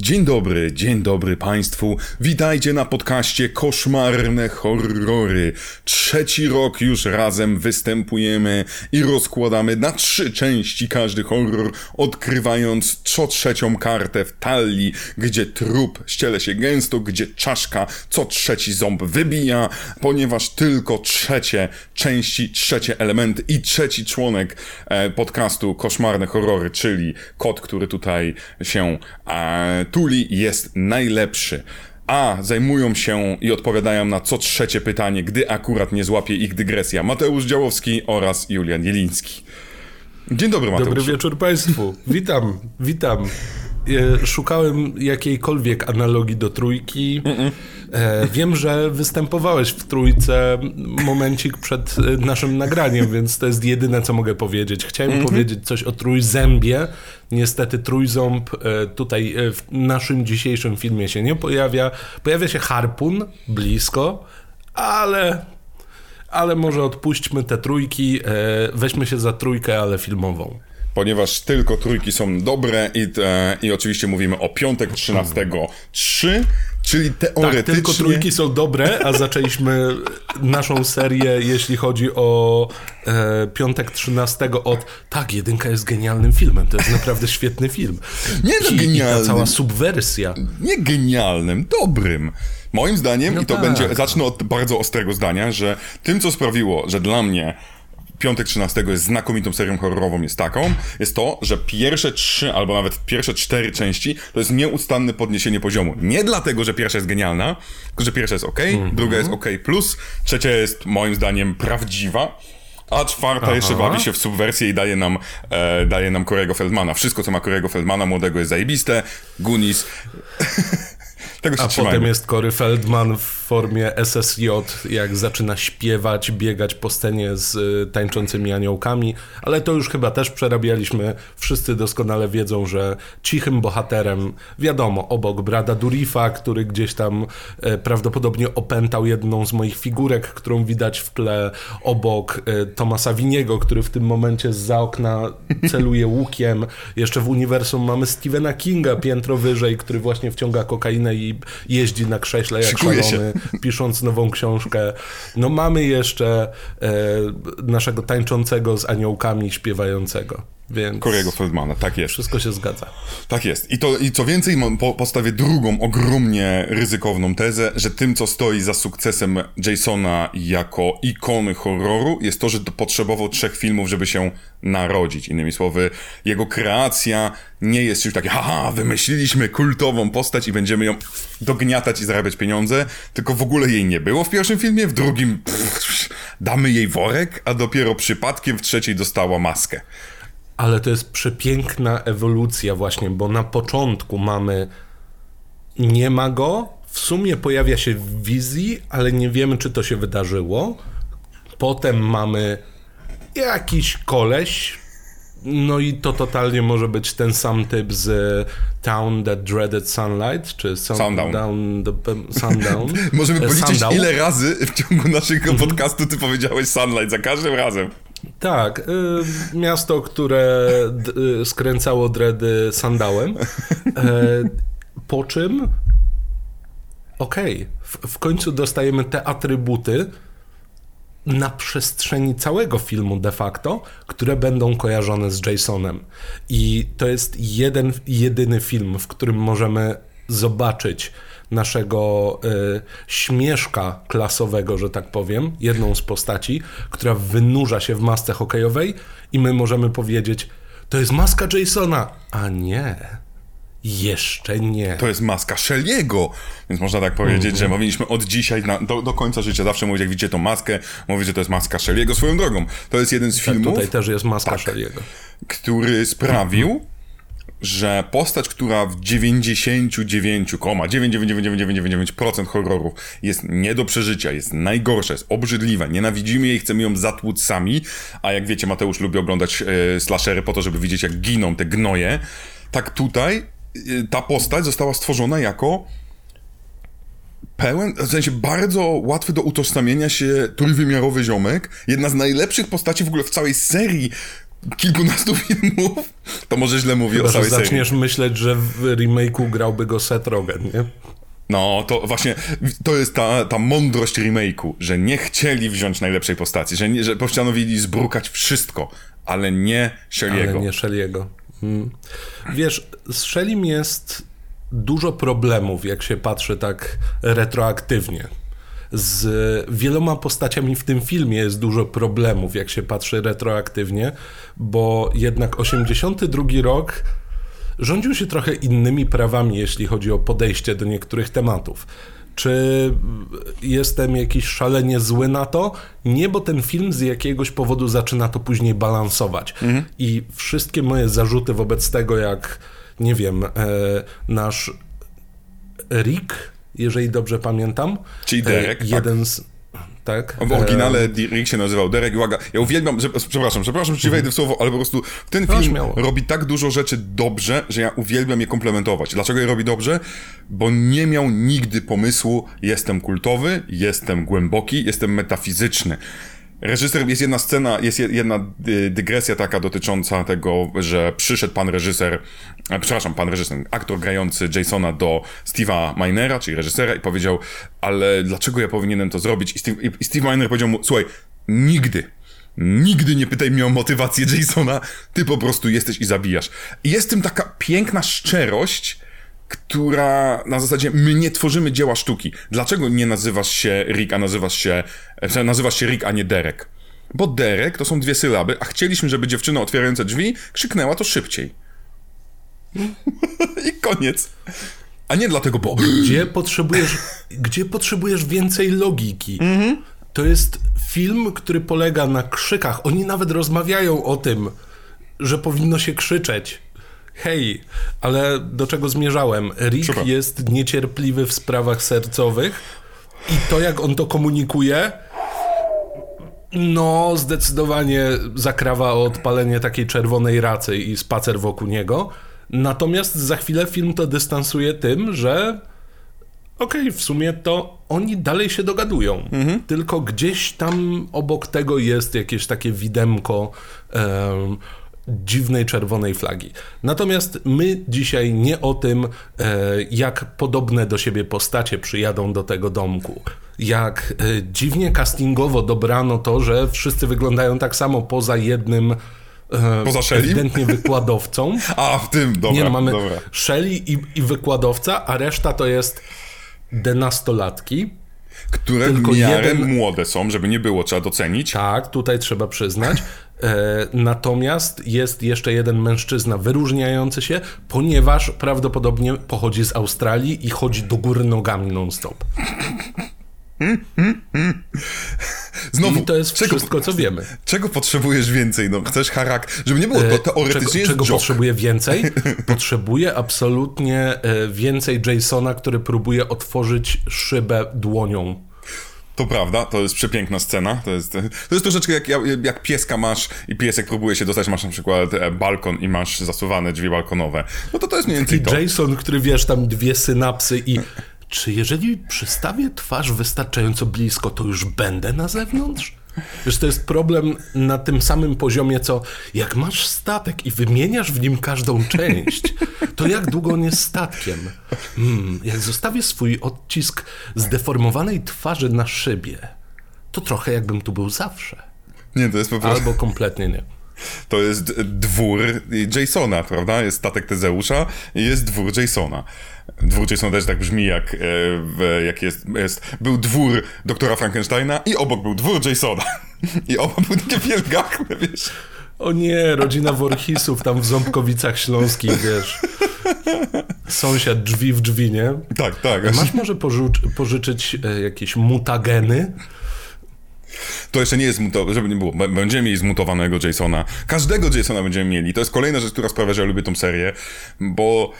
Dzień dobry, dzień dobry Państwu. Witajcie na podcaście Koszmarne Horrory. Trzeci rok już razem występujemy i rozkładamy na trzy części każdy horror, odkrywając co trzecią kartę w talii, gdzie trup ściele się gęsto, gdzie czaszka co trzeci ząb wybija, ponieważ tylko trzecie części, trzecie elementy i trzeci członek e, podcastu Koszmarne Horrory, czyli kot, który tutaj się e, Tuli jest najlepszy. A zajmują się i odpowiadają na co trzecie pytanie, gdy akurat nie złapie ich dygresja Mateusz Działowski oraz Julian Jeliński. Dzień dobry, Mateusz. Dobry wieczór Państwu. Witam, witam. E, szukałem jakiejkolwiek analogii do trójki. E, wiem, że występowałeś w trójce momencik przed e, naszym nagraniem, więc to jest jedyne, co mogę powiedzieć. Chciałem mm -hmm. powiedzieć coś o trójzębie. Niestety trójząb tutaj w naszym dzisiejszym filmie się nie pojawia. Pojawia się harpun blisko, ale ale może odpuśćmy te trójki, weźmy się za trójkę, ale filmową ponieważ tylko trójki są dobre i, e, i oczywiście mówimy o piątek 13 3, czyli teoretycznie... Tak, tylko trójki są dobre, a zaczęliśmy naszą serię, jeśli chodzi o e, piątek 13 od tak, jedynka jest genialnym filmem, to jest naprawdę świetny film. Nie no, genialnym. I ta cała subwersja. Nie genialnym, dobrym. Moim zdaniem, no i to tak. będzie, zacznę od bardzo ostrego zdania, że tym, co sprawiło, że dla mnie Piątek 13 jest znakomitą serią horrorową, jest taką, jest to, że pierwsze trzy, albo nawet pierwsze cztery części to jest nieustanne podniesienie poziomu. Nie dlatego, że pierwsza jest genialna, tylko że pierwsza jest ok, mm -hmm. druga jest ok plus, trzecia jest moim zdaniem prawdziwa, a czwarta Aha. jeszcze bawi się w subwersję i daje nam, e, daje nam Korego Feldmana. Wszystko, co ma Korego Feldmana, młodego jest zajebiste. Goonies. Tego się A trzymajmy. potem jest Cory Feldman w formie SSJ, jak zaczyna śpiewać, biegać po scenie z y, tańczącymi aniołkami, ale to już chyba też przerabialiśmy. Wszyscy doskonale wiedzą, że cichym bohaterem, wiadomo, obok Brada Durifa, który gdzieś tam e, prawdopodobnie opętał jedną z moich figurek, którą widać w tle, obok e, Tomasa Winiego, który w tym momencie za okna celuje łukiem. Jeszcze w uniwersum mamy Stephena Kinga piętro wyżej, który właśnie wciąga kokainę i jeździ na krześle jak Szykuje szalony, się. pisząc nową książkę. No mamy jeszcze e, naszego tańczącego z aniołkami śpiewającego. Więc Korego Feldmana, tak jest. Wszystko się zgadza. Tak jest. I, to, i co więcej, po, postawię drugą, ogromnie ryzykowną tezę, że tym, co stoi za sukcesem Jasona jako ikony horroru, jest to, że potrzebował trzech filmów, żeby się narodzić. Innymi słowy, jego kreacja nie jest już takie, haha, wymyśliliśmy kultową postać i będziemy ją dogniatać i zarabiać pieniądze, tylko w ogóle jej nie było w pierwszym filmie, w drugim pff, damy jej worek, a dopiero przypadkiem w trzeciej dostała maskę. Ale to jest przepiękna ewolucja właśnie, bo na początku mamy nie ma go, w sumie pojawia się w wizji, ale nie wiemy, czy to się wydarzyło. Potem mamy jakiś koleś, no i to totalnie może być ten sam typ z Town That Dreaded Sunlight, czy sun, Sundown. Down the, sundown. Możemy policzyć, sundown. ile razy w ciągu naszego mhm. podcastu ty powiedziałeś Sunlight, za każdym razem. Tak, y, miasto, które y, skręcało dredy sandałem. Y, po czym, okej, okay, w, w końcu dostajemy te atrybuty na przestrzeni całego filmu de facto, które będą kojarzone z Jasonem. I to jest jeden, jedyny film, w którym możemy zobaczyć naszego y, śmieszka klasowego, że tak powiem, jedną z postaci, która wynurza się w masce hokejowej i my możemy powiedzieć, to jest maska Jasona, a nie. Jeszcze nie. To jest maska Shelley'ego, więc można tak powiedzieć, mm -hmm. że mhm. powinniśmy od dzisiaj na, do, do końca życia zawsze mówić, jak widzicie tą maskę, mówić, że to jest maska Shelley'ego swoją drogą. To jest jeden z tak, filmów... Tutaj też jest maska tak. Który sprawił, że postać, która w 99,99999% horrorów jest nie do przeżycia, jest najgorsza, jest obrzydliwa, nienawidzimy jej, chcemy ją zatłuc sami, a jak wiecie, Mateusz lubi oglądać e, slashery po to, żeby widzieć, jak giną te gnoje, tak tutaj e, ta postać została stworzona jako pełen, w sensie bardzo łatwy do utożsamienia się trójwymiarowy ziomek, jedna z najlepszych postaci w ogóle w całej serii kilkunastu filmów, to może źle mówię Chyba, o całej zaczniesz serii. myśleć, że w remake'u grałby go Seth Rogen, nie? No, to właśnie, to jest ta, ta mądrość remake'u, że nie chcieli wziąć najlepszej postaci, że, nie, że postanowili zbrukać wszystko, ale nie Shelley'ego. Ale nie Shelley'ego. Hmm. Wiesz, z Shelley'm jest dużo problemów, jak się patrzy tak retroaktywnie. Z wieloma postaciami w tym filmie jest dużo problemów, jak się patrzy retroaktywnie, bo jednak 82 rok rządził się trochę innymi prawami, jeśli chodzi o podejście do niektórych tematów. Czy jestem jakiś szalenie zły na to? Nie, bo ten film z jakiegoś powodu zaczyna to później balansować. Mhm. I wszystkie moje zarzuty wobec tego, jak nie wiem, e, nasz Rick, jeżeli dobrze pamiętam. Czyli Derek. E, jeden tak. z tak? W oryginale Rick się nazywał Derek. Uwaga, ja uwielbiam, że, przepraszam, przepraszam, że ci wejdę w słowo, ale po prostu ten film robi tak dużo rzeczy dobrze, że ja uwielbiam je komplementować. Dlaczego je robi dobrze? Bo nie miał nigdy pomysłu, jestem kultowy, jestem głęboki, jestem metafizyczny. Reżyser, jest jedna scena, jest jedna dygresja taka dotycząca tego, że przyszedł pan reżyser, przepraszam, pan reżyser, aktor grający Jasona do Steve'a Minera, czyli reżysera i powiedział, ale dlaczego ja powinienem to zrobić? I Steve, i Steve Miner powiedział mu, słuchaj, nigdy, Nigdy nie pytaj mnie o motywację Jasona, ty po prostu jesteś i zabijasz. Jest w tym taka piękna szczerość, która na zasadzie my nie tworzymy dzieła sztuki. Dlaczego nie nazywasz się Rick, a nazywasz się, e, nazywasz się Rick, a nie Derek? Bo Derek to są dwie sylaby, a chcieliśmy, żeby dziewczyna otwierająca drzwi krzyknęła to szybciej. I koniec. A nie dlatego, bo... Gdzie potrzebujesz, gdzie potrzebujesz więcej logiki? Mhm. To jest film, który polega na krzykach. Oni nawet rozmawiają o tym, że powinno się krzyczeć. Hej, ale do czego zmierzałem? Rick jest niecierpliwy w sprawach sercowych i to, jak on to komunikuje, no, zdecydowanie zakrawa o odpalenie takiej czerwonej racy i spacer wokół niego. Natomiast za chwilę film to dystansuje tym, że okej, okay, w sumie to oni dalej się dogadują. Mhm. Tylko gdzieś tam obok tego jest jakieś takie widemko. Um, dziwnej czerwonej flagi. Natomiast my dzisiaj nie o tym, e, jak podobne do siebie postacie przyjadą do tego domku. Jak e, dziwnie castingowo dobrano to, że wszyscy wyglądają tak samo poza jednym e, Poza Shelly? ewidentnie wykładowcą. A, w tym, dobra. Nie, no, mamy dobra. Shelly i, i wykładowca, a reszta to jest denastolatki. Które Tylko w miarę jeden... młode są, żeby nie było, trzeba docenić. Tak, tutaj trzeba przyznać. E, natomiast jest jeszcze jeden mężczyzna wyróżniający się, ponieważ prawdopodobnie pochodzi z Australii i chodzi do góry nogami non-stop. Znowu, I to jest czego, wszystko, co wiemy. Czego potrzebujesz więcej? No, chcesz charakter, żeby nie było to e, teoretycznie Czego, czego potrzebuję więcej? Potrzebuję absolutnie e, więcej Jasona, który próbuje otworzyć szybę dłonią. To prawda, to jest przepiękna scena. To jest, to jest troszeczkę jak, jak pieska masz i piesek próbuje się dostać, masz na przykład e, balkon i masz zasuwane drzwi balkonowe. No to to jest mniej więcej Taki to. Jason, który wiesz, tam dwie synapsy i czy jeżeli przystawię twarz wystarczająco blisko, to już będę na zewnątrz? Wiesz, to jest problem na tym samym poziomie, co jak masz statek i wymieniasz w nim każdą część, to jak długo on jest statkiem? Hmm, jak zostawię swój odcisk zdeformowanej twarzy na szybie, to trochę jakbym tu był zawsze. Nie, to jest po prostu... Albo kompletnie nie. To jest dwór Jasona, prawda? Jest statek Tezeusza i jest dwór Jasona. Dwór Jasona też tak brzmi, jak, e, jak jest, jest. Był dwór doktora Frankensteina i obok był dwór Jasona. I oba były takie wielgachne, wiesz. O nie, rodzina Worchisów tam w Ząbkowicach Śląskich, wiesz. Sąsiad drzwi w drzwi, nie? Tak, tak. Masz może pożyczyć e, jakieś mutageny? To jeszcze nie jest żeby nie było. Będziemy mieli zmutowanego Jasona. Każdego Jasona będziemy mieli. To jest kolejna rzecz, która sprawia, że ja lubię tą serię, bo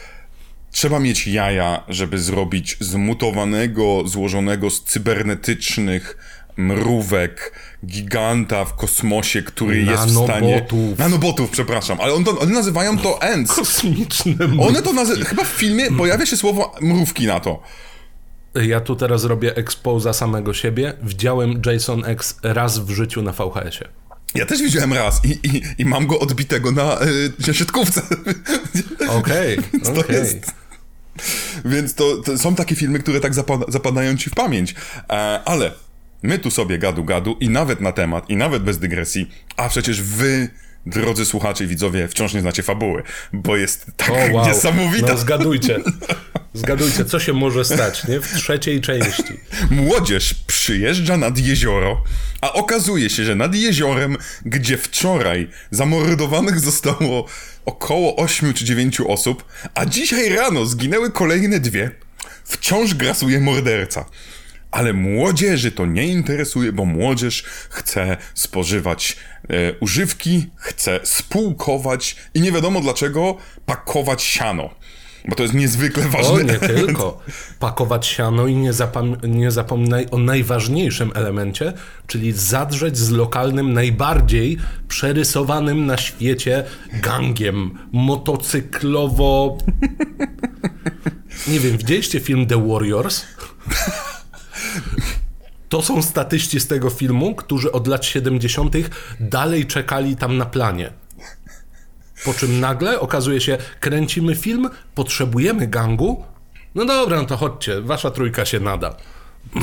trzeba mieć jaja, żeby zrobić zmutowanego, złożonego z cybernetycznych mrówek, giganta w kosmosie, który jest w stanie... Nanobotów, przepraszam. Ale on to, oni nazywają to ends. Kosmiczne mrówki. One to nazy... Chyba w filmie pojawia się słowo mrówki na to. Ja tu teraz robię exposa samego siebie. Widziałem Jason X raz w życiu na VHS-ie. Ja też widziałem raz i, i, i mam go odbitego na, y, siatkówce. Okej, okay, to okay. jest... Więc to, to, są takie filmy, które tak zapada, zapadają ci w pamięć. E, ale my tu sobie gadu gadu i nawet na temat, i nawet bez dygresji, a przecież wy drodzy słuchacze i widzowie, wciąż nie znacie fabuły, bo jest tak o, wow. niesamowita. No zgadujcie. Zgadujcie, co się może stać, nie? W trzeciej części. Młodzież przyjeżdża nad jezioro, a okazuje się, że nad jeziorem, gdzie wczoraj zamordowanych zostało około 8 czy 9 osób, a dzisiaj rano zginęły kolejne dwie, wciąż grasuje morderca. Ale młodzieży to nie interesuje, bo młodzież chce spożywać e, używki, chce spółkować i nie wiadomo dlaczego pakować siano. Bo to jest niezwykle ważne. O, nie tylko. Pakować siano i nie, zapom nie zapominaj o najważniejszym elemencie, czyli zadrzeć z lokalnym, najbardziej przerysowanym na świecie gangiem motocyklowo... Nie wiem, widzieliście film The Warriors? To są statyści z tego filmu, którzy od lat 70. dalej czekali tam na planie. Po czym nagle okazuje się, kręcimy film, potrzebujemy gangu. No dobra, no to chodźcie, wasza trójka się nada.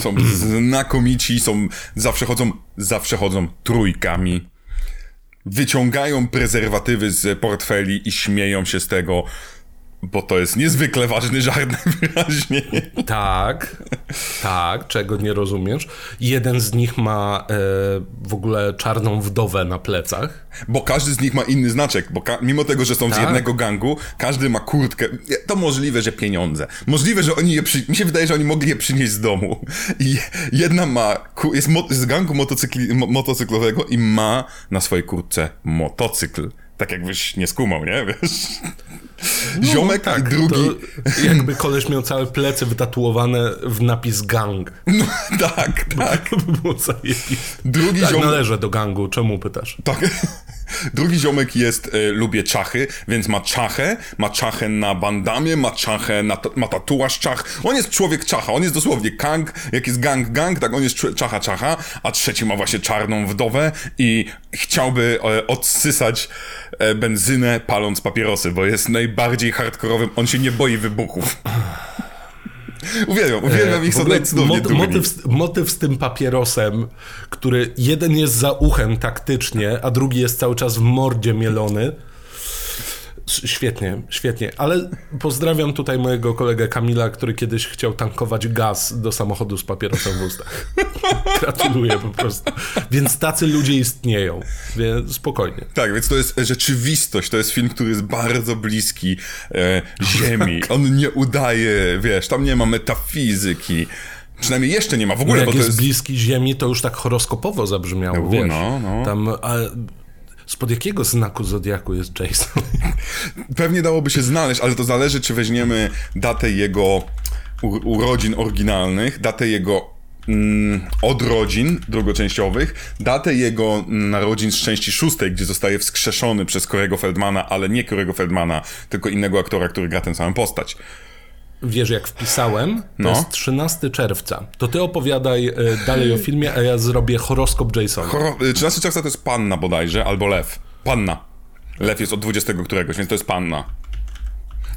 Są znakomici, są, zawsze chodzą, zawsze chodzą trójkami. Wyciągają prezerwatywy z portfeli i śmieją się z tego, bo to jest niezwykle ważny żart najwyraźniej. Tak, tak, czego nie rozumiesz. Jeden z nich ma e, w ogóle czarną wdowę na plecach. Bo każdy z nich ma inny znaczek, bo mimo tego, że są tak. z jednego gangu, każdy ma kurtkę. To możliwe, że pieniądze. Możliwe, że oni je przy... Mi się wydaje, że oni mogli je przynieść z domu. I jedna ma, jest z gangu motocykli... motocyklowego i ma na swojej kurtce motocykl. Tak jakbyś nie skumał, nie? Wiesz? No, Ziomek tak, i drugi. jakby koleś miał całe plecy wytatuowane w napis gang. No, tak, tak. Było Drugi tak, ziomek... należę do gangu, czemu pytasz? Tak. Drugi ziomek jest, y, lubię czachy, więc ma czachę, ma czachę na bandamie, ma czachę, na, ma tatuaż czach. On jest człowiek czacha, on jest dosłownie gang, jak jest gang, gang, tak on jest czacha, czacha, a trzeci ma właśnie czarną wdowę i chciałby y, odsysać y, benzynę paląc papierosy, bo jest najbardziej hardkorowym, on się nie boi wybuchów. Uwielbiam, uwielbiam ich, są cudownie mot, motyw, motyw z tym papierosem, który jeden jest za uchem taktycznie, a drugi jest cały czas w mordzie mielony. Świetnie, świetnie. Ale pozdrawiam tutaj mojego kolegę Kamila, który kiedyś chciał tankować gaz do samochodu z papierosem w ustach. Gratuluję po prostu. Więc tacy ludzie istnieją, więc spokojnie. Tak, więc to jest rzeczywistość. To jest film, który jest bardzo bliski e, Ziemi. On nie udaje, wiesz, tam nie ma metafizyki. Przynajmniej jeszcze nie ma w ogóle. No jak bo jest, jest bliski Ziemi, to już tak horoskopowo zabrzmiało. No, wiesz, no, no. Tam. A, Spod jakiego znaku zodiaku jest Jason? Pewnie dałoby się znaleźć, ale to zależy, czy weźmiemy datę jego urodzin oryginalnych, datę jego mm, odrodzin drugoczęściowych, datę jego narodzin z części szóstej, gdzie zostaje wskrzeszony przez Korego Feldmana, ale nie Korego Feldmana, tylko innego aktora, który gra tę samą postać. Wiesz, jak wpisałem, to no. jest 13 czerwca. To ty opowiadaj e, dalej o filmie, a ja zrobię horoskop Jasona. Horo 13 e, czerwca to jest panna bodajże, albo lew. Panna. Lew jest od 20 któregoś, więc to jest panna.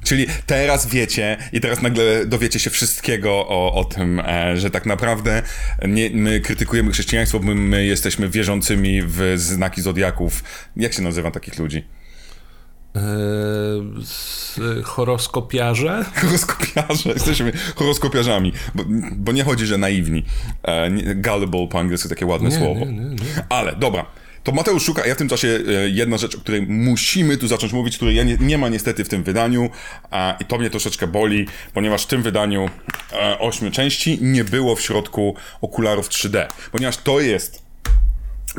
Czyli teraz wiecie i teraz nagle dowiecie się wszystkiego o, o tym, e, że tak naprawdę nie, my krytykujemy chrześcijaństwo, my, my jesteśmy wierzącymi w znaki zodiaków. Jak się nazywa takich ludzi? Yy, horoskopiarze? Horoskopiarze, jesteśmy horoskopiarzami, bo, bo nie chodzi, że naiwni. E, gullible po angielsku takie ładne nie, słowo. Nie, nie, Ale dobra, to Mateusz szuka, ja w tym czasie e, jedna rzecz, o której musimy tu zacząć mówić, której ja nie, nie ma niestety w tym wydaniu a, i to mnie troszeczkę boli, ponieważ w tym wydaniu e, ośmiu części nie było w środku okularów 3D, ponieważ to jest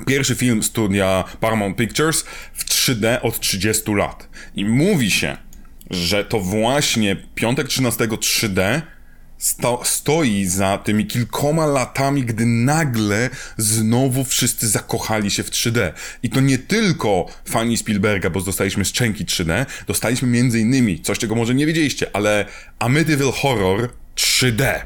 Pierwszy film studia Paramount Pictures w 3D od 30 lat. I mówi się, że to właśnie piątek 13 3D sto, stoi za tymi kilkoma latami, gdy nagle znowu wszyscy zakochali się w 3D. I to nie tylko fani Spielberga, bo dostaliśmy szczęki 3D, dostaliśmy między innymi, coś czego może nie wiedzieliście, ale Amityville Horror 3D.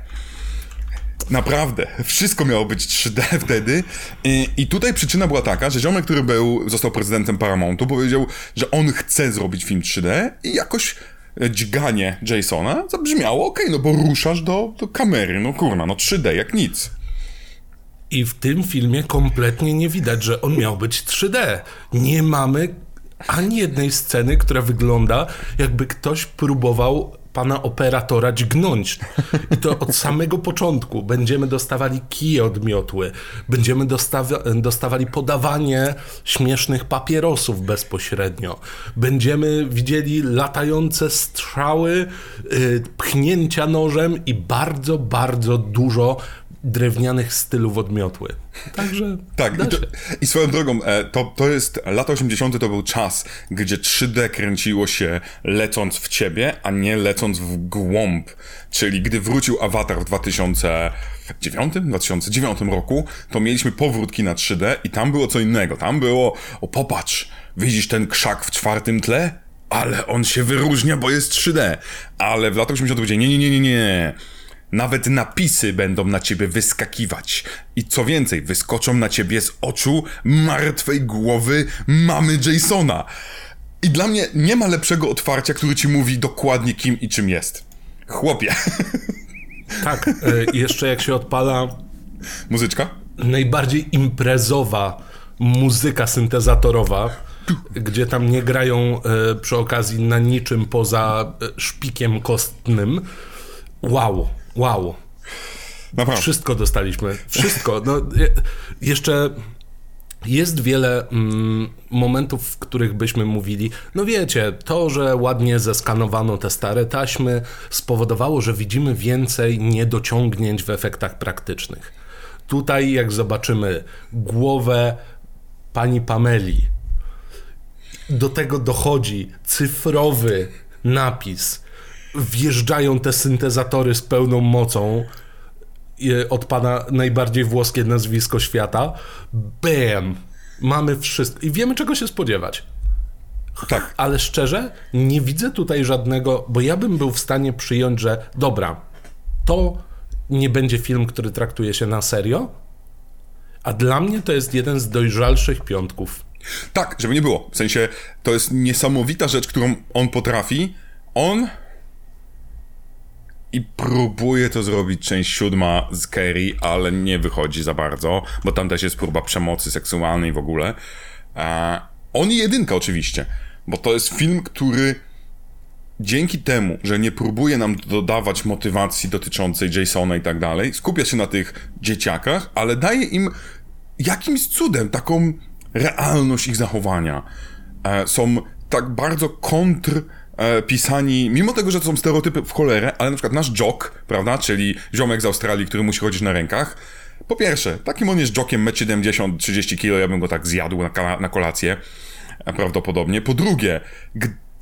Naprawdę, wszystko miało być 3D wtedy. I, I, tutaj przyczyna była taka, że ziomek, który był, został prezydentem Paramountu, powiedział, że on chce zrobić film 3D i jakoś dźganie Jasona zabrzmiało, okej, okay, no bo ruszasz do, do kamery, no kurna, no 3D jak nic. I w tym filmie kompletnie nie widać, że on miał być 3D. Nie mamy ani jednej sceny, która wygląda, jakby ktoś próbował pana operatora dźgnąć. I to od samego początku. Będziemy dostawali kije od miotły, będziemy dostawa dostawali podawanie śmiesznych papierosów bezpośrednio, będziemy widzieli latające strzały, yy, pchnięcia nożem i bardzo, bardzo dużo drewnianych stylów odmiotły. Także. Tak, i, to, i, swoją drogą, e, to, to jest. Lata 80. to był czas, gdzie 3D kręciło się lecąc w ciebie, a nie lecąc w głąb. Czyli gdy wrócił Avatar w 2009, 2009 roku, to mieliśmy powrót na 3D i tam było co innego. Tam było, o popatrz, widzisz ten krzak w czwartym tle? Ale on się wyróżnia, bo jest 3D. Ale w latach 80. powiedzieli, nie, nie, nie, nie, nie. Nawet napisy będą na ciebie wyskakiwać. I co więcej, wyskoczą na ciebie z oczu martwej głowy mamy Jasona. I dla mnie nie ma lepszego otwarcia, który ci mówi dokładnie kim i czym jest. Chłopie. Tak, e, jeszcze jak się odpala. Muzyczka? Najbardziej imprezowa muzyka syntezatorowa, gdzie tam nie grają e, przy okazji na niczym poza e, szpikiem kostnym. Wow. Wow. Naprawdę. Wszystko dostaliśmy. Wszystko. No, jeszcze jest wiele mm, momentów, w których byśmy mówili, no wiecie, to, że ładnie zeskanowano te stare taśmy, spowodowało, że widzimy więcej niedociągnięć w efektach praktycznych. Tutaj, jak zobaczymy głowę pani Pameli, do tego dochodzi cyfrowy napis wjeżdżają te syntezatory z pełną mocą od pana najbardziej włoskie nazwisko świata. Bam! Mamy wszystko. I wiemy, czego się spodziewać. Tak. Ale szczerze, nie widzę tutaj żadnego, bo ja bym był w stanie przyjąć, że dobra, to nie będzie film, który traktuje się na serio, a dla mnie to jest jeden z dojrzalszych piątków. Tak, żeby nie było. W sensie, to jest niesamowita rzecz, którą on potrafi. On i próbuje to zrobić część siódma z Kerry, ale nie wychodzi za bardzo, bo tam też jest próba przemocy seksualnej w ogóle. E, on i jedynka oczywiście, bo to jest film, który dzięki temu, że nie próbuje nam dodawać motywacji dotyczącej Jasona i tak dalej, skupia się na tych dzieciakach, ale daje im jakimś cudem taką realność ich zachowania. E, są tak bardzo kontr pisani, mimo tego, że to są stereotypy w cholerę, ale na przykład nasz jock, prawda, czyli ziomek z Australii, który musi chodzić na rękach, po pierwsze, takim on jest jokiem 1,70 m, 30 kg, ja bym go tak zjadł na, na kolację, e, prawdopodobnie. Po drugie,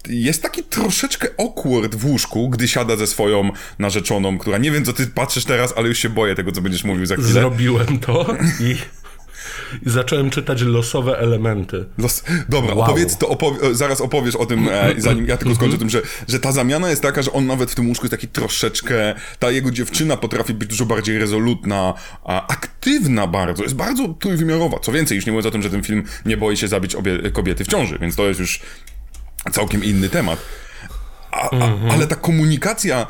jest taki troszeczkę awkward w łóżku, gdy siada ze swoją narzeczoną, która nie wiem, co ty patrzysz teraz, ale już się boję tego, co będziesz mówił za chwilę. Zrobiłem to i i zacząłem czytać losowe elementy. Los... Dobra, wow. opowiedz to, opowie... zaraz opowiesz o tym, e, zanim ja tylko skończę tym, że, że ta zamiana jest taka, że on nawet w tym łóżku jest taki troszeczkę, ta jego dziewczyna potrafi być dużo bardziej rezolutna, a aktywna bardzo, jest bardzo trójwymiarowa. Co więcej, już nie mówiąc o tym, że ten film nie boi się zabić obie kobiety w ciąży, więc to jest już całkiem inny temat. A, a, mhm. ale ta komunikacja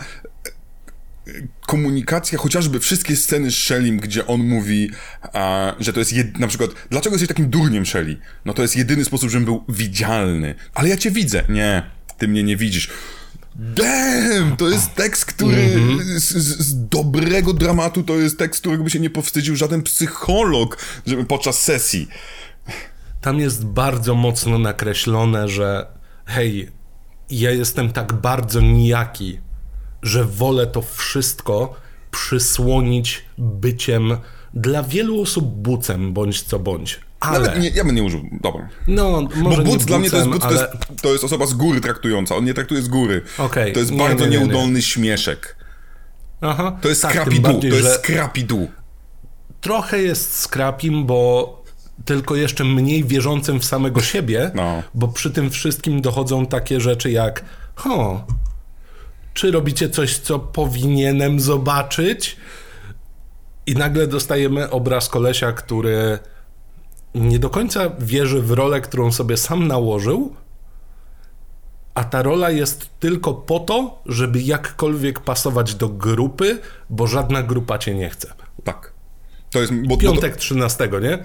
komunikacja, chociażby wszystkie sceny z Shellim, gdzie on mówi, a, że to jest jed... na przykład, dlaczego jesteś takim durniem Shelly? No to jest jedyny sposób, żebym był widzialny. Ale ja cię widzę. Nie, ty mnie nie widzisz. Damn! To jest tekst, który -hmm. z, z, dobrego dramatu to jest tekst, którego by się nie powstydził żaden psycholog, żeby podczas sesji. Tam jest bardzo mocno nakreślone, że hej, ja jestem tak bardzo nijaki, że wolę to wszystko przysłonić byciem dla wielu osób bucem, bądź co bądź. Ale... nie, ja bym nie użył, dobra. No, może Bo buc dla mnie to jest, buc, ale... to, jest, to jest osoba z góry traktująca, on nie traktuje z góry. Okay. To jest nie, bardzo nie, nie, nieudolny śmieszek. Aha. To jest tak, scrappy to jest scrappy Trochę jest scrappim, bo tylko jeszcze mniej wierzącym w samego siebie, no. bo przy tym wszystkim dochodzą takie rzeczy jak ho, czy robicie coś, co powinienem zobaczyć? I nagle dostajemy obraz kolesia, który nie do końca wierzy w rolę, którą sobie sam nałożył, a ta rola jest tylko po to, żeby jakkolwiek pasować do grupy, bo żadna grupa cię nie chce. Tak. To jest, bo, Piątek bo to, 13, nie?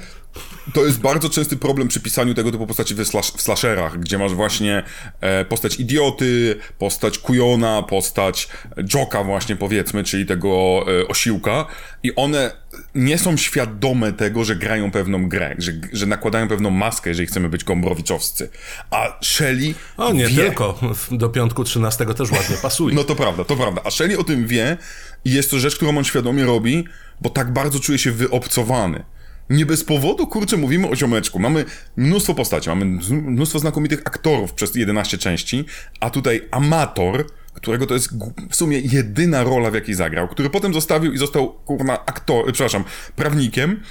To jest bardzo częsty problem przy pisaniu tego typu postaci w, slash, w slasherach, gdzie masz właśnie e, postać idioty, postać kujona, postać joka właśnie powiedzmy, czyli tego e, osiłka i one nie są świadome tego, że grają pewną grę, że, że nakładają pewną maskę, jeżeli chcemy być gombrowiczowscy. A Shelly O nie, wie... tylko. Do piątku 13 też ładnie pasuje. No to prawda, to prawda. A Shelly o tym wie i jest to rzecz, którą on świadomie robi, bo tak bardzo czuje się wyobcowany. Nie bez powodu, kurczę, mówimy o ziomeczku. Mamy mnóstwo postaci, mamy mnóstwo znakomitych aktorów przez 11 części, a tutaj amator, którego to jest w sumie jedyna rola, w jakiej zagrał, który potem zostawił i został, kurwa, aktor, przepraszam, prawnikiem,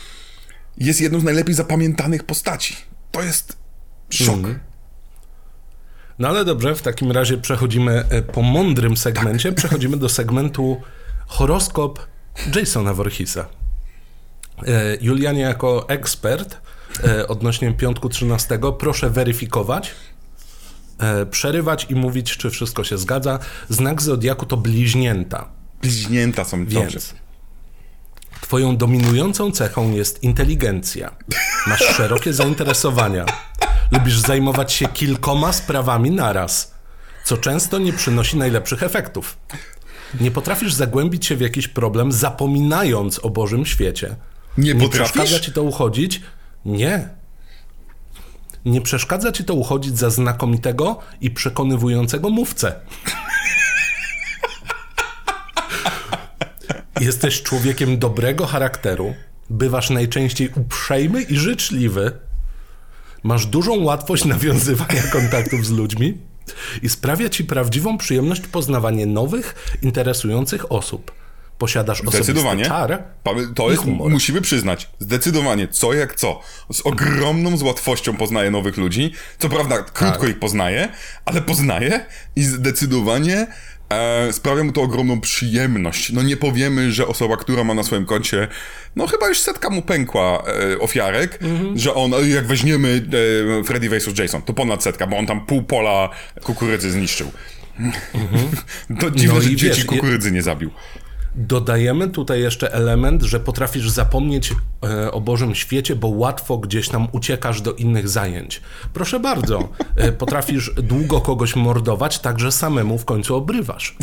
jest jedną z najlepiej zapamiętanych postaci. To jest szok. Mm. No ale dobrze, w takim razie przechodzimy e, po mądrym segmencie, tak. przechodzimy do segmentu horoskop Jasona Voorheesa. E, Julianie, jako ekspert e, odnośnie piątku 13, proszę weryfikować, e, przerywać i mówić, czy wszystko się zgadza. Znak zodiaku to bliźnięta. Bliźnięta są Więc dobrze. Twoją dominującą cechą jest inteligencja. Masz szerokie zainteresowania. Lubisz zajmować się kilkoma sprawami naraz, co często nie przynosi najlepszych efektów. Nie potrafisz zagłębić się w jakiś problem, zapominając o Bożym świecie. Nie, nie przeszkadza ci to uchodzić? Nie. Nie przeszkadza ci to uchodzić za znakomitego i przekonywującego mówcę. Jesteś człowiekiem dobrego charakteru, bywasz najczęściej uprzejmy i życzliwy, masz dużą łatwość nawiązywania kontaktów z ludźmi i sprawia ci prawdziwą przyjemność poznawanie nowych, interesujących osób. Posiadasz Zdecydowanie. czar To jest, musimy przyznać, zdecydowanie, co jak co. Z ogromną z łatwością poznaje nowych ludzi. Co prawda, krótko tak. ich poznaje, ale poznaje i zdecydowanie e, sprawia mu to ogromną przyjemność. No nie powiemy, że osoba, która ma na swoim koncie, no chyba już setka mu pękła e, ofiarek, mhm. że on, jak weźmiemy e, Freddy vs. Jason, to ponad setka, bo on tam pół pola kukurydzy zniszczył. Mhm. to dziwne, no że dzieci wiesz, kukurydzy nie zabił. Dodajemy tutaj jeszcze element, że potrafisz zapomnieć e, o Bożym świecie, bo łatwo gdzieś tam uciekasz do innych zajęć. Proszę bardzo, e, potrafisz długo kogoś mordować, także samemu w końcu obrywasz.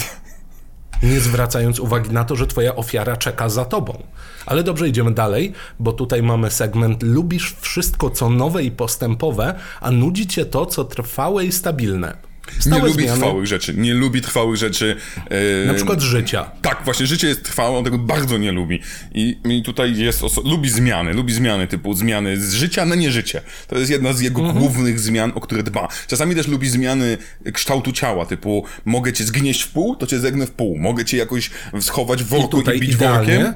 Nie zwracając uwagi na to, że twoja ofiara czeka za tobą. Ale dobrze, idziemy dalej, bo tutaj mamy segment Lubisz wszystko, co nowe i postępowe, a nudzi cię to, co trwałe i stabilne. Stałe nie lubi zmiany. trwałych rzeczy. Nie lubi trwałych rzeczy. Yy... Na przykład życia. Tak, właśnie życie jest trwałe, on tego bardzo nie lubi. I, i tutaj jest. Lubi zmiany, lubi zmiany typu zmiany z życia na nie życie. To jest jedna z jego mhm. głównych zmian, o które dba. Czasami też lubi zmiany kształtu ciała, typu mogę cię zgnieść w pół, to cię zegnę w pół. Mogę cię jakoś schować w worku i, i bić workiem.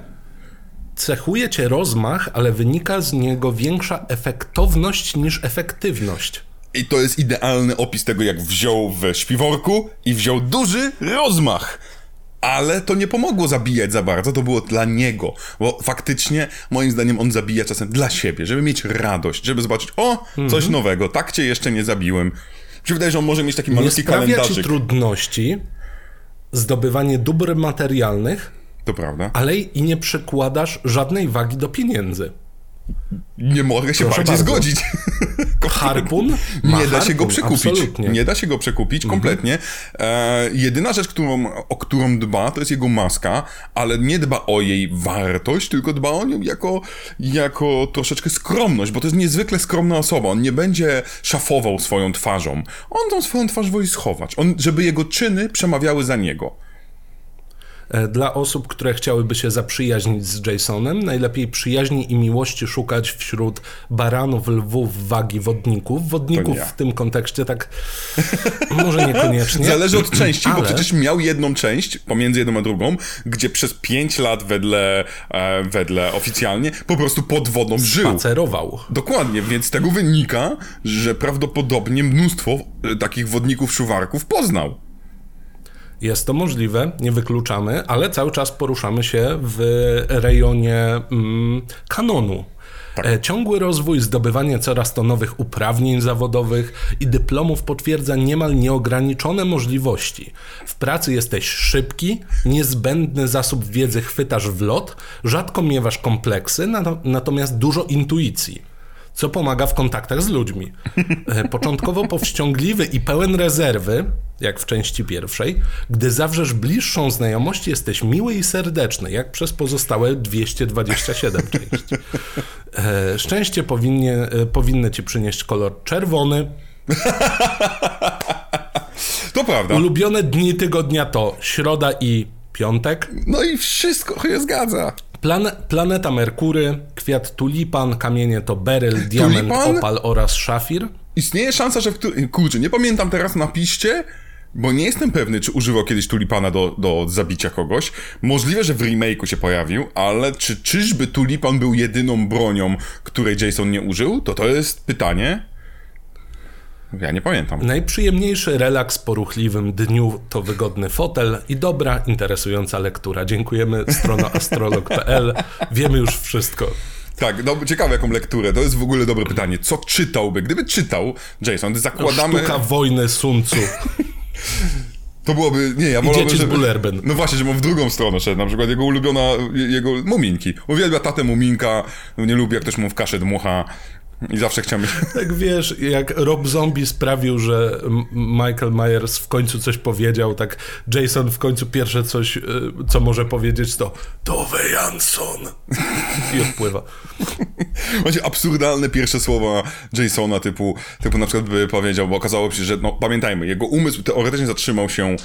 Cechuje cię rozmach, ale wynika z niego większa efektowność niż efektywność. I to jest idealny opis tego, jak wziął w śpiworku i wziął duży rozmach. Ale to nie pomogło zabijać za bardzo, to było dla niego. Bo faktycznie, moim zdaniem, on zabija czasem dla siebie, żeby mieć radość, żeby zobaczyć, o, coś mhm. nowego, tak cię jeszcze nie zabiłem. Mi się wydaje, że on może mieć taki malutki kalendarzyk. Nie trudności zdobywanie dóbr materialnych, to prawda. Ale i nie przykładasz żadnej wagi do pieniędzy. Nie mogę się Proszę bardziej bardzo. zgodzić. Harpun? nie da się go przekupić. Absolutnie. Nie da się go przekupić mhm. kompletnie. E, jedyna rzecz, którą, o którą dba, to jest jego maska, ale nie dba o jej wartość, tylko dba o nią jako, jako troszeczkę skromność, bo to jest niezwykle skromna osoba. On nie będzie szafował swoją twarzą. On tą swoją twarz woli schować, on, żeby jego czyny przemawiały za niego. E, dla osób, które chciałyby się zaprzyjaźnić z Jasonem, najlepiej przyjaźni i miłości szukać wśród baranów, lwów, wagi, wodników. Wodników w tym kontekście tak może niekoniecznie. Zależy od części, ale... bo przecież miał jedną część pomiędzy jedną a drugą, gdzie przez pięć lat wedle, e, wedle oficjalnie po prostu pod wodą żył. Spacerował. Dokładnie, więc z tego wynika, że prawdopodobnie mnóstwo e, takich wodników, szuwarków poznał. Jest to możliwe, nie wykluczamy, ale cały czas poruszamy się w rejonie mm, kanonu. Tak. E, ciągły rozwój, zdobywanie coraz to nowych uprawnień zawodowych i dyplomów potwierdza niemal nieograniczone możliwości. W pracy jesteś szybki, niezbędny zasób wiedzy chwytasz w lot, rzadko miewasz kompleksy, natomiast dużo intuicji co pomaga w kontaktach z ludźmi. E, początkowo powściągliwy i pełen rezerwy, jak w części pierwszej, gdy zawrzesz bliższą znajomość, jesteś miły i serdeczny, jak przez pozostałe 227 części. E, szczęście powinnie, e, powinny ci przynieść kolor czerwony. To prawda. Ulubione dni tygodnia to środa i piątek. No i wszystko się zgadza. Plan, planeta Merkury, kwiat tulipan, kamienie to beryl, diament, tulipan? opal oraz szafir. Istnieje szansa, że w którym... Kurczę, nie pamiętam teraz na piście, bo nie jestem pewny, czy używał kiedyś tulipana do, do zabicia kogoś. Możliwe, że w remake'u się pojawił, ale czy czyżby tulipan był jedyną bronią, której Jason nie użył? To to jest pytanie. Ja nie pamiętam. Najprzyjemniejszy relaks po ruchliwym dniu to wygodny fotel i dobra, interesująca lektura. Dziękujemy, strona astrolog.pl. Wiemy już wszystko. Tak, no ciekawe jaką lekturę. To jest w ogóle dobre pytanie. Co czytałby? Gdyby czytał Jason, zakładamy... Sztuka wojny Sun Tzu. To byłoby, nie, ja wolałbym, z Bullerben. No właśnie, że mam w drugą stronę szedł, na przykład jego ulubiona, jego muminki. Uwielbia tatę muminka, nie lubi jak ktoś mu w kaszę dmucha. I zawsze chciałem... Tak wiesz, jak Rob Zombie sprawił, że Michael Myers w końcu coś powiedział, tak Jason w końcu pierwsze coś, y, co może powiedzieć, to Tove Jansson. I odpływa. Właśnie absurdalne pierwsze słowa Jasona, typu, typu na przykład by powiedział, bo okazało się, że no, pamiętajmy, jego umysł teoretycznie zatrzymał się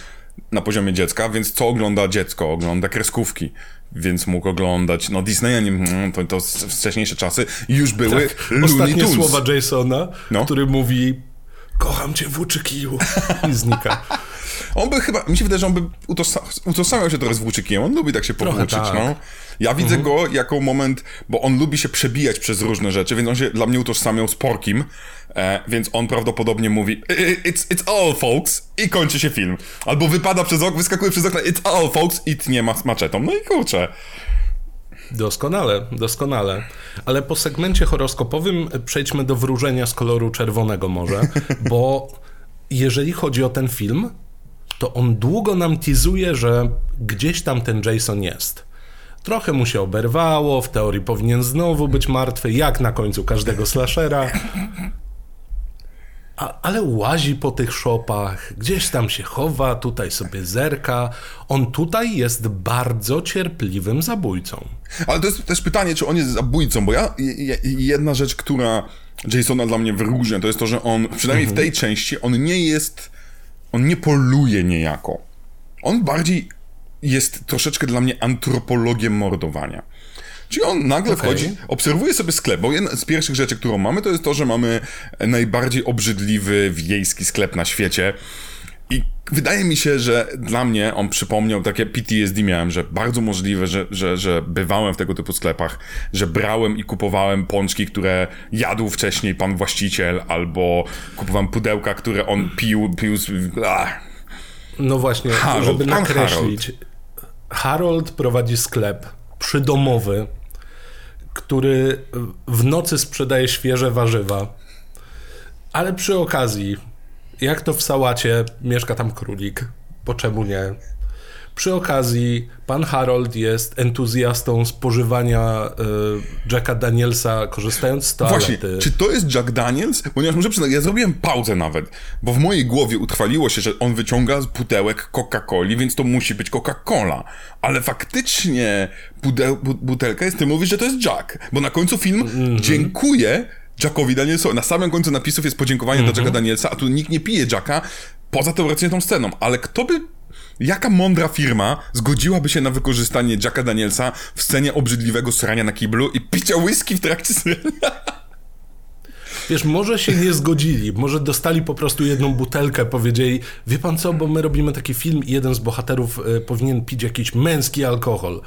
na poziomie dziecka, więc co ogląda dziecko? Ogląda kreskówki więc mógł oglądać, no Disneya, nie, mm, to, to wcześniejsze czasy już były tak, Looney Ostatnie Tunes. słowa Jasona, no. który mówi kocham cię włóczykiju i znika. On by chyba, mi się wydaje, że on by utożsamiał się trochę z włóczykiem, on lubi tak się powłóczyć, tak. no. Ja widzę mhm. go jako moment, bo on lubi się przebijać przez różne rzeczy, więc on się dla mnie utożsamiał z Porkim, e, więc on prawdopodobnie mówi it's, it's all folks i kończy się film. Albo wypada przez okno, wyskakuje przez okno it's all folks i tnie ma maczetą. No i kurczę. Doskonale, doskonale. Ale po segmencie horoskopowym przejdźmy do wróżenia z koloru czerwonego może, bo jeżeli chodzi o ten film, to on długo nam tizuje, że gdzieś tam ten Jason jest. Trochę mu się oberwało, w teorii powinien znowu być martwy, jak na końcu każdego slashera. A, ale łazi po tych szopach, gdzieś tam się chowa, tutaj sobie zerka. On tutaj jest bardzo cierpliwym zabójcą. Ale to jest też pytanie, czy on jest zabójcą, bo ja, jedna rzecz, która Jasona dla mnie wyróżnia, to jest to, że on, przynajmniej mhm. w tej części, on nie jest, on nie poluje niejako. On bardziej jest troszeczkę dla mnie antropologiem mordowania. Czyli on nagle okay. wchodzi, obserwuje sobie sklep, bo jedna z pierwszych rzeczy, którą mamy, to jest to, że mamy najbardziej obrzydliwy wiejski sklep na świecie. I wydaje mi się, że dla mnie on przypomniał takie PTSD miałem, że bardzo możliwe, że, że, że bywałem w tego typu sklepach, że brałem i kupowałem pączki, które jadł wcześniej pan właściciel, albo kupowałem pudełka, które on pił, pił. Ach. No właśnie, Harold, żeby nakreślić. Harold. Harold prowadzi sklep przydomowy, który w nocy sprzedaje świeże warzywa. Ale przy okazji, jak to w sałacie, mieszka tam królik. Po czemu nie? Przy okazji, pan Harold jest entuzjastą spożywania y, Jacka Danielsa, korzystając z toalety. Właśnie, czy to jest Jack Daniels? Ponieważ muszę przyznać, ja zrobiłem pauzę nawet, bo w mojej głowie utrwaliło się, że on wyciąga z pudełek Coca-Coli, więc to musi być Coca-Cola. Ale faktycznie pudeł, butelka jest, ty mówisz, że to jest Jack, bo na końcu film mm -hmm. dziękuję Jackowi Danielsowi. Na samym końcu napisów jest podziękowanie mm -hmm. dla Jacka Danielsa, a tu nikt nie pije Jacka, poza teoretycznie tą sceną. Ale kto by Jaka mądra firma zgodziłaby się na wykorzystanie Jacka Danielsa w scenie obrzydliwego srania na kiblu i picia whisky w trakcie srania? Wiesz, może się nie zgodzili, może dostali po prostu jedną butelkę, powiedzieli, wie pan co, bo my robimy taki film i jeden z bohaterów y, powinien pić jakiś męski alkohol.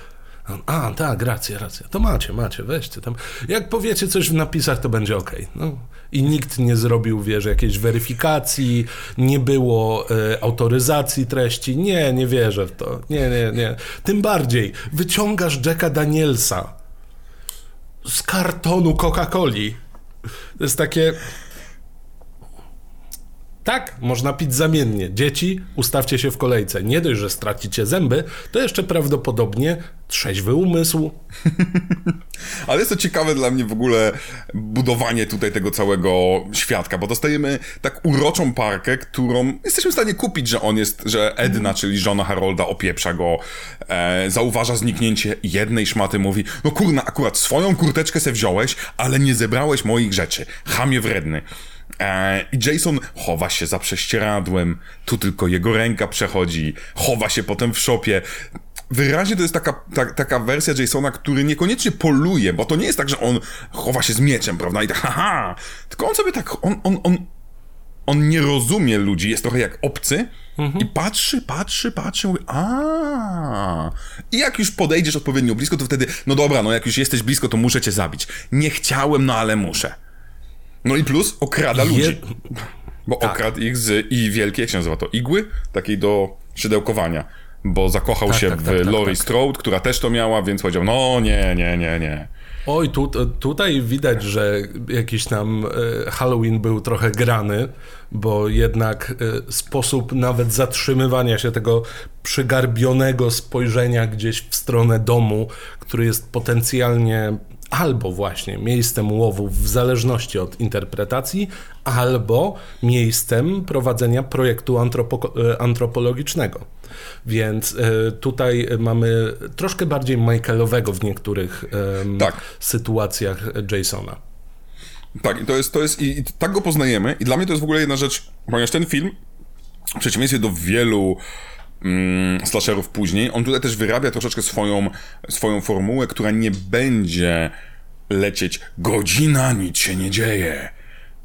A, tak, racja, racja. To macie, macie, weźcie tam. Jak powiecie coś w napisach, to będzie ok. No. I nikt nie zrobił, wiesz, jakiejś weryfikacji, nie było e, autoryzacji treści. Nie, nie wierzę w to. Nie, nie, nie. Tym bardziej, wyciągasz Jacka Danielsa z kartonu Coca-Coli. To jest takie... Tak, można pić zamiennie. Dzieci, ustawcie się w kolejce. Nie dość, że stracicie zęby, to jeszcze prawdopodobnie trzeźwy umysł. Ale jest to ciekawe dla mnie w ogóle budowanie tutaj tego całego świadka, bo dostajemy tak uroczą parkę, którą jesteśmy w stanie kupić, że on jest, że Edna, czyli żona Harolda, opieprza go, e, zauważa zniknięcie jednej szmaty, mówi, no kurna, akurat swoją kurteczkę se wziąłeś, ale nie zebrałeś moich rzeczy. Chamie wredny. E, I Jason chowa się za prześcieradłem, tu tylko jego ręka przechodzi, chowa się potem w szopie. Wyraźnie to jest taka, ta, taka wersja Jasona, który niekoniecznie poluje, bo to nie jest tak, że on chowa się z mieczem, prawda? I tak, haha! Tylko on sobie tak, on, on, on, on nie rozumie ludzi, jest trochę jak obcy mhm. i patrzy, patrzy, patrzy, mówi, a I jak już podejdziesz odpowiednio blisko, to wtedy, no dobra, no jak już jesteś blisko, to muszę cię zabić. Nie chciałem, no ale muszę. No i plus okrada Je... ludzi. Bo tak. okradł ich z i wielkiej, jak się nazywa to, igły? Takiej do szydełkowania. Bo zakochał tak, się tak, w tak, tak Lori tak. Strode, która też to miała, więc powiedział, no nie, nie, nie, nie. Oj, tu, tutaj widać, że jakiś tam e, Halloween był trochę grany, bo jednak e, sposób nawet zatrzymywania się tego przygarbionego spojrzenia gdzieś w stronę domu, który jest potencjalnie albo właśnie miejscem łowów w zależności od interpretacji, albo miejscem prowadzenia projektu antropo- e, antropologicznego. Więc e, tutaj mamy troszkę bardziej Michaelowego w niektórych tak. sytuacjach Jasona. Tak, i to jest, to jest i, i tak go poznajemy. I dla mnie to jest w ogóle jedna rzecz, ponieważ ten film, w przeciwieństwie do wielu mm, slasherów później, on tutaj też wyrabia troszeczkę swoją, swoją formułę, która nie będzie lecieć godzina, nic się nie dzieje.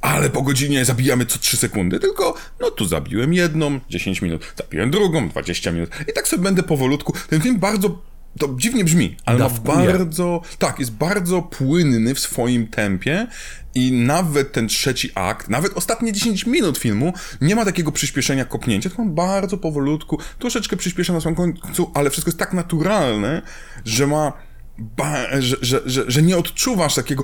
Ale po godzinie zabijamy co 3 sekundy, tylko no tu zabiłem jedną, 10 minut, zabiłem drugą, 20 minut i tak sobie będę powolutku. Ten film bardzo to dziwnie brzmi, ale ma bardzo, tak, jest bardzo płynny w swoim tempie i nawet ten trzeci akt, nawet ostatnie 10 minut filmu nie ma takiego przyspieszenia kopnięcia, tylko on bardzo powolutku, troszeczkę przyspiesza na swoim końcu, ale wszystko jest tak naturalne, że ma, ba, że, że, że, że nie odczuwasz takiego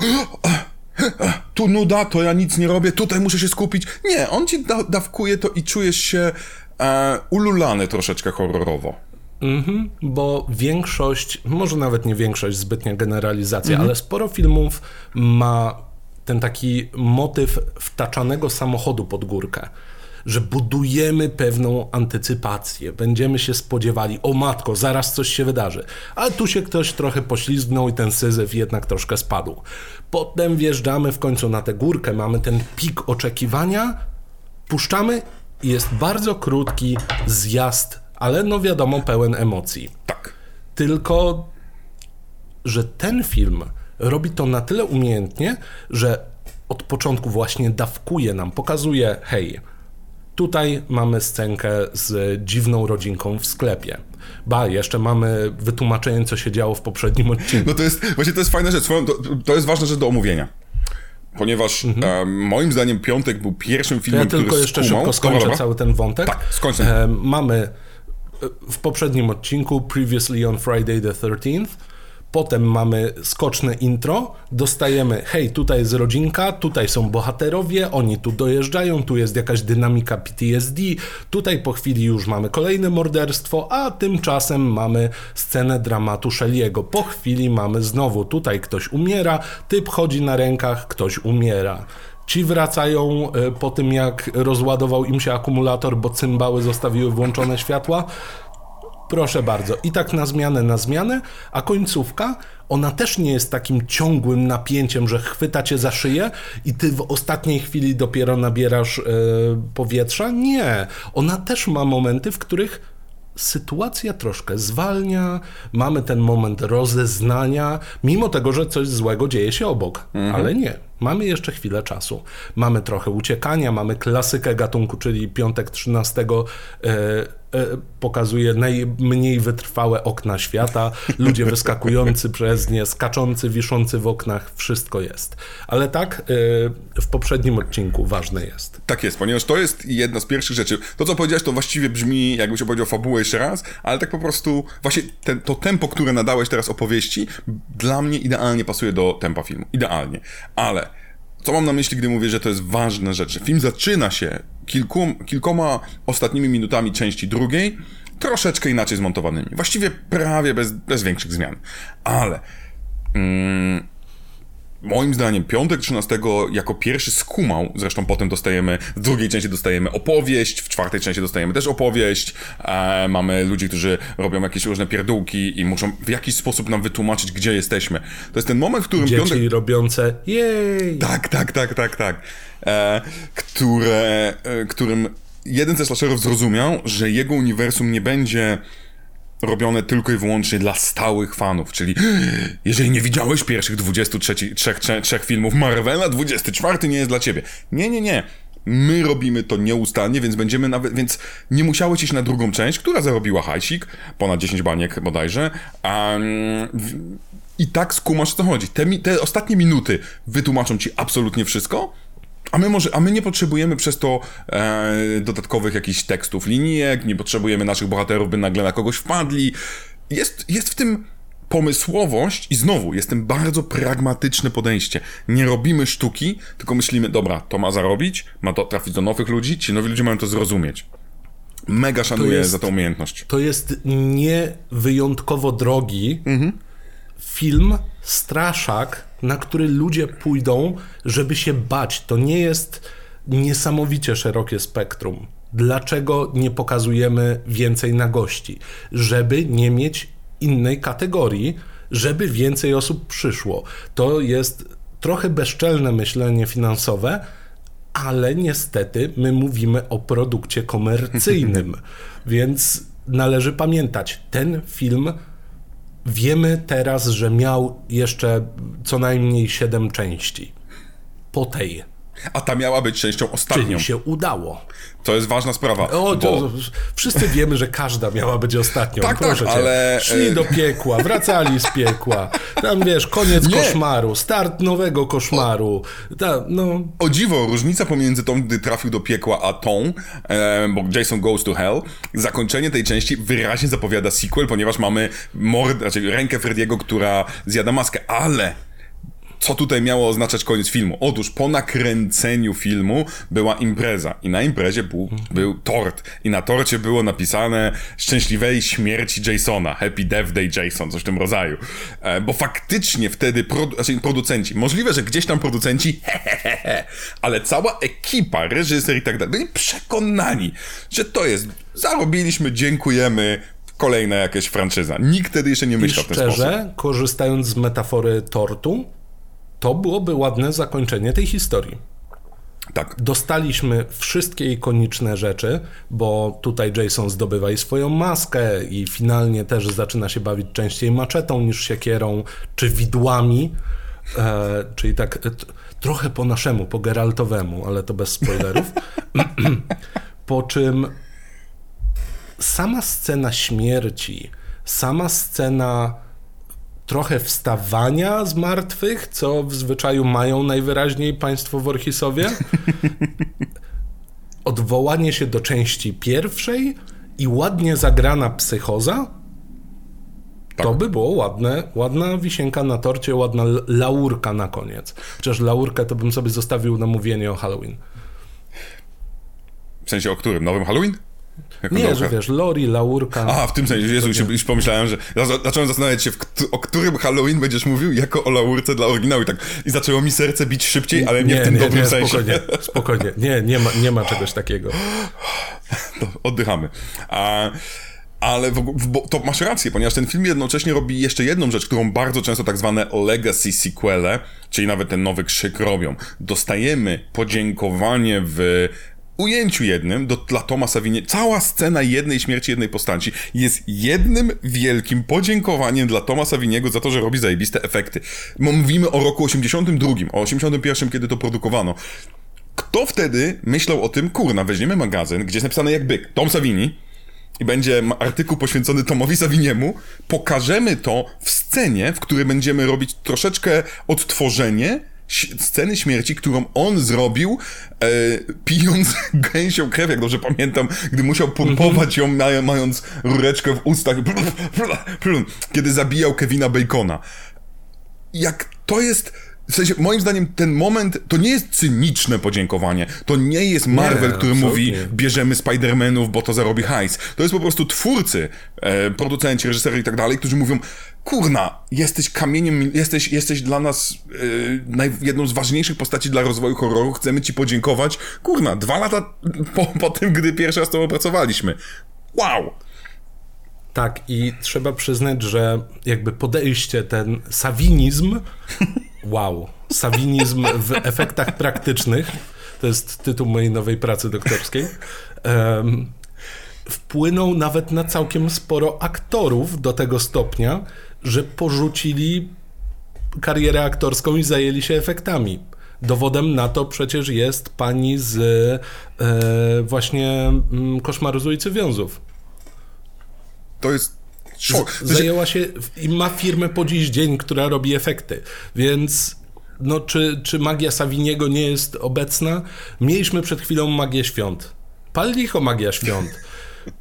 tu nuda, to ja nic nie robię, tutaj muszę się skupić. Nie, on ci da, dawkuje to i czujesz się e, ululany troszeczkę horrorowo. Mhm, bo większość, może nawet nie większość, zbytnia generalizacja, mhm. ale sporo filmów ma ten taki motyw wtaczanego samochodu pod górkę że budujemy pewną antycypację. Będziemy się spodziewali, o matko, zaraz coś się wydarzy. Ale tu się ktoś trochę poślizgnął i ten syzyf jednak troszkę spadł. Potem wjeżdżamy w końcu na tę górkę, mamy ten pik oczekiwania, puszczamy i jest bardzo krótki zjazd, ale no wiadomo, pełen emocji. Tak. Tylko, że ten film robi to na tyle umiejętnie, że od początku właśnie dawkuje nam, pokazuje, hej, Tutaj mamy scenkę z dziwną rodzinką w sklepie. Ba, jeszcze mamy wytłumaczenie, co się działo w poprzednim odcinku. No to jest, właśnie to jest fajna rzecz, to, to jest ważna rzecz do omówienia. Ponieważ mhm. e, moim zdaniem Piątek był pierwszym filmem, ja który tylko jeszcze skumał. szybko skończę cały ten wątek. Tak, skończę. E, mamy w poprzednim odcinku Previously on Friday the 13th Potem mamy skoczne intro, dostajemy, hej, tutaj jest rodzinka, tutaj są bohaterowie, oni tu dojeżdżają, tu jest jakaś dynamika PTSD, tutaj po chwili już mamy kolejne morderstwo, a tymczasem mamy scenę dramatu Shelley'ego. Po chwili mamy znowu, tutaj ktoś umiera, typ chodzi na rękach, ktoś umiera. Ci wracają e, po tym, jak rozładował im się akumulator, bo cymbały zostawiły włączone światła. Proszę bardzo. I tak na zmianę, na zmianę, a końcówka, ona też nie jest takim ciągłym napięciem, że chwyta cię za szyję i ty w ostatniej chwili dopiero nabierasz yy, powietrza. Nie. Ona też ma momenty, w których sytuacja troszkę zwalnia, mamy ten moment rozeznania, mimo tego, że coś złego dzieje się obok, mhm. ale nie. Mamy jeszcze chwilę czasu. Mamy trochę uciekania, mamy klasykę gatunku, czyli piątek 13 E, pokazuje najmniej wytrwałe okna świata, ludzie wyskakujący przez nie, skaczący, wiszący w oknach, wszystko jest. Ale tak, e, w poprzednim odcinku ważne jest. Tak jest, ponieważ to jest jedna z pierwszych rzeczy. To, co powiedziałeś, to właściwie brzmi, jakbyś opowiedział fabułę jeszcze raz, ale tak po prostu, właśnie to tempo, które nadałeś teraz opowieści, dla mnie idealnie pasuje do tempa filmu. Idealnie. Ale co mam na myśli, gdy mówię, że to jest ważna rzecz? Że film zaczyna się kilku, kilkoma ostatnimi minutami części drugiej, troszeczkę inaczej zmontowanymi. Właściwie prawie bez, bez większych zmian. Ale mm, moim zdaniem piątek 13 jako pierwszy skumał, zresztą potem dostajemy, w drugiej części dostajemy opowieść, w czwartej części dostajemy też opowieść, e, mamy ludzi, którzy robią jakieś różne pierdółki i muszą w jakiś sposób nam wytłumaczyć, gdzie jesteśmy. To jest ten moment, w którym Dzieci piątek... robiące jej! Tak, tak, tak, tak, tak. E, które, e, którym jeden ze slasherów zrozumiał, że jego uniwersum nie będzie robione tylko i wyłącznie dla stałych fanów, czyli jeżeli nie widziałeś pierwszych 23 trzech, trzech, trzech filmów Marvela, 24 nie jest dla ciebie. Nie, nie, nie. My robimy to nieustannie, więc będziemy nawet, więc nie musiałeś iść na drugą część, która zarobiła hajsik, ponad 10 baniek bodajże, um, i tak skumasz, co chodzi. Te, te ostatnie minuty wytłumaczą ci absolutnie wszystko, a my, może, a my nie potrzebujemy przez to e, dodatkowych jakichś tekstów, linijek, nie potrzebujemy naszych bohaterów, by nagle na kogoś wpadli. Jest, jest w tym pomysłowość i znowu jest tym bardzo pragmatyczne podejście. Nie robimy sztuki, tylko myślimy, dobra, to ma zarobić, ma to trafić do nowych ludzi, ci nowi ludzie mają to zrozumieć. Mega szanuję jest, za tę umiejętność. To jest nie wyjątkowo drogi mhm. film, straszak, na który ludzie pójdą, żeby się bać. To nie jest niesamowicie szerokie spektrum. Dlaczego nie pokazujemy więcej na gości? Żeby nie mieć innej kategorii, żeby więcej osób przyszło. To jest trochę bezczelne myślenie finansowe, ale niestety my mówimy o produkcie komercyjnym, więc należy pamiętać, ten film Wiemy teraz, że miał jeszcze co najmniej siedem części. Po tej. A ta miała być częścią ostatnią. Czyli się udało. To jest ważna sprawa. O, to, bo... Wszyscy wiemy, że każda miała być ostatnią. tak, Proszę tak, cię. ale... Szli do piekła, wracali z piekła. Tam wiesz, koniec Nie. koszmaru, start nowego koszmaru. Ta, no. O dziwo, różnica pomiędzy tą, gdy trafił do piekła, a tą, e, bo Jason Goes to Hell, zakończenie tej części wyraźnie zapowiada sequel, ponieważ mamy mord, znaczy rękę Frediego, która zjada maskę, ale co tutaj miało oznaczać koniec filmu? Otóż po nakręceniu filmu była impreza i na imprezie był, był tort i na torcie było napisane szczęśliwej śmierci Jasona, Happy Death Day Jason, coś w tym rodzaju. E, bo faktycznie wtedy produ znaczy producenci, możliwe, że gdzieś tam producenci, hehehe, ale cała ekipa, reżyser i tak dalej, byli przekonani, że to jest, zarobiliśmy, dziękujemy, kolejna jakaś franczyza. Nikt wtedy jeszcze nie myślał I szczerze, w ten sposób. korzystając z metafory tortu, to byłoby ładne zakończenie tej historii. Tak. Dostaliśmy wszystkie ikoniczne rzeczy, bo tutaj Jason zdobywa i swoją maskę i finalnie też zaczyna się bawić częściej maczetą niż siekierą czy widłami. E, czyli tak e, trochę po naszemu, po Geraltowemu, ale to bez spoilerów. po czym sama scena śmierci, sama scena trochę wstawania z martwych, co w zwyczaju mają najwyraźniej państwo w Orchisowie. Odwołanie się do części pierwszej i ładnie zagrana psychoza. Tak. To by było ładne, ładna wisienka na torcie, ładna laurka na koniec. Chociaż laurkę to bym sobie zostawił na mówienie o Halloween. W sensie o którym? Nowym Halloween? Nie, że wiesz, Lori, Laurka. A, w tym sensie, Jezu, już, już pomyślałem, że zacząłem zastanawiać się, o którym Halloween będziesz mówił jako o Laurce dla oryginału i tak i zaczęło mi serce bić szybciej, ale nie, nie w tym nie, dobrym nie, sensie. Spokojnie, spokojnie. Nie, nie ma, nie ma czegoś takiego. To oddychamy. A... Ale w, w, to masz rację, ponieważ ten film jednocześnie robi jeszcze jedną rzecz, którą bardzo często tak zwane legacy sequele, czyli nawet ten nowy krzyk robią. Dostajemy podziękowanie w ujęciu jednym do, dla Toma Savinie, cała scena jednej śmierci jednej postaci jest jednym wielkim podziękowaniem dla Toma Saviniego za to, że robi zajebiste efekty. Mówimy o roku 82, o 81, kiedy to produkowano. Kto wtedy myślał o tym, kurna, weźmiemy magazyn, gdzie jest napisane jak byk, Tom Savini, i będzie artykuł poświęcony Tomowi Saviniemu, pokażemy to w scenie, w której będziemy robić troszeczkę odtworzenie sceny śmierci, którą on zrobił, e, pijąc gęsią krew, jak dobrze pamiętam, gdy musiał pompować ją, mając rureczkę w ustach, kiedy zabijał Kevina Bacona. Jak to jest w sensie, moim zdaniem, ten moment to nie jest cyniczne podziękowanie. To nie jest Marvel, nie, który absolutnie. mówi, bierzemy Spider-Manów, bo to zarobi hajs. To jest po prostu twórcy, e, producenci, reżyserzy i tak dalej, którzy mówią, kurna, jesteś kamieniem, jesteś, jesteś dla nas e, jedną z ważniejszych postaci dla rozwoju horroru, chcemy ci podziękować. Kurna, dwa lata po, po tym, gdy pierwszy raz z tobą pracowaliśmy. Wow! Tak, i trzeba przyznać, że jakby podejście, ten sawinizm Wow. Sawinizm w efektach praktycznych. To jest tytuł mojej nowej pracy doktorskiej. Um, wpłynął nawet na całkiem sporo aktorów do tego stopnia, że porzucili karierę aktorską i zajęli się efektami. Dowodem na to przecież jest pani z e, właśnie mm, Koszmaru z ulicy Wiązów. To jest Zajęła się i ma firmę po dziś dzień, która robi efekty. Więc no, czy, czy magia Saviniego nie jest obecna? Mieliśmy przed chwilą magię świąt. Pal licho magia świąt.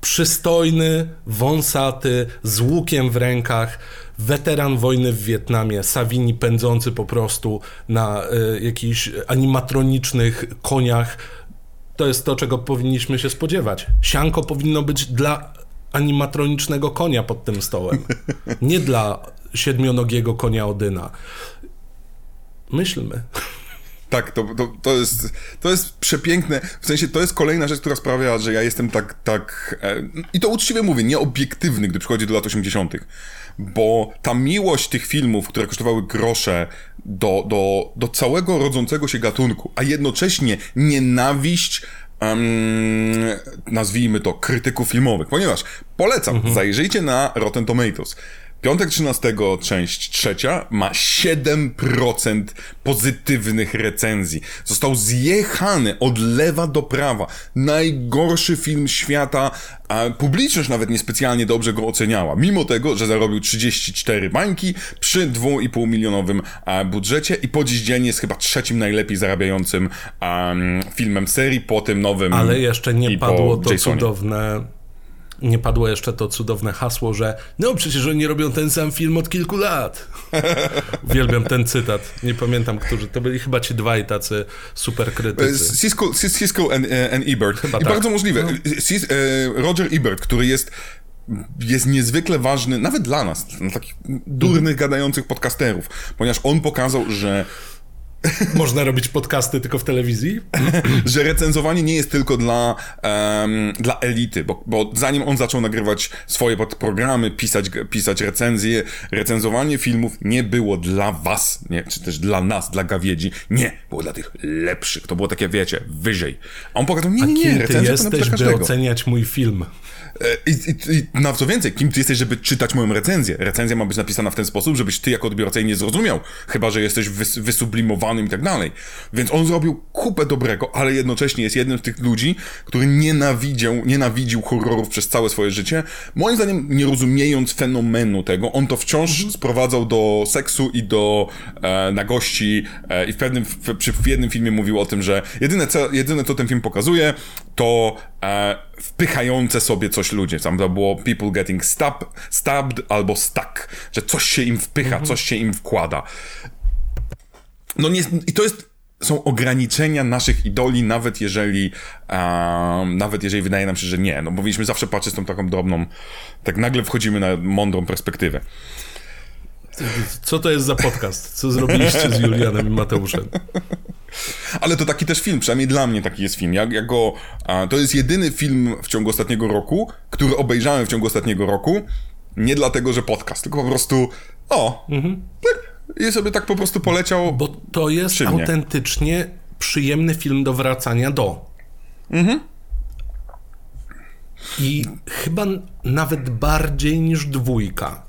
Przystojny, wąsaty, z łukiem w rękach, weteran wojny w Wietnamie, Savini pędzący po prostu na y, jakichś animatronicznych koniach. To jest to, czego powinniśmy się spodziewać. Sianko powinno być dla animatronicznego konia pod tym stołem. Nie dla siedmionogiego konia Odyna. Myślmy. Tak, to, to, to, jest, to jest przepiękne. W sensie to jest kolejna rzecz, która sprawia, że ja jestem tak, tak e, i to uczciwie mówię, nieobiektywny, gdy przychodzi do lat 80. Bo ta miłość tych filmów, które kosztowały grosze do, do, do całego rodzącego się gatunku, a jednocześnie nienawiść um, nazwijmy to, krytyków filmowych, ponieważ polecam, mhm. zajrzyjcie na Rotten Tomatoes. Piątek 13, część trzecia, ma 7% pozytywnych recenzji. Został zjechany od lewa do prawa. Najgorszy film świata, a publiczność nawet niespecjalnie dobrze go oceniała. Mimo tego, że zarobił 34 bańki przy 2,5 milionowym budżecie i po dziś dzień jest chyba trzecim najlepiej zarabiającym um, filmem serii po tym nowym. Ale jeszcze nie padło to Jasonie. cudowne nie padło jeszcze to cudowne hasło, że no przecież oni robią ten sam film od kilku lat. Uwielbiam ten cytat. Nie pamiętam, którzy to byli chyba ci dwaj tacy super krytycy. Cisco, Cisco and, e, and Ebert. Chyba I tak. bardzo możliwe. No. E, Roger Ebert, który jest jest niezwykle ważny, nawet dla nas, dla takich durnych, gadających podcasterów, ponieważ on pokazał, że można robić podcasty tylko w telewizji? że recenzowanie nie jest tylko dla, um, dla elity, bo, bo zanim on zaczął nagrywać swoje programy, pisać, pisać recenzje, recenzowanie filmów nie było dla was, nie, czy też dla nas, dla gawiedzi. Nie, było dla tych lepszych. To było takie, wiecie, wyżej. A on pokazał, nie, nie, nie, A kim ty jesteś, by oceniać mój film? E, I, i, I na co więcej, kim ty jesteś, żeby czytać moją recenzję? Recenzja ma być napisana w ten sposób, żebyś ty jako odbiorca jej nie zrozumiał, chyba że jesteś wys, wysublimowanym i tak dalej. Więc on zrobił kupę dobrego, ale jednocześnie jest jednym z tych ludzi, który nienawidział, nienawidził horrorów przez całe swoje życie. Moim zdaniem, nie rozumiejąc fenomenu tego, on to wciąż mhm. sprowadzał do seksu i do e, nagości e, i w pewnym, w, przy, w jednym filmie mówił o tym, że jedyne co, jedyne co ten film pokazuje, to e, wpychające sobie coś ludzie. Tam to było people getting stab, stabbed albo stuck, że coś się im wpycha, mhm. coś się im wkłada. No nie, i to jest są ograniczenia naszych idoli, nawet jeżeli um, nawet jeżeli wydaje nam się, że nie. No powinniśmy zawsze patrzeć z tą taką drobną, tak nagle wchodzimy na mądrą perspektywę. Co to jest za podcast? Co zrobiliście z Julianem i Mateuszem? Ale to taki też film, przynajmniej dla mnie taki jest film. Ja, ja go, a, to jest jedyny film w ciągu ostatniego roku, który obejrzałem w ciągu ostatniego roku. Nie dlatego, że podcast, tylko po prostu o, mhm. i sobie tak po prostu poleciał. Bo to jest autentycznie przyjemny film do wracania do. Mhm. I chyba nawet bardziej niż dwójka.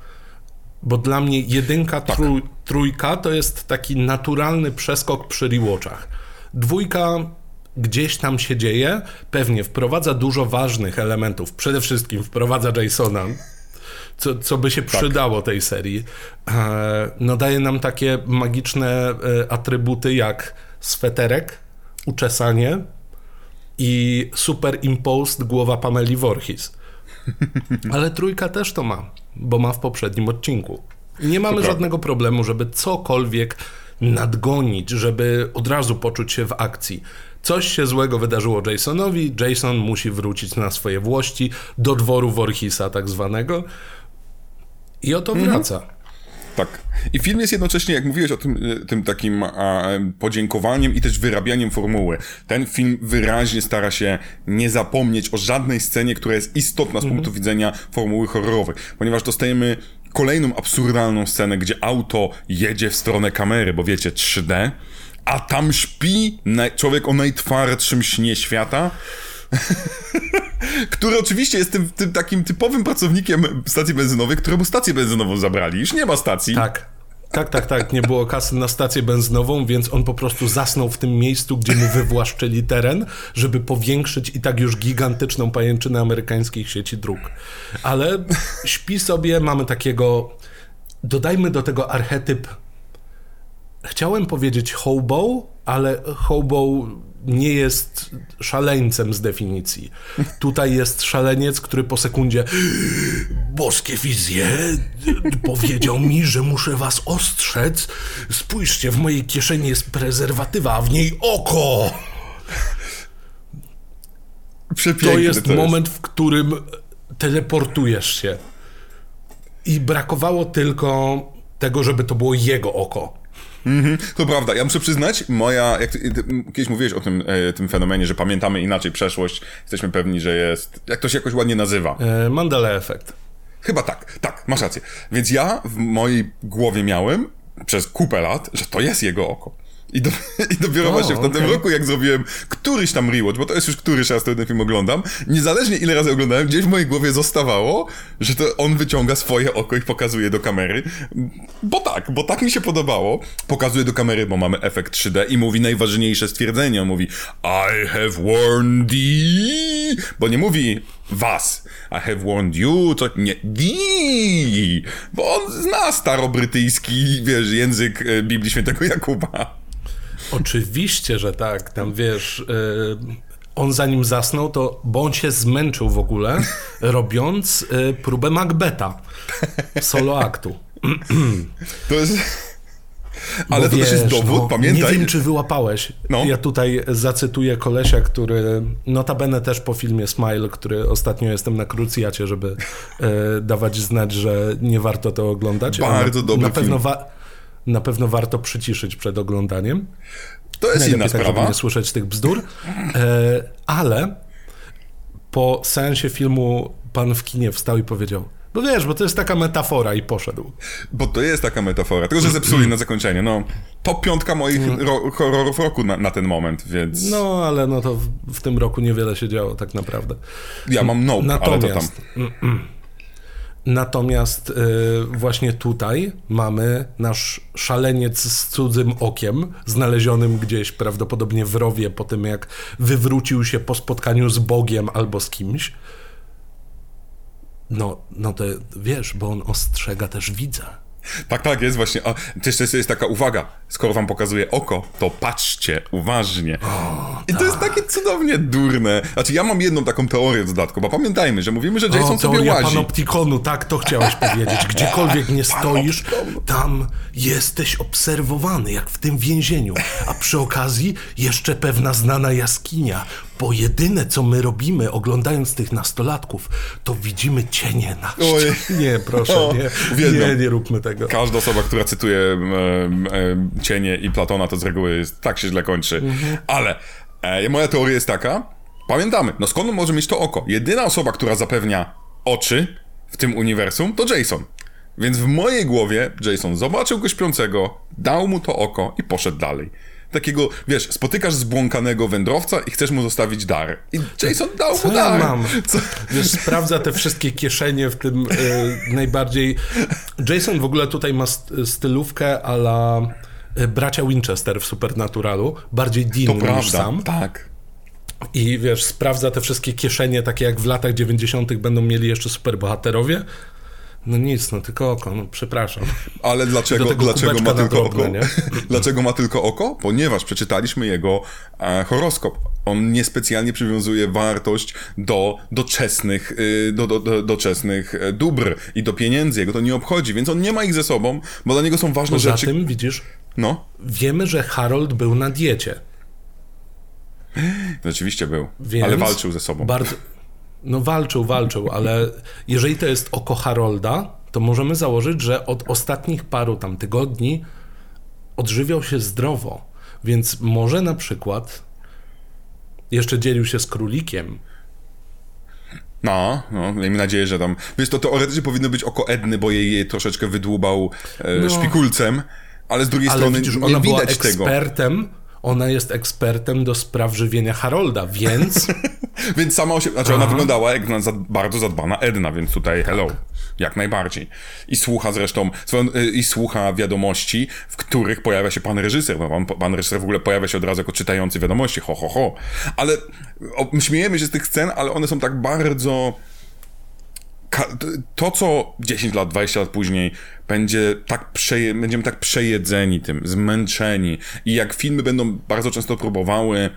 Bo dla mnie jedynka, tak. trój, trójka to jest taki naturalny przeskok przy rewatchach. Dwójka gdzieś tam się dzieje, pewnie wprowadza dużo ważnych elementów. Przede wszystkim wprowadza Jasona, co, co by się tak. przydało tej serii. E, no daje nam takie magiczne e, atrybuty jak sweterek, uczesanie i superimposed głowa Pameli Voorhees. Ale trójka też to ma, bo ma w poprzednim odcinku. Nie mamy żadnego problemu, żeby cokolwiek nadgonić, żeby od razu poczuć się w akcji. Coś się złego wydarzyło Jasonowi, Jason musi wrócić na swoje włości do dworu Voorheesa tak zwanego i oto mhm. wraca. Tak. I film jest jednocześnie, jak mówiłeś o tym, e, tym takim a, podziękowaniem i też wyrabianiem formuły. Ten film wyraźnie stara się nie zapomnieć o żadnej scenie, która jest istotna z mhm. punktu widzenia formuły horrorowej, ponieważ dostajemy kolejną absurdalną scenę, gdzie auto jedzie w stronę kamery, bo wiecie, 3D, a tam śpi człowiek o najtwardszym śnie świata. który oczywiście jest tym, tym, takim typowym pracownikiem stacji benzynowej, któremu stację benzynową zabrali. Już nie ma stacji. Tak. Tak, tak, tak. Nie było kasy na stację benzynową, więc on po prostu zasnął w tym miejscu, gdzie mu wywłaszczyli teren, żeby powiększyć i tak już gigantyczną pajęczynę amerykańskich sieci dróg. Ale śpi sobie, mamy takiego. Dodajmy do tego archetyp. Chciałem powiedzieć hobo, ale hobo nie jest szaleńcem z definicji. Tutaj jest szaleniec, który po sekundzie boskie wizje powiedział mi, że muszę was ostrzec. Spójrzcie, w mojej kieszeni jest prezerwatywa, a w niej oko. Przepiękny to jest to moment, jest. w którym teleportujesz się. I brakowało tylko tego, żeby to było jego oko. Mhm, to prawda. Ja muszę przyznać, moja, jak ty, ty, kiedyś mówiłeś o tym, e, tym fenomenie, że pamiętamy inaczej przeszłość, jesteśmy pewni, że jest, jak to się jakoś ładnie nazywa? E, Mandela efekt. Chyba tak, tak, masz rację. Więc ja w mojej głowie miałem przez kupę lat, że to jest jego oko. I, do, I dopiero o, właśnie w tamtym okay. roku, jak zrobiłem któryś tam rewatch, bo to jest już któryś raz, ten film oglądam, niezależnie ile razy oglądałem, gdzieś w mojej głowie zostawało, że to on wyciąga swoje oko i pokazuje do kamery. Bo tak, bo tak mi się podobało. Pokazuje do kamery, bo mamy efekt 3D i mówi najważniejsze stwierdzenie. On mówi I have warned thee. Bo nie mówi was. I have warned you, to nie thee. Bo on zna starobrytyjski, wiesz, język e, Biblii Świętego Jakuba. Oczywiście, że tak. Tam wiesz, yy, on zanim zasnął, to bo on się zmęczył w ogóle, robiąc yy, próbę Macbeta solo aktu. to jest. Ale Bo to wiesz, też jest dowód, no, pamiętaj. Nie wiem, czy wyłapałeś. No. Ja tutaj zacytuję kolesia, który notabene też po filmie Smile, który ostatnio jestem na krucjacie, żeby e, dawać znać, że nie warto to oglądać. Bardzo dobry na pewno film na pewno warto przyciszyć przed oglądaniem. To jest Najlepiej inna tak, sprawa. żeby nie słyszeć tych bzdur. E, ale po seansie filmu pan w kinie wstał i powiedział no wiesz, bo to jest taka metafora i poszedł. Bo to jest taka metafora, tylko że zepsuli na zakończenie, no. To piątka moich mm. ro horrorów roku na, na, ten moment, więc... No, ale no to w, w, tym roku niewiele się działo tak naprawdę. Ja mam no, ale to tam... Natomiast y, właśnie tutaj mamy nasz szaleniec z cudzym okiem, znalezionym gdzieś prawdopodobnie w rowie po tym, jak wywrócił się po spotkaniu z Bogiem albo z kimś. No, no to wiesz, bo on ostrzega też widza. Tak, tak, jest właśnie. A też jest, jest taka uwaga. Skoro wam pokazuje oko, to patrzcie uważnie. O, I to jest tak. takie cudownie durne. Znaczy, ja mam jedną taką teorię w dodatku, bo pamiętajmy, że mówimy, że Jason o, sobie łazi. panoptikonu, tak, to chciałeś powiedzieć. Gdziekolwiek nie stoisz, tam jesteś obserwowany, jak w tym więzieniu. A przy okazji jeszcze pewna znana jaskinia, bo jedyne, co my robimy, oglądając tych nastolatków, to widzimy cienie na ścianie. Nie, proszę, o, nie, nie, nie róbmy tego. Każda osoba, która cytuje e, e, cienie i Platona, to z reguły tak się źle kończy. Mhm. Ale e, moja teoria jest taka, pamiętamy, no skąd może mieć to oko? Jedyna osoba, która zapewnia oczy w tym uniwersum, to Jason. Więc w mojej głowie Jason zobaczył go śpiącego, dał mu to oko i poszedł dalej. Takiego, wiesz, spotykasz zbłąkanego wędrowca i chcesz mu zostawić dar. I Jason dał Co mu dar. Ja mam? Co? Wiesz, sprawdza te wszystkie kieszenie w tym y, najbardziej... Jason w ogóle tutaj ma stylówkę ala y, bracia Winchester w Supernaturalu, bardziej Dean to niż prawda, sam. tak. I wiesz, sprawdza te wszystkie kieszenie, takie jak w latach 90. będą mieli jeszcze superbohaterowie. No nic, no tylko oko, no przepraszam. Ale dlaczego, dlaczego ma tylko drobne, oko? Nie? dlaczego ma tylko oko? Ponieważ przeczytaliśmy jego e, horoskop. On niespecjalnie przywiązuje wartość do doczesnych, y, do, do, do, doczesnych e, dóbr i do pieniędzy. Jego to nie obchodzi, więc on nie ma ich ze sobą, bo dla niego są ważne Poza rzeczy. tym, widzisz, no? wiemy, że Harold był na diecie. Rzeczywiście był, więc ale walczył ze sobą. Bardzo, no walczył, walczył, ale jeżeli to jest oko Harolda, to możemy założyć, że od ostatnich paru tam tygodni odżywiał się zdrowo. Więc może na przykład jeszcze dzielił się z królikiem. No, no, miejmy nadzieję, że tam. Wiesz, to teoretycznie powinno być oko Edny, bo jej, jej troszeczkę wydłubał e, no. szpikulcem, ale z drugiej ale strony widzisz, nie ona widać była ekspertem, tego ona jest ekspertem do spraw żywienia Harolda, więc... więc sama się, znaczy Aha. ona wyglądała jak bardzo zadbana Edna, więc tutaj hello, jak najbardziej. I słucha zresztą, y, i słucha wiadomości, w których pojawia się pan reżyser. No, pan, pan reżyser w ogóle pojawia się od razu jako czytający wiadomości, ho, ho, ho. Ale o, śmiejemy się z tych scen, ale one są tak bardzo to, co 10 lat, 20 lat później będzie tak przeje, będziemy tak przejedzeni tym, zmęczeni i jak filmy będą bardzo często próbowały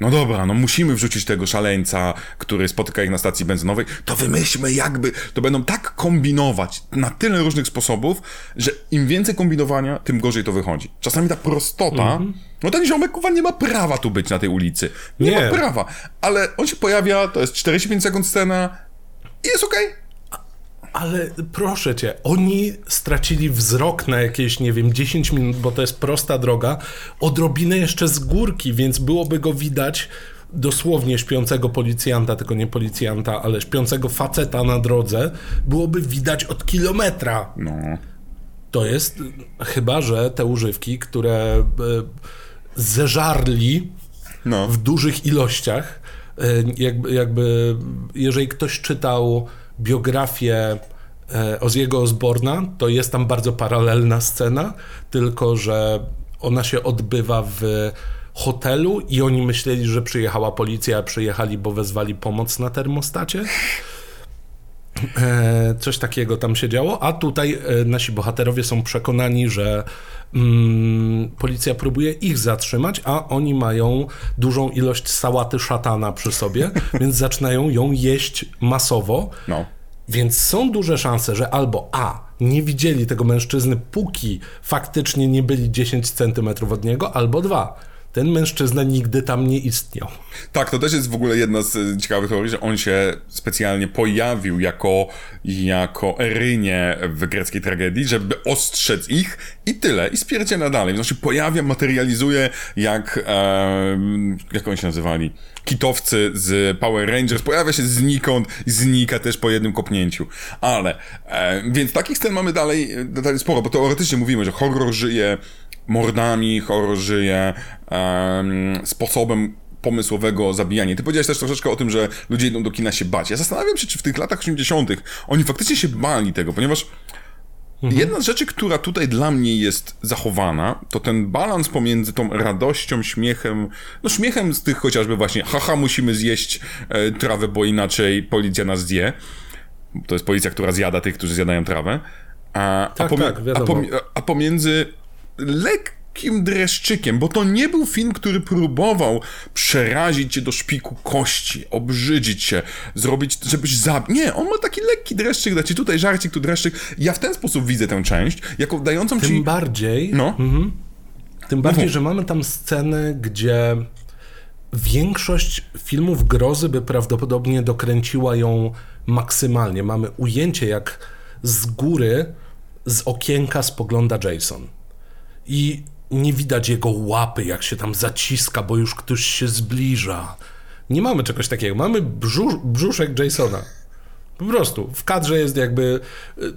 no dobra, no musimy wrzucić tego szaleńca, który spotyka ich na stacji benzynowej, to wymyślmy jakby, to będą tak kombinować na tyle różnych sposobów, że im więcej kombinowania, tym gorzej to wychodzi. Czasami ta prostota, mm -hmm. no ten ziomek kuwa nie ma prawa tu być na tej ulicy. Nie, nie, ma prawa, ale on się pojawia, to jest 45 sekund scena i jest okej. Okay ale proszę cię, oni stracili wzrok na jakieś, nie wiem, 10 minut, bo to jest prosta droga, odrobinę jeszcze z górki, więc byłoby go widać dosłownie śpiącego policjanta, tylko nie policjanta, ale śpiącego faceta na drodze, byłoby widać od kilometra. No. To jest chyba, że te używki, które e, zeżarli no. w dużych ilościach, e, jakby, jakby jeżeli ktoś czytał biografię e, Oziego Osborna, to jest tam bardzo paralelna scena, tylko że ona się odbywa w hotelu i oni myśleli, że przyjechała policja, a przyjechali, bo wezwali pomoc na termostacie. E, coś takiego tam się działo, a tutaj e, nasi bohaterowie są przekonani, że mm, policja próbuje ich zatrzymać, a oni mają dużą ilość sałaty szatana przy sobie, więc zaczynają ją jeść masowo. No. Więc są duże szanse, że albo A, nie widzieli tego mężczyzny, póki faktycznie nie byli 10 centymetrów od niego, albo dwa, ten mężczyzna nigdy tam nie istniał. Tak, to też jest w ogóle jedna z ciekawych teorii, że on się specjalnie pojawił jako, jako Erynie w greckiej tragedii, żeby ostrzec ich i tyle, i spierdziela dalej. Się pojawia, materializuje jak, e, jak oni się nazywali? Kitowcy z Power Rangers, pojawia się znikąd znika też po jednym kopnięciu. Ale, e, więc takich scen mamy dalej, dalej sporo, bo teoretycznie mówimy, że horror żyje mordami, horror żyje um, sposobem pomysłowego zabijania. Ty powiedziałeś też troszeczkę o tym, że ludzie idą do kina się bać. Ja zastanawiam się, czy w tych latach 80. oni faktycznie się bali tego, ponieważ mhm. jedna z rzeczy, która tutaj dla mnie jest zachowana, to ten balans pomiędzy tą radością, śmiechem, no śmiechem z tych chociażby właśnie, haha, musimy zjeść e, trawę, bo inaczej policja nas zje. To jest policja, która zjada tych, którzy zjadają trawę. A, tak, a, tak, a, pom a pomiędzy lekkim dreszczykiem, bo to nie był film, który próbował przerazić cię do szpiku kości, obrzydzić cię, zrobić, żebyś zabił. Nie, on ma taki lekki dreszczyk, da ci tutaj żarcik, tu dreszczyk. Ja w ten sposób widzę tę część, jako dającą Tym ci... Tym bardziej... No. Mhm. Tym bardziej, że mamy tam scenę, gdzie większość filmów grozy by prawdopodobnie dokręciła ją maksymalnie. Mamy ujęcie, jak z góry z okienka spogląda Jason. I nie widać jego łapy, jak się tam zaciska, bo już ktoś się zbliża. Nie mamy czegoś takiego. Mamy brzusz, brzuszek Jasona. Po prostu. W kadrze jest jakby y,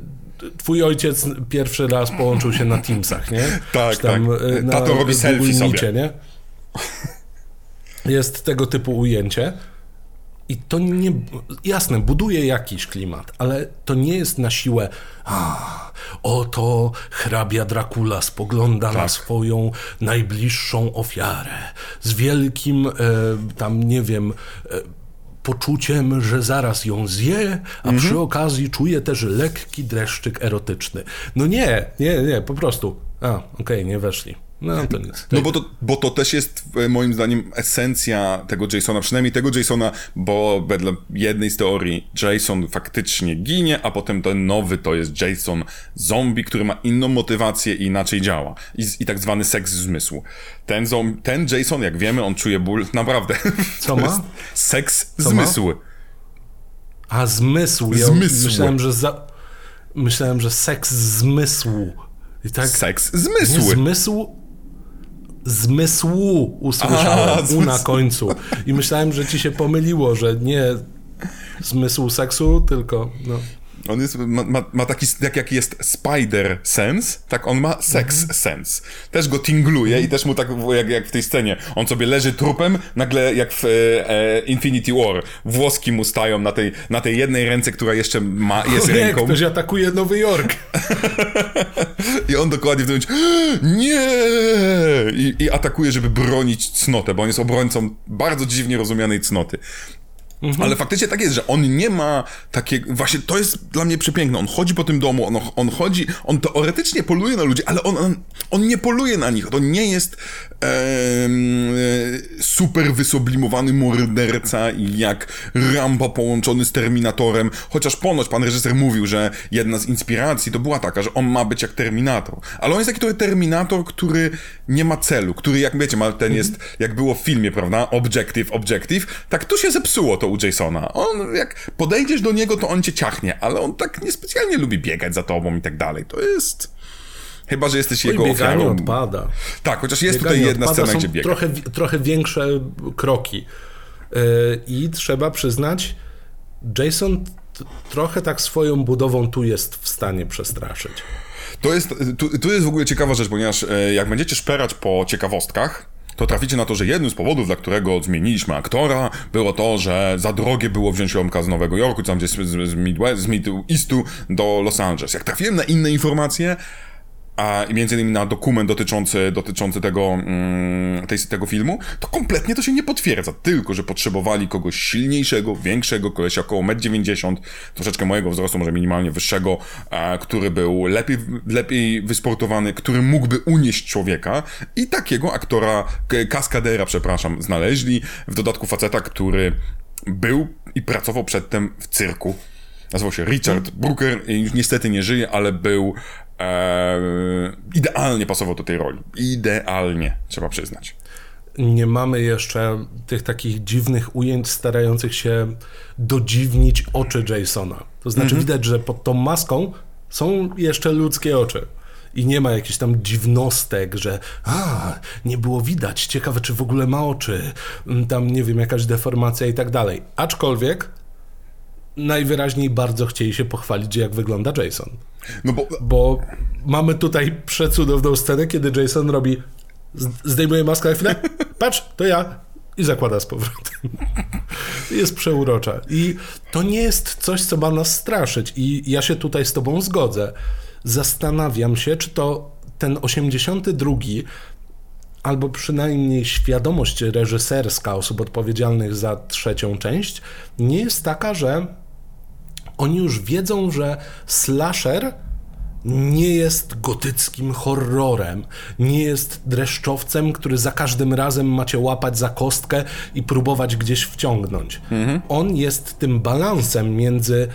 twój ojciec pierwszy raz połączył się na Teamsach, nie? Tak, tam, tak. E, na Tato robi selfie sobie. Nie? Jest tego typu ujęcie. I to nie. Jasne, buduje jakiś klimat, ale to nie jest na siłę. Oto hrabia Dracula spogląda tak. na swoją najbliższą ofiarę z wielkim, e, tam nie wiem. E, poczuciem, że zaraz ją zje, a przy mhm. okazji czuje też lekki dreszczyk erotyczny. No nie, nie, nie, po prostu. A, okej, okay, nie weszli. No, to nic. No bo to, bo to też jest e, moim zdaniem esencja tego Jasona, przynajmniej tego Jasona, bo wedle jednej z teorii Jason faktycznie ginie, a potem ten nowy to jest Jason zombie, który ma inną motywację i inaczej działa. I, i tak zwany seks zmysłu. Ten, zom, ten Jason, jak wiemy, on czuje ból, naprawdę. Co ma? Seks Co zmysł. Ma? A zmysł. Ja zmysł. Myślałem, że za... Myślałem, że seks zmysłu. I tak... Seks zmysł. Nie zmysł, zmysłu usłyszałem, A, u na końcu. I myślałem, że ci się pomyliło, że nie zmysł seksu, tylko no. On jest, ma, ma, ma taki, jak, jak jest spider sense, tak on ma sex mhm. sense. Też go tingluje mhm. i też mu tak, jak, jak w tej scenie, on sobie leży trupem, nagle jak w e, e Infinity War, włoski mu stają na tej, na tej jednej ręce, która jeszcze ma, jest nie, ręką. ktoś atakuje Nowy Jork. I on dokładnie w tym momencie, nie! I, I atakuje, żeby bronić cnotę, bo on jest obrońcą bardzo dziwnie rozumianej cnoty. Mhm. Ale faktycznie tak jest, że on nie ma takiego. Właśnie to jest dla mnie przepiękne. On chodzi po tym domu, on, on chodzi, on teoretycznie poluje na ludzi, ale on, on, on nie poluje na nich. To nie jest super wysoblimowany morderca jak Rambo połączony z Terminatorem. Chociaż ponoć pan reżyser mówił, że jedna z inspiracji to była taka, że on ma być jak Terminator. Ale on jest taki trochę Terminator, który nie ma celu, który jak wiecie, ma ten jest, jak było w filmie, prawda? Objective, objective. Tak tu się zepsuło to u Jasona. On, jak podejdziesz do niego, to on cię ciachnie, ale on tak niespecjalnie lubi biegać za tobą i tak dalej. To jest... Chyba, że jesteś jego bieganie ofiarą. odpada. Tak, chociaż jest bieganie tutaj jedna scena, gdzie biega. Trochę, trochę większe kroki. Yy, I trzeba przyznać, Jason trochę tak swoją budową tu jest w stanie przestraszyć. To jest, tu, tu jest w ogóle ciekawa rzecz, ponieważ e, jak będziecie szperać po ciekawostkach, to traficie na to, że jednym z powodów, dla którego zmieniliśmy aktora, było to, że za drogie było wziąć Romka z Nowego Jorku, tam gdzie z, z, Midwest, z Mideastu do Los Angeles. Jak trafiłem na inne informacje, a między innymi na dokument dotyczący, dotyczący tego, mm, tej, tego filmu, to kompletnie to się nie potwierdza. Tylko, że potrzebowali kogoś silniejszego, większego, kolesia około 1,90 m, troszeczkę mojego wzrostu, może minimalnie wyższego, który był lepiej, lepiej wysportowany, który mógłby unieść człowieka i takiego aktora, kaskadera, przepraszam, znaleźli. W dodatku faceta, który był i pracował przedtem w cyrku. Nazywał się Richard Brooker i niestety nie żyje, ale był idealnie pasował do tej roli. Idealnie, trzeba przyznać. Nie mamy jeszcze tych takich dziwnych ujęć starających się dodziwnić oczy Jasona. To znaczy mhm. widać, że pod tą maską są jeszcze ludzkie oczy. I nie ma jakichś tam dziwnostek, że a, nie było widać, ciekawe czy w ogóle ma oczy, mm, tam nie wiem, jakaś deformacja i tak dalej. Aczkolwiek najwyraźniej bardzo chcieli się pochwalić, jak wygląda Jason. No bo... bo mamy tutaj przecudowną scenę, kiedy Jason robi zdejmuje maskę na chwilę, patrz, to ja i zakłada z powrotem. jest przeurocza. I to nie jest coś, co ma nas straszyć. I ja się tutaj z tobą zgodzę. Zastanawiam się, czy to ten 82 albo przynajmniej świadomość reżyserska osób odpowiedzialnych za trzecią część nie jest taka, że oni już wiedzą, że slasher nie jest gotyckim horrorem, nie jest dreszczowcem, który za każdym razem macie łapać za kostkę i próbować gdzieś wciągnąć. Mhm. On jest tym balansem między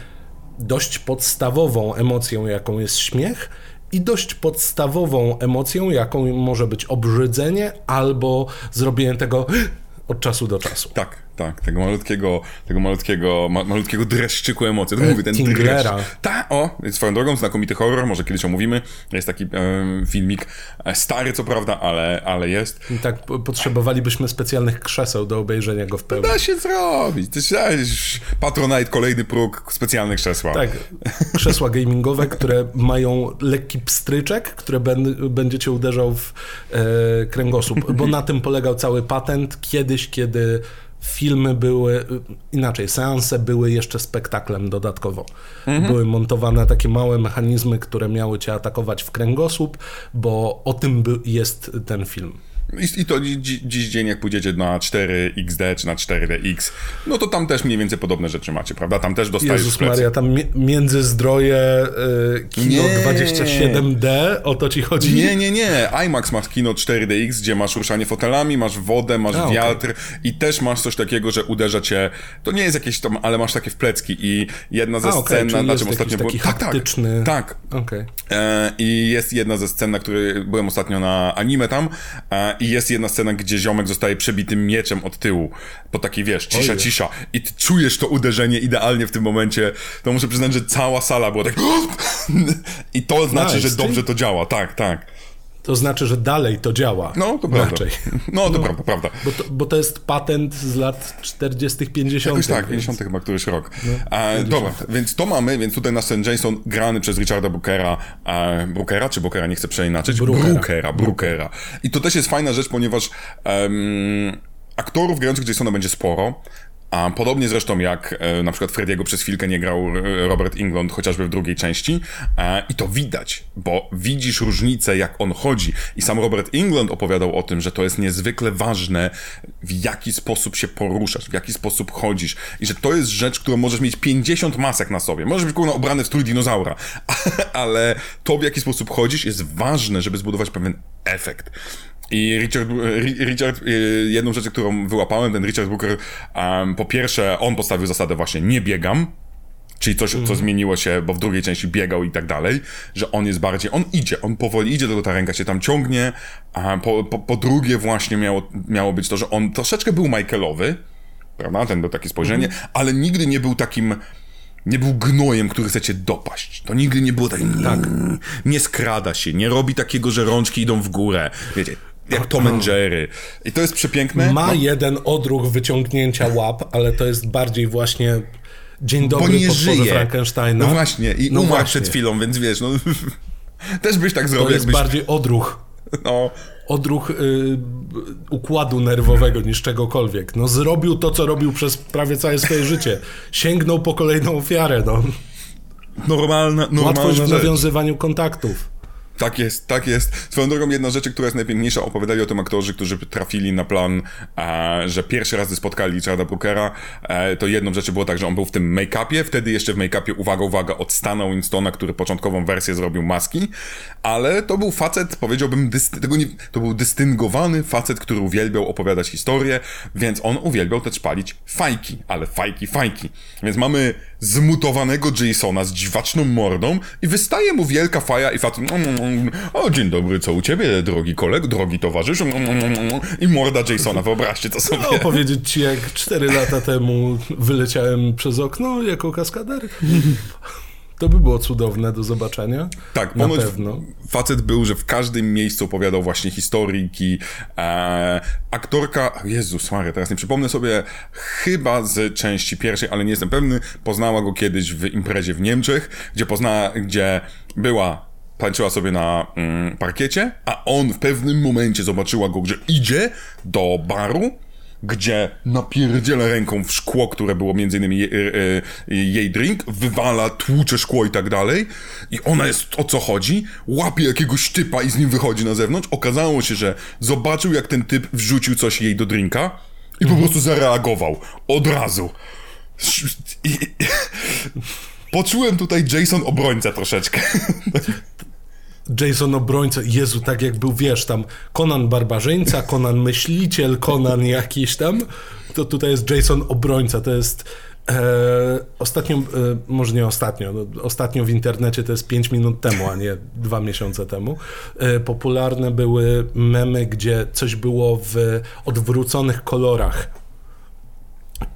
dość podstawową emocją, jaką jest śmiech, i dość podstawową emocją, jaką może być obrzydzenie albo zrobienie tego od czasu do czasu. Tak, Tak, tego malutkiego, tego malutkiego, ma, malutkiego dreszczyku emocji. To mówię, ten Tinglera. Ta, o, swoją drogą, znakomity horror, może kiedyś omówimy. Jest taki filmik, e, stary co prawda, ale, ale jest. I tak potrzebowalibyśmy specjalnych krzeseł do obejrzenia go w pełni. Da się zrobić. Patronite, kolejny próg, specjalnych krzesła. Tak, krzesła gamingowe, które mają lekki pstryczek, które ben, będzie cię uderzał w e, kręgosłup, bo na tym polegał cały patent kiedyś, kiedy filmy były, inaczej, seanse były jeszcze spektaklem dodatkowo. Mhm. Były montowane takie małe mechanizmy, które miały cię atakować w kręgosłup, bo o tym jest ten film. I, I, to dzi, dziś dzień, jak pójdziecie na 4XD czy na 4DX, no to tam też mniej więcej podobne rzeczy macie, prawda? Tam też dostajesz Jezus Maria, tam międzyzdroje y, kino nie. 27D, o to ci chodzi? Nie, nie, nie. IMAX masz kino 4DX, gdzie masz ruszanie fotelami, masz wodę, masz A, wiatr okay. i też masz coś takiego, że uderza cię, to nie jest jakieś tam, ale masz takie wplecki i jedna ze A, scen, okay, na czym ostatnio byłem... Tak, tak, tak. Okay. E, I jest jedna ze scen, na której byłem ostatnio na anime tam e, i jest jedna scena, gdzie ziomek zostaje przebitym mieczem od tyłu. Po takiej, wiesz, cisza, cisza. I ty czujesz to uderzenie idealnie w tym momencie. To muszę przyznać, że cała sala była tak... I to znaczy, nice. że dobrze to działa. Tak, tak. To znaczy, że dalej to działa. No, to prawda. Raczej. No, to no, prawda, prawda. Bo to, bo to, jest patent z lat 40., 50. Jakoś tak, 50. chyba któryś rok. No, e, dobra, więc to mamy, więc tutaj na St. Jason grany przez Richarda Brookera, e, Brookera czy Brookera, nie chcę przeinaczyć? Brookera. Brookera, Brookera. I to też jest fajna rzecz, ponieważ um, aktorów grających Jasona będzie sporo. A podobnie zresztą jak e, na przykład Frediego przez chwilkę nie grał e, Robert England, chociażby w drugiej części. E, I to widać, bo widzisz różnicę, jak on chodzi. I sam Robert England opowiadał o tym, że to jest niezwykle ważne, w jaki sposób się poruszasz, w jaki sposób chodzisz. I że to jest rzecz, którą możesz mieć 50 masek na sobie. Możesz być kurwa ubrany w strój dinozaura, ale to, w jaki sposób chodzisz, jest ważne, żeby zbudować pewien efekt. I Richard, Richard, y, jedną rzecz, którą wyłapałem, ten Richard Booker, um, po pierwsze, on postawił zasadę właśnie nie biegam, czyli coś, mm. co zmieniło się, bo w drugiej części biegał i tak dalej, że on jest bardziej, on idzie, on powoli idzie, tylko ta ręka się tam ciągnie, a po, po, po drugie właśnie miało, miało być to, że on troszeczkę był Michaelowy, prawda, ten był takie spojrzenie, mm. ale nigdy nie był takim, nie był gnojem, który chcecie dopaść. To nigdy nie było tak, tak. Nie skrada się, nie robi takiego, że rączki idą w górę. Wiecie, jak Tom and Jerry. I to jest przepiękne. Ma no. jeden odruch wyciągnięcia łap, ale to jest bardziej właśnie dzień dobry Bo nie żyje. Frankensteina. No właśnie, i no umarł przed chwilą, więc wiesz, no... Też byś tak zrobił. To jest jakbyś... bardziej odruch. No. Odruch y, układu nerwowego niż czegokolwiek. No zrobił to, co robił przez prawie całe swoje życie. Sięgnął po kolejną ofiarę, no. Normalna, normalna Łatwość w nawiązywaniu kontaktów. Tak jest, tak jest. Swoją drogą jedna rzecz, która jest najpiękniejsza, opowiadali o tym aktorzy, którzy trafili na plan, e, że pierwszy raz spotkali Richarda Brookera, e, to jedną rzeczy było tak, że on był w tym make-upie, wtedy jeszcze w make-upie, uwaga, uwaga, od Stana Winstona, który początkową wersję zrobił maski, ale to był facet, powiedziałbym, tego nie, to był dystyngowany facet, który uwielbiał opowiadać historię, więc on uwielbiał też palić fajki, ale fajki, fajki. Więc mamy zmutowanego Jasona z dziwaczną mordą i wystaje mu wielka faja i facet o, dzień dobry, co u ciebie, drogi koleg, drogi towarzysz? I morda Jasona, wyobraźcie to sobie. No, powiedzieć ci, jak cztery lata temu wyleciałem przez okno jako kaskader. To by było cudowne do zobaczenia. Tak, na pewno. Facet był, że w każdym miejscu opowiadał właśnie historyjki. E, aktorka, Jezus Maria, teraz nie przypomnę sobie, chyba z części pierwszej, ale nie jestem pewny, poznała go kiedyś w imprezie w Niemczech, gdzie poznała, gdzie była tańczyła sobie na mm, parkiecie, a on w pewnym momencie zobaczyła go, że idzie do baru, gdzie napierdziela ręką w szkło, które było między innymi jej, jej drink, wywala, tłucze szkło i tak dalej. I ona jest o co chodzi, łapie jakiegoś typa i z nim wychodzi na zewnątrz. Okazało się, że zobaczył, jak ten typ wrzucił coś jej do drinka i po prostu zareagował. Od razu. I... Poczułem tutaj Jason obrońca troszeczkę. Jason obrońca, Jezu, tak jak był, wiesz, tam Conan barbarzyńca, Conan myśliciel, Conan jakiś tam, to tutaj jest Jason obrońca, to jest e, ostatnio, e, może nie ostatnio, no, ostatnio w internecie to jest 5 minut temu, a nie dwa miesiące temu, e, popularne były memy, gdzie coś było w odwróconych kolorach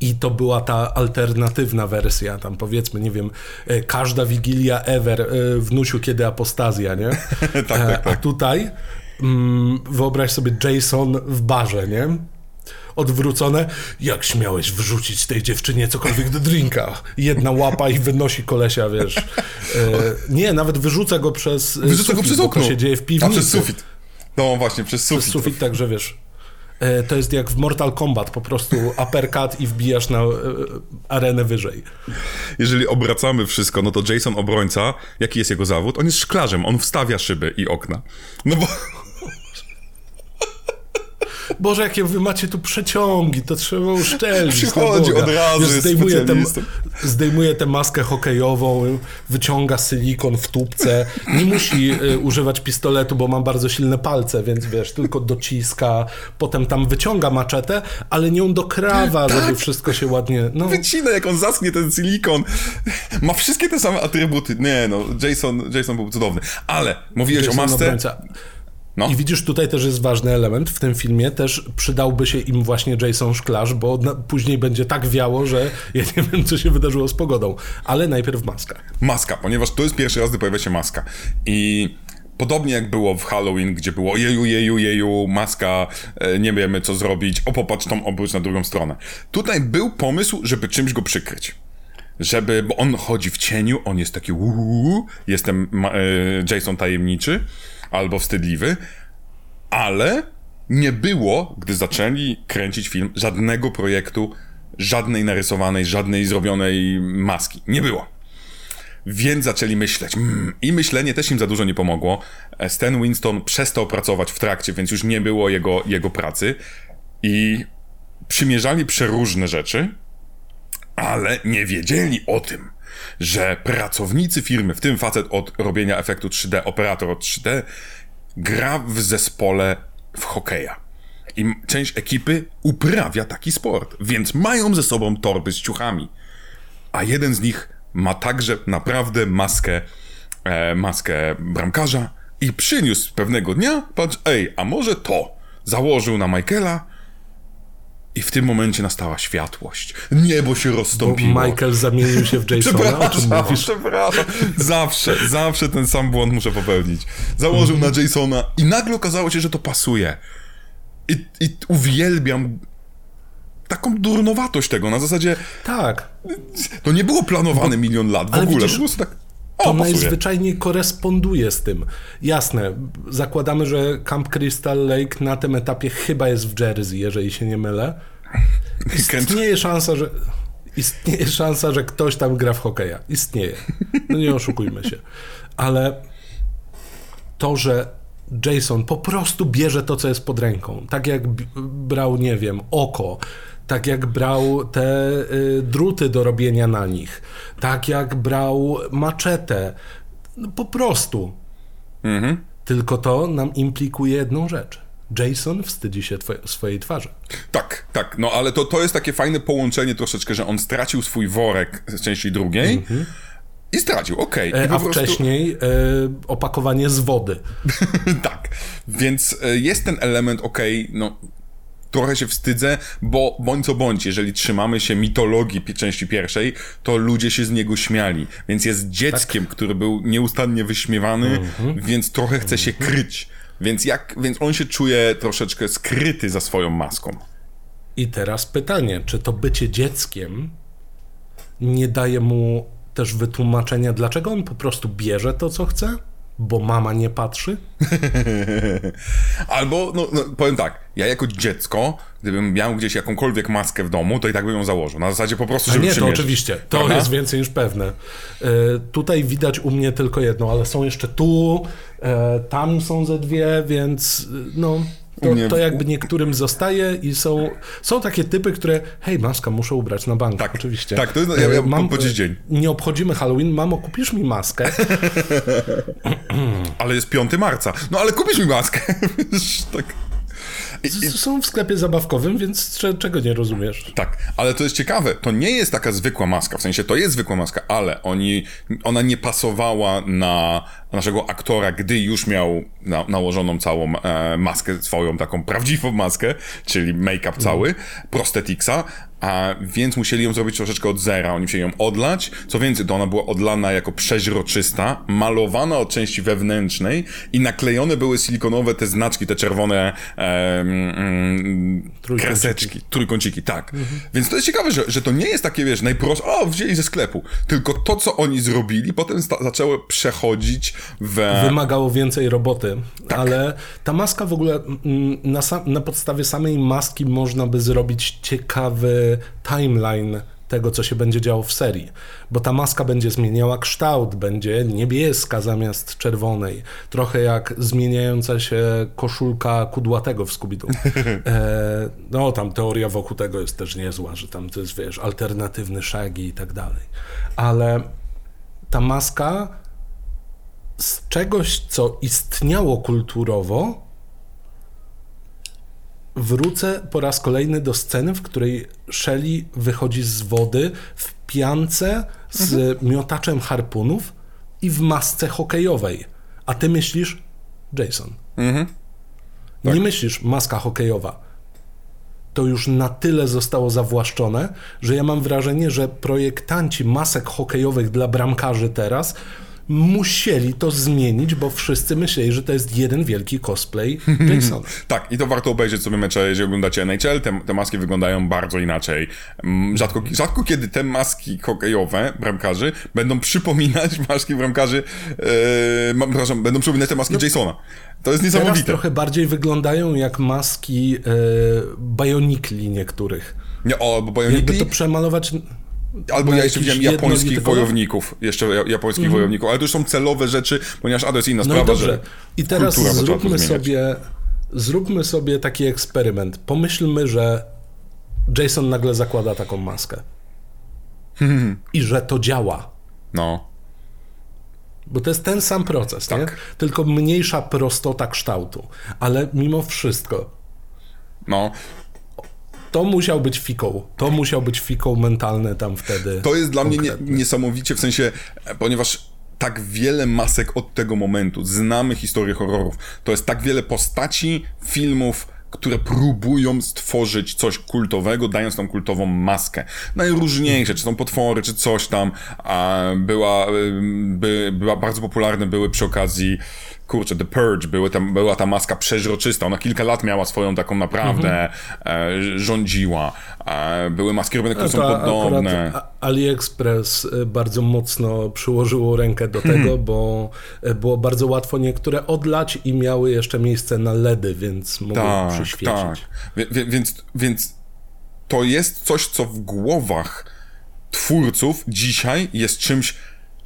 I to była ta alternatywna wersja, tam powiedzmy, nie wiem, e, każda wigilia ever e, w Nusiu, kiedy apostazja, nie? tak, tak, tak. A tutaj mm, wyobraź sobie Jason w barze, nie? Odwrócone, jak śmiałeś wrzucić tej dziewczynie cokolwiek do drinka? Jedna łapa i wynosi kolesia, wiesz. E, nie, nawet wyrzuca go przez Wyrzuca sufit, go przez okno. To się dzieje w piwnicy. A przez sufit. No właśnie, przez sufit. Przez sufit, także wiesz. E, to jest jak w Mortal Kombat, po prostu uppercut i wbijasz na e, arenę wyżej. Jeżeli obracamy wszystko, no to Jason obrońca, jaki jest jego zawód? On jest szklarzem, on wstawia szyby i okna. No bo Boże, jakie wy macie tu przeciągi, to trzeba uszczelnić. Przychodzi od razu, Wiesz, zdejmuje, te, zdejmuje tę maskę hokejową, wyciąga silikon w tubce, nie musi y, używać pistoletu, bo ma bardzo silne palce, więc wiesz, tylko dociska, potem tam wyciąga maczetę, ale nią dokrawa, tak. żeby wszystko się ładnie... No. Wycina, jak on zasknie ten silikon. Ma wszystkie te same atrybuty. Nie no, Jason, Jason był cudowny. Ale mówiłeś Jason o masce... Obrońca. No. I widzisz, tutaj też jest ważny element w tym filmie, też przydałby się im właśnie Jason Szklarz, bo na, później będzie tak wiało, że ja nie wiem, co się wydarzyło z pogodą. Ale najpierw maska. Maska, ponieważ to jest pierwszy raz, gdy pojawia się maska. I Podobnie jak było w Halloween, gdzie było jeju, jeju, jeju, maska, e, nie wiemy co zrobić, o popatrz tą obróć na drugą stronę. Tutaj był pomysł, żeby czymś go przykryć. Żeby, bo on chodzi w cieniu, on jest taki uuu, jestem e, Jason tajemniczy, albo wstydliwy, ale nie było, gdy zaczęli kręcić film, żadnego projektu, żadnej narysowanej, żadnej zrobionej maski. Nie było. Więc zaczęli myśleć. Mm, I myślenie też im za dużo nie pomogło. Stan Winston przestał pracować w trakcie, więc już nie było jego, jego pracy. I przymierzali przeróżne rzeczy, ale nie wiedzieli o tym, że pracownicy firmy, w tym facet od robienia efektu 3D, operator od 3D, gra w zespole w hokeja. I część ekipy uprawia taki sport, więc mają ze sobą torby z ciuchami. A jeden z nich ma także naprawdę maskę, e, maskę bramkarza i przyniósł pewnego dnia, patrz, ej, a może to założył na Michaela, i w tym momencie nastała światłość. Niebo się rozstąpiło. Bo Michael zamienił się w Jasona. Przepraszam, przepraszam. Zawsze, zawsze ten sam błąd muszę popełnić. Założył mm -hmm. na Jasona i nagle okazało się, że to pasuje. I, I uwielbiam taką durnowatość tego, na zasadzie... Tak. To nie było planowane Bo, milion lat w ogóle. Widzisz, tak... O, to pasuje. najzwyczajniej koresponduje z tym. Jasne, zakładamy, że Camp Crystal Lake na tym etapie chyba jest w Jersey, jeżeli się nie mylę. Istnieje szansa, że istnieje szansa, że ktoś tam gra w hokeja. Istnieje. No nie oszukujmy się. Ale to, że Jason po prostu bierze to, co jest pod ręką. Tak jak brał, nie wiem, oko, tak jak brał te y, druty do robienia na nich, tak jak brał maczetę. No, po prostu. Mhm. Tylko to nam implikuje jedną rzecz. Jason wstydzi się twoje, swojej twarzy. Tak, tak, no ale to, to jest takie fajne połączenie troszeczkę, że on stracił swój worek z części drugiej, mhm. I stracił, okej. Okay. E, a prostu... wcześniej e, opakowanie z wody. tak, więc e, jest ten element, okej, okay, no trochę się wstydzę, bo bądź co bądź, jeżeli trzymamy się mitologii części pierwszej, to ludzie się z niego śmiali. Więc jest dzieckiem, tak. który był nieustannie wyśmiewany, mm-hmm. więc trochę chce się kryć. Więc, jak, więc on się czuje troszeczkę skryty za swoją maską. I teraz pytanie, czy to bycie dzieckiem nie daje mu też wytłumaczenia, dlaczego on po prostu bierze to, co chce? Bo mama nie patrzy? Albo, no, no, powiem tak, ja jako dziecko, gdybym miał gdzieś jakąkolwiek maskę w domu, to i tak bym ją założył. Na zasadzie po prostu, żeby A nie, to oczywiście. To jest więcej niż pewne. E, tutaj widać u mnie tylko jedno, ale są jeszcze tu, e, tam są ze dwie, więc no... To, to, jakby niektórym zostaje i są, są takie typy, które hej, maska muszę ubrać na bank, tak, oczywiście. Tak, to jest, ja, ja mam po dziś dzień. Nie obchodzimy Halloween, mamo, kupisz mi maskę? ale jest 5 marca. No ale kupisz mi maskę. tak. Są w sklepie zabawkowym, więc czego nie rozumiesz? Tak, ale to jest ciekawe. To nie jest taka zwykła maska, w sensie to jest zwykła maska, ale oni, ona nie pasowała na naszego aktora, gdy już miał na, nałożoną całą e, maskę, swoją taką prawdziwą maskę, czyli make-up cały, mm. A więc musieli ją zrobić troszeczkę od zera. Oni musieli ją odlać. Co więcej, to ona była odlana jako przeźroczysta, malowana od części wewnętrznej i naklejone były silikonowe te znaczki, te czerwone e, mm, kreseczki, trójkąciki, tak. Mhm. Więc to jest ciekawe, że, że to nie jest takie, wiesz, najprostsze, o, wzięli ze sklepu, tylko to, co oni zrobili, potem zaczęło przechodzić w... Wymagało więcej roboty, tak. ale ta maska w ogóle, mm, na, na podstawie samej maski można by zrobić ciekawy timeline tego, co się będzie działo w serii, bo ta maska będzie zmieniała kształt, będzie niebieska zamiast czerwonej, trochę jak zmieniająca się koszulka kudłatego w Scooby-Doo. E, no, tam teoria wokół tego jest też niezła, że tam to jest, wiesz, alternatywny Shaggy i tak dalej. Ale ta maska z czegoś, co istniało kulturowo, wrócę po raz kolejny do sceny, w której Shelly wychodzi z wody w piance z mhm. miotaczem harpunów i w masce hokejowej. A ty myślisz Jason. Mhm. Tak. Nie myślisz maska hokejowa. To już na tyle zostało zawłaszczone, że ja mam wrażenie, że projektanci masek hokejowych dla bramkarzy teraz musieli to zmienić, bo wszyscy myśleli, że to jest jeden wielki cosplay Jasona. tak, i to warto obejrzeć sobie mecze, jeżeli oglądacie NHL, te, te maski wyglądają bardzo inaczej. Mm, rzadko, rzadko kiedy te maski hokejowe bramkarzy będą przypominać maski bramkarzy, e, przepraszam, będą przypominać te maski no, Jasona. To jest niesamowite. Teraz trochę bardziej wyglądają jak maski Bionicli niektórych. Nie, o, bo Bionicli... Jakby to przemalować Albo ja jeszcze widziałem japońskich wojowników, jeszcze japońskich mm. wojowników, ale to już są celowe rzeczy, ponieważ a to jest inna no sprawa, że I teraz zróbmy sobie, zróbmy sobie taki eksperyment. Pomyślmy, że Jason nagle zakłada taką maskę. Hmm. I że to działa. No. Bo to jest ten sam proces, tak. nie? Tylko mniejsza prostota kształtu. Ale mimo wszystko. No, to musiał być fikoł. To musiał być fikoł mentalny tam wtedy. To jest dla konkretny. mnie nie, niesamowicie, w sensie, ponieważ tak wiele masek od tego momentu, znamy historię horrorów, to jest tak wiele postaci, filmów, które próbują stworzyć coś kultowego, dając tą kultową maskę. Najróżniejsze, czy są potwory, czy coś tam. A była, by, była bardzo popularne były przy okazji kurczę, The Purge, były tam, była ta maska przeźroczysta, ona kilka lat miała swoją taką naprawdę, mhm. e, rządziła. E, były maski robione, które są podobne. AliExpress e, bardzo mocno przyłożyło rękę do tego, hmm. bo e, było bardzo łatwo niektóre odlać i miały jeszcze miejsce na LEDy, więc mogły tak, przyświecić. Tak, wie, więc, więc to jest coś, co w głowach twórców dzisiaj jest czymś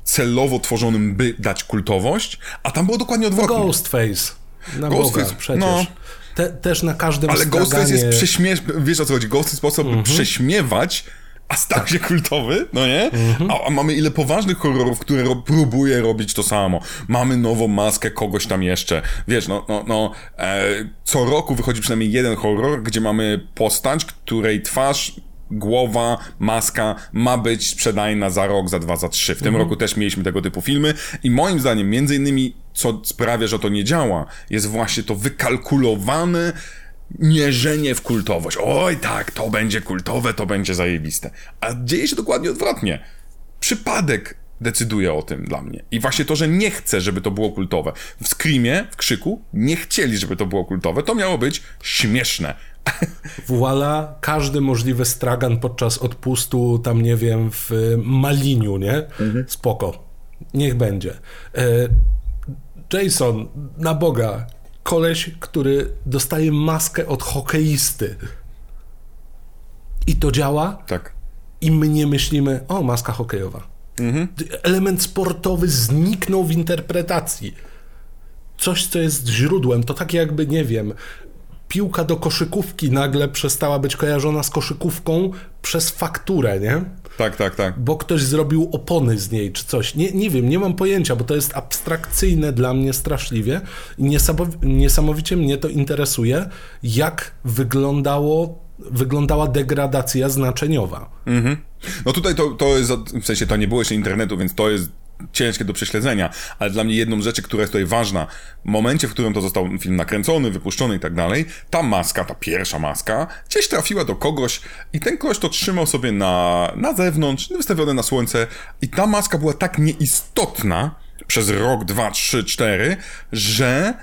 celowo tworzonym, by dać kultowość, a tam było dokładnie odwrotnie. Ghostface. Na Ghostface, przecież. No. Te, też na każdym Ale straganie... Ghostface jest prześmieszny, wiesz o co chodzi, Ghostface sposób mm -hmm. prześmiewać, a stał się kultowy, no nie? -hmm. a, a, mamy ile poważnych horrorów, które ro próbuje robić to samo. Mamy nową maskę kogoś tam jeszcze. Wiesz, no, no, no e, co roku wychodzi przynajmniej jeden horror, gdzie mamy postać, której twarz głowa, maska ma być sprzedajna za rok, za dwa, za trzy. W tym mhm. roku też mieliśmy tego typu filmy i moim zdaniem, między innymi, co sprawia, że to nie działa, jest właśnie to wykalkulowane mierzenie w kultowość. Oj tak, to będzie kultowe, to będzie zajebiste. A dzieje się dokładnie odwrotnie. Przypadek decyduje o tym dla mnie. I właśnie to, że nie chcę, żeby to było kultowe. W Screamie, w Krzyku, nie chcieli, żeby to było kultowe. To miało być śmieszne. Voila, każdy możliwy stragan podczas odpustu, tam nie wiem, w Maliniu, nie? Mhm. Spoko. Niech będzie. E, Jason, na Boga, koleś, który dostaje maskę od hokeisty. I to działa? Tak. I my nie myślimy, o, maska hokejowa. Mhm. Element sportowy zniknął w interpretacji. Coś, co jest źródłem, to tak jakby, nie wiem, piłka do koszykówki nagle przestała być kojarzona z koszykówką przez fakturę, nie? Tak, tak, tak. Bo ktoś zrobił opony z niej czy coś. Nie, nie wiem, nie mam pojęcia, bo to jest abstrakcyjne dla mnie straszliwie i niesamowicie mnie to interesuje, jak wyglądało, wyglądała degradacja znaczeniowa. Mhm. No tutaj to, to jest, w sensie to nie było jeszcze internetu, więc to jest ciężkie do prześledzenia, ale dla mnie jedną rzeczy, która jest tutaj ważna, w momencie, w którym to został film nakręcony, wypuszczony i tak dalej, ta maska, ta pierwsza maska, gdzieś trafiła do kogoś i ten kogoś to trzymał sobie na, na zewnątrz, wystawione na słońce i ta maska była tak nieistotna przez rok, dwa, trzy, cztery, że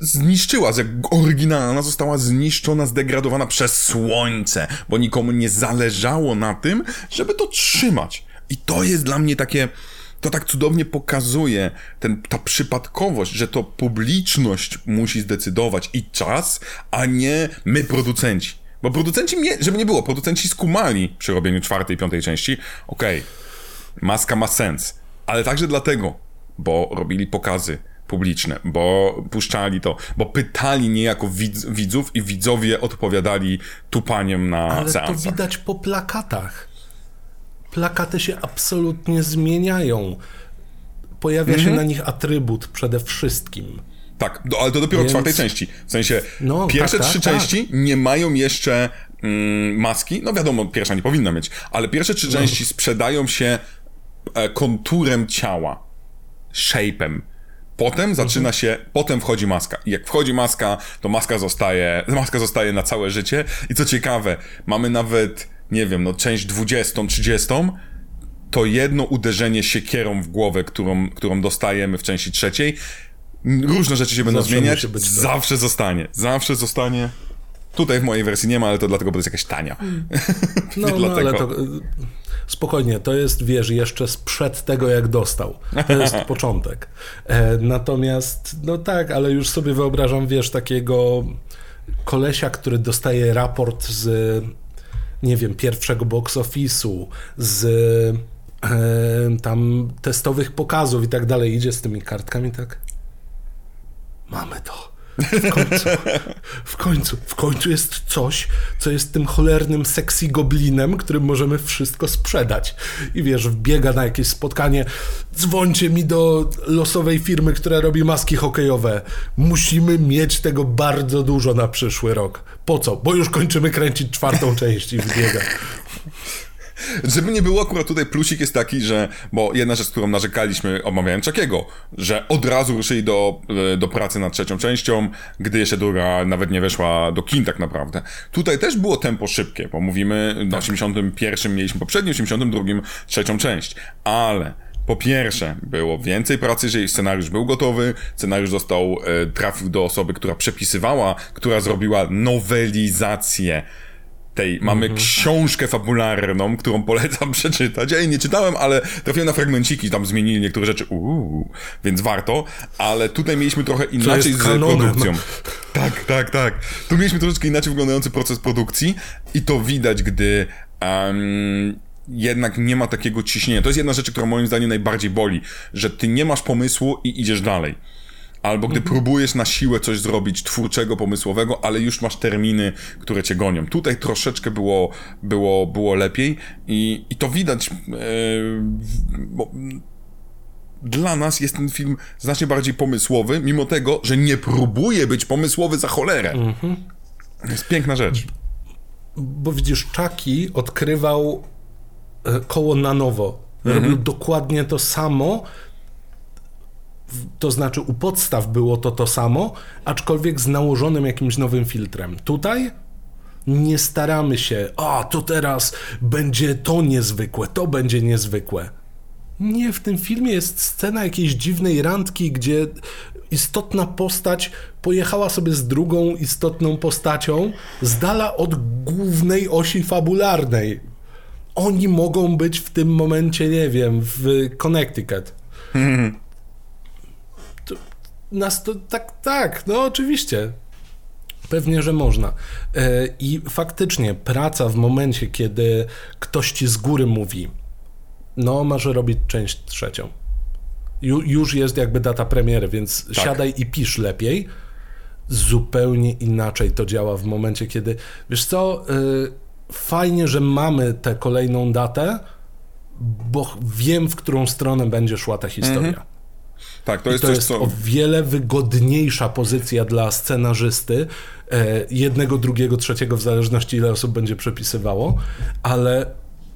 zniszczyła, jak oryginalna została zniszczona, zdegradowana przez słońce, bo nikomu nie zależało na tym, żeby to trzymać. I to jest dla mnie takie, to tak cudownie pokazuje ten, ta przypadkowość, że to publiczność musi zdecydować i czas, a nie my producenci. Bo producenci, żeby nie było, producenci skumali przy robieniu czwartej piątej części, okej, okay, maska ma sens, ale także dlatego, bo robili pokazy, publiczne, bo puszczali to, bo pytali niejako widz, widzów i widzowie odpowiadali tupaniem na Ale seansach. to widać po plakatach. Plakaty się absolutnie zmieniają. Pojawia mhm. się na nich atrybut przede wszystkim. Tak, do, ale to dopiero Więc... czwartej części. W sensie no, pierwsze tak, trzy tak, części tak. nie mają jeszcze mm, maski. No wiadomo, pierwsza nie powinna mieć, ale pierwsze trzy no. części sprzedają się e, konturem ciała, shape'em Potem zaczyna się, potem wchodzi maska. I jak wchodzi maska, to maska zostaje, maska zostaje na całe życie. I co ciekawe, mamy nawet, nie wiem, no część 20, 30, to jedno uderzenie siekierą w głowę, którą, którą dostajemy w części trzeciej, różne rzeczy się będą zawsze zmieniać, zawsze zostanie, zawsze zostanie. Tutaj w mojej wersji nie ma, ale to dlatego, bo to jest jakaś tania. No, no ale to spokojnie, to jest, wiesz, jeszcze sprzed tego, jak dostał. To jest początek. E, natomiast, no tak, ale już sobie wyobrażam, wiesz, takiego kolesia, który dostaje raport z, nie wiem, pierwszego box office'u, z e, tam testowych pokazów i tak dalej, idzie z tymi kartkami, tak? Mamy to. W końcu, w końcu, w końcu jest coś, co jest tym cholernym sexy goblinem, którym możemy wszystko sprzedać. I wiesz, wbiega na jakieś spotkanie, dzwońcie mi do losowej firmy, która robi maski hokejowe. Musimy mieć tego bardzo dużo na przyszły rok. Po co? Bo już kończymy kręcić czwartą część i wbiega. Żeby nie było, akurat tutaj plusik jest taki, że, bo jedna rzecz, którą narzekaliśmy, omawiając Czakiego, że od razu ruszyli do, e, do pracy nad trzecią częścią, gdy jeszcze druga nawet nie weszła do kin tak naprawdę. Tutaj też było tempo szybkie, bo mówimy, tak. na 81 mieliśmy poprzedni, 82 trzecią część, ale po pierwsze, było więcej pracy, że scenariusz był gotowy, scenariusz został, e, trafił do osoby, która przepisywała, która zrobiła nowelizację tej, mamy mm -hmm. książkę fabularną, którą polecam przeczytać. Ja jej nie czytałem, ale trafiłem na fragmenciki, tam zmienili niektóre rzeczy, uuu, więc warto, ale tutaj mieliśmy trochę inaczej z produkcją. Tak, tak, tak. Tu mieliśmy troszeczkę inaczej wyglądający proces produkcji i to widać, gdy um, jednak nie ma takiego ciśnienia. To jest jedna rzecz, która moim zdaniem najbardziej boli, że ty nie masz pomysłu i idziesz dalej. Albo gdy mhm. próbujesz na siłę coś zrobić twórczego, pomysłowego, ale już masz terminy, które cię gonią. Tutaj troszeczkę było, było, było lepiej i, i to widać. Yy, dla nas jest ten film znacznie bardziej pomysłowy, mimo tego, że nie próbuje być pomysłowy za cholerę. Mhm. To jest piękna rzecz. Bo widzisz, Chucky odkrywał e, koło na nowo. Robił mhm. dokładnie to samo, to znaczy u podstaw było to to samo, aczkolwiek z nałożonym jakimś nowym filtrem. Tutaj nie staramy się, a to teraz będzie to niezwykłe, to będzie niezwykłe. Nie, w tym filmie jest scena jakiejś dziwnej randki, gdzie istotna postać pojechała sobie z drugą istotną postacią z dala od głównej osi fabularnej. Oni mogą być w tym momencie, nie wiem, w Connecticut. Nas to tak, tak, no oczywiście. Pewnie, że można. E, I faktycznie praca w momencie, kiedy ktoś ci z góry mówi, no masz robić część trzecią. Ju, już jest jakby data premiery, więc tak. siadaj i pisz lepiej. Zupełnie inaczej to działa w momencie, kiedy, wiesz co, yy, fajnie, że mamy tę kolejną datę, bo wiem, w którą stronę będzie szła ta historia. Mhm. Tak, to I jest, to jest co... o wiele wygodniejsza pozycja dla scenarzysty, e, jednego, drugiego, trzeciego, w zależności ile osób będzie przepisywało, ale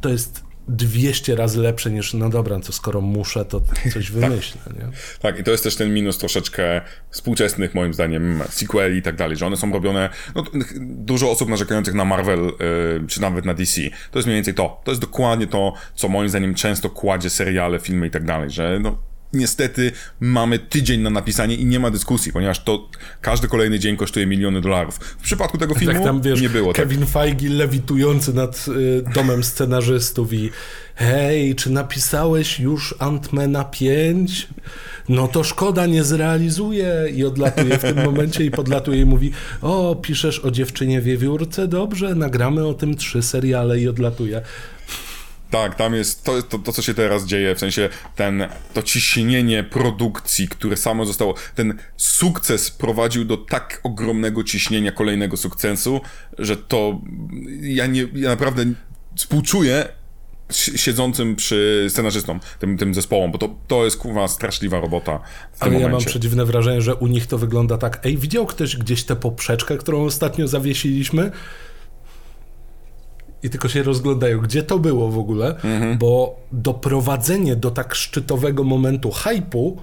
to jest 200 razy lepsze niż, no dobra, to skoro muszę, to coś tak. wymyślę, tak. nie? Tak, i to jest też ten minus troszeczkę współczesnych, moim zdaniem, sequeli i tak dalej, że one są robione, no dużo osób narzekających na Marvel, yy, czy nawet na DC, to jest mniej więcej to. To jest dokładnie to, co moim zdaniem często kładzie seriale, filmy i tak dalej, że no, niestety mamy tydzień na napisanie i nie ma dyskusji, ponieważ to każdy kolejny dzień kosztuje miliony dolarów. W przypadku tego filmu tak, tam, wiesz, nie było Kevin tak. Feige lewitujący nad y, domem scenarzystów i hej, czy napisałeś już Antmana 5? No to szkoda, nie zrealizuje i odlatuje w tym momencie i podlatuje i mówi o, piszesz o dziewczynie wiewiórce? Dobrze, nagramy o tym trzy seriale i odlatuje. Tak, tam jest to, to, to, co się teraz dzieje, w sensie ten, to ciśnienie produkcji, które samo zostało, ten sukces prowadził do tak ogromnego ciśnienia kolejnego sukcesu, że to ja nie, ja naprawdę współczuję siedzącym przy scenarzystom, tym, tym zespołom, bo to, to jest kurwa straszliwa robota w Ale tym ja momencie. mam przedziwne wrażenie, że u nich to wygląda tak, ej, widział ktoś gdzieś tę poprzeczkę, którą ostatnio zawiesiliśmy? I tylko się rozglądają, gdzie to było w ogóle, mhm. bo doprowadzenie do tak szczytowego momentu hypu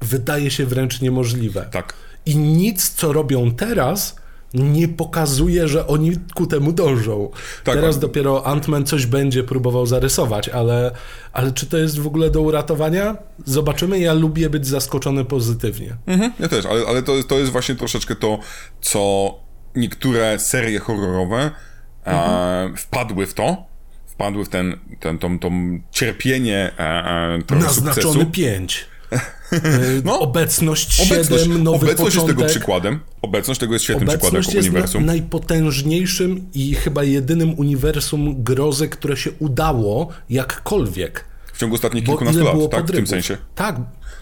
wydaje się wręcz niemożliwe. Tak. I nic, co robią teraz, nie pokazuje, że oni ku temu dążą. Tak, teraz on... dopiero Ant-Man coś będzie próbował zarysować, ale, ale czy to jest w ogóle do uratowania? Zobaczymy. Ja lubię być zaskoczony pozytywnie. Mhm, ja też, ale, ale to, to jest właśnie troszeczkę to, co niektóre serie horrorowe mhm. wpadły w to, wpadły w ten, ten, tą, tą cierpienie e, e, Naznaczony sukcesu. 5. no, obecność 7, obecność, nowy Obecność początek. jest tego przykładem. Obecność tego jest świetnym obecność przykładem jest uniwersum. Na, najpotężniejszym i chyba jedynym uniwersum grozy, które się udało jakkolwiek. W ciągu ostatnich kilkunastu lat, tak? W tym sensie. Tak,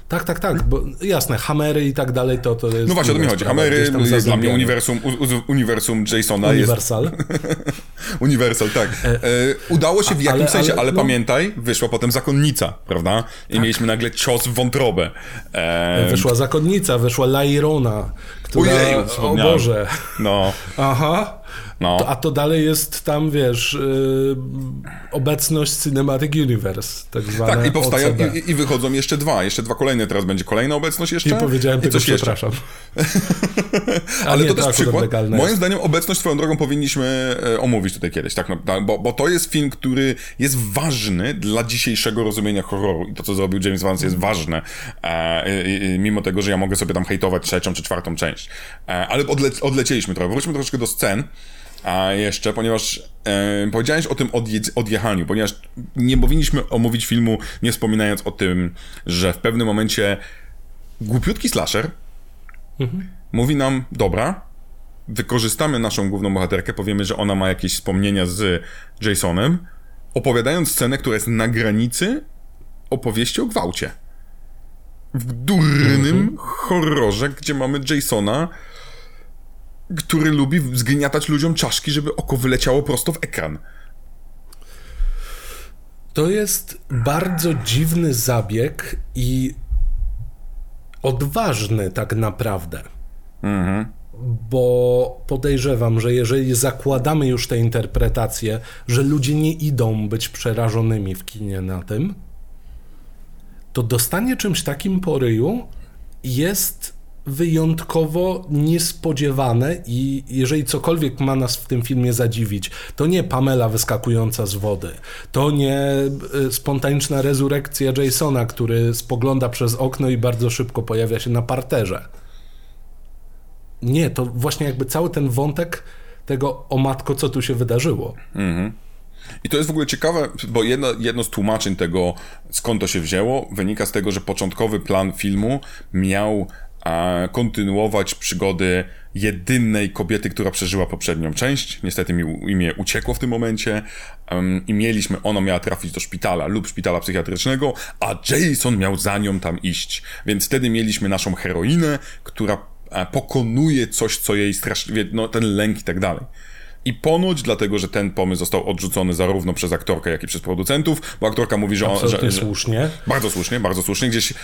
tak, tak, tak, bo jasne, hamery i tak dalej, to, to jest... No właśnie, o to mi chodzi. Hamery jest dla mnie uniwersum, uniwersum Jasona. Universal. Jest... Universal, tak. E, e, udało się w jakimś ale, sensie, ale, ale no... pamiętaj, wyszła potem Zakonnica, prawda? I tak. mieliśmy nagle cios w wątrobę. E... Wyszła Zakonnica, wyszła Lairona, która... Ojej, o Boże. No. Aha. No. To, a to dalej jest tam, wiesz, yy, obecność Cinematic Universe, tak zwane Tak, i powstają, i, i, wychodzą jeszcze dwa, jeszcze dwa kolejne, teraz będzie kolejna obecność jeszcze. Nie powiedziałem I tego, przepraszam. Ale nie, to, to też przykład. Moim jest. zdaniem obecność swoją drogą powinniśmy e, omówić tutaj kiedyś, tak, no, bo, bo to jest film, który jest ważny dla dzisiejszego rozumienia horroru i to, co zrobił James Vance jest ważne, e, mimo tego, że ja mogę sobie tam hejtować trzecią czy czwartą część. E, ale odle odlecieliśmy trochę. Wróćmy troszeczkę do scen, a jeszcze, ponieważ e, powiedziałeś o tym odje odjechaniu, ponieważ nie powinniśmy omówić filmu nie wspominając o tym, że w pewnym momencie głupiutki slasher mhm. mówi nam, dobra, wykorzystamy naszą główną bohaterkę, powiemy, że ona ma jakieś wspomnienia z Jasonem, opowiadając scenę, która jest na granicy opowieści o gwałcie. W durnym mhm. horrorze, gdzie mamy Jasona, który lubi zgniatać ludziom czaszki, żeby oko wyleciało prosto w ekran. To jest bardzo dziwny zabieg i odważny tak naprawdę. Mhm. Bo podejrzewam, że jeżeli zakładamy już tę interpretację, że ludzie nie idą być przerażonymi w kinie na tym, to dostanie czymś takim po ryju jest wyjątkowo niespodziewane i jeżeli cokolwiek ma nas w tym filmie zadziwić, to nie Pamela wyskakująca z wody, to nie e, spontaniczna rezurekcja Jasona, który spogląda przez okno i bardzo szybko pojawia się na parterze. Nie, to właśnie jakby cały ten wątek tego o matko, co tu się wydarzyło. Mhm. I to jest w ogóle ciekawe, bo jedno, jedno z tłumaczeń tego, skąd to się wzięło, wynika z tego, że początkowy plan filmu miał kontynuować przygody jedynej kobiety, która przeżyła poprzednią część. Niestety mi imię uciekło w tym momencie i mieliśmy, ona miała trafić do szpitala lub szpitala psychiatrycznego, a Jason miał za nią tam iść. Więc wtedy mieliśmy naszą heroinę, która e, pokonuje coś, co jej strasznie, no ten lęk i tak dalej. I ponoć dlatego, że ten pomysł został odrzucony zarówno przez aktorkę, jak i przez producentów, bo aktorka mówi, że... On, że, że słusznie. Bardzo słusznie, bardzo słusznie. Gdzieś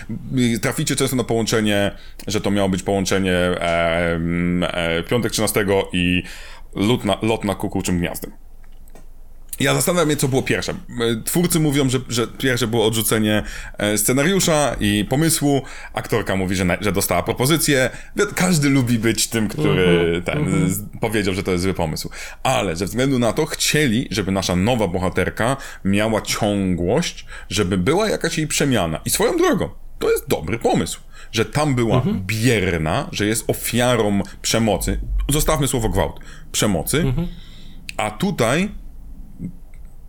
traficie często na połączenie, że to miało być połączenie e, e, piątek 13 i lot na, lot na kukułczym gniazdem. Ja zastanawiam się, co było pierwsze. E, twórcy mówią, że, że pierwsze było odrzucenie e, scenariusza i pomysłu. Aktorka mówi, że, na, że dostała propozycję. Każdy lubi być tym, który -hmm, ten, -hmm. powiedział, że to jest zły pomysł. Ale ze względu na to chcieli, żeby nasza nowa bohaterka miała ciągłość, żeby była jakaś jej przemiana. I swoją drogą, to jest dobry pomysł. Że tam była -hmm. bierna, że jest ofiarą przemocy. Zostawmy słowo gwałt. Przemocy. Mhm. A tutaj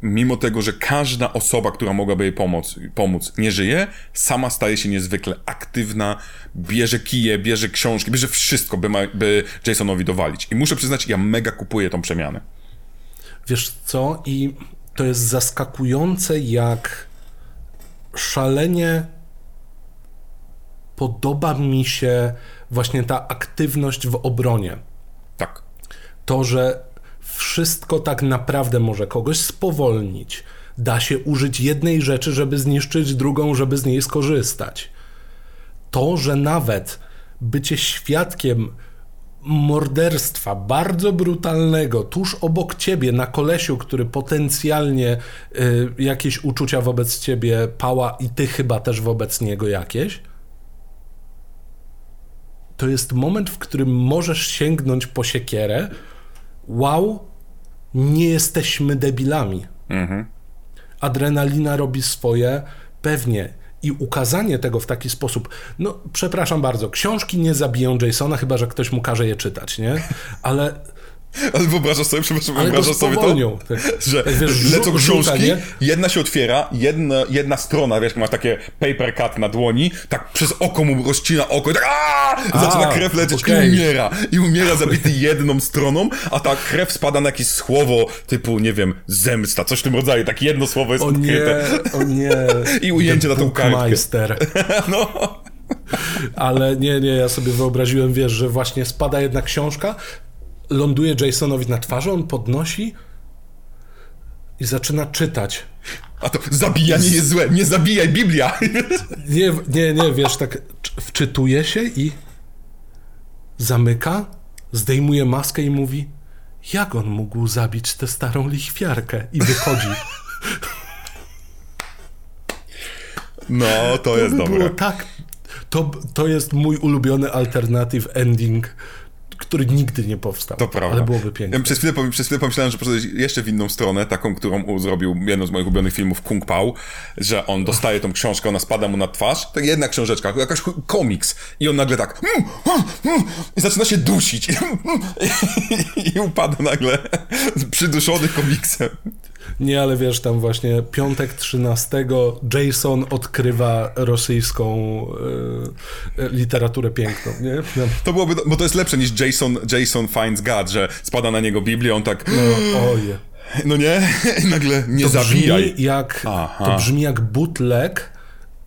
mimo tego, że każda osoba, która mogłaby jej pomóc, pomóc, nie żyje, sama staje się niezwykle aktywna, bierze kije, bierze książki, bierze wszystko, by, ma, by Jasonowi dowalić. I muszę przyznać, ja mega kupuję tą przemianę. Wiesz co? I to jest zaskakujące, jak szalenie podoba mi się właśnie ta aktywność w obronie. Tak. To, że wszystko tak naprawdę może kogoś spowolnić. Da się użyć jednej rzeczy, żeby zniszczyć drugą, żeby z niej skorzystać. To, że nawet bycie świadkiem morderstwa bardzo brutalnego tuż obok ciebie na kolesiu, który potencjalnie y, jakieś uczucia wobec ciebie pała i ty chyba też wobec niego jakieś, to jest moment, w którym możesz sięgnąć po siekierę, wow, nie jesteśmy debilami. Mhm. Adrenalina robi swoje, pewnie. I ukazanie tego w taki sposób, no przepraszam bardzo, książki nie zabiją Jasona, chyba że ktoś mu każe je czytać, nie? Ale ale wyobrażasz sobie, przepraszam, Ale wyobrażasz sobie to, tak, że tak, wiesz, lecą książki, jedna się otwiera, jedna, jedna strona, wiesz, ma takie paper cut na dłoni, tak przez oko mu rozcina oko i tak aaa, zaczyna krew lecieć okay. i umiera. I umiera zabity jedną stroną, a ta krew spada na jakieś słowo typu, nie wiem, zemsta, coś w tym rodzaju, tak jedno słowo jest o odkryte. Nie, o nie. I ujęcie na tą kartkę. no. Ale nie, nie, ja sobie wyobraziłem, wiesz, że właśnie spada jedna książka, ląduje Jasonowi na twarzy, on podnosi i zaczyna czytać. A to zabijanie jest złe, nie zabijaj, Biblia! Nie, nie, nie, wiesz, tak wczytuje się i zamyka, zdejmuje maskę i mówi jak on mógł zabić tę starą lichwiarkę? I wychodzi. No, to jest by dobre. tak, to, to jest mój ulubiony alternative ending który nigdy nie powstał. To prawda. Ale byłoby piękne. Ja przez, chwilę, przez chwilę pomyślałem, że poszedłeś jeszcze w inną stronę, taką, którą zrobił jeden z moich ulubionych filmów, Kung Pao, że on dostaje tą książkę, ona spada mu na twarz, tak jedna książeczka, jakaś komiks i on nagle tak mm, mm, mm, i zaczyna się dusić i, i upada nagle przyduszony komiksem. Nie, ale wiesz, tam właśnie piątek 13 Jason odkrywa rosyjską e, literaturę piękną, nie? No. To byłoby, bo to jest lepsze niż Jason, Jason finds God, że spada na niego Biblia, on tak... No, oje. No nie? I nagle nie to zabijaj. Brzmi jak, to brzmi jak bootleg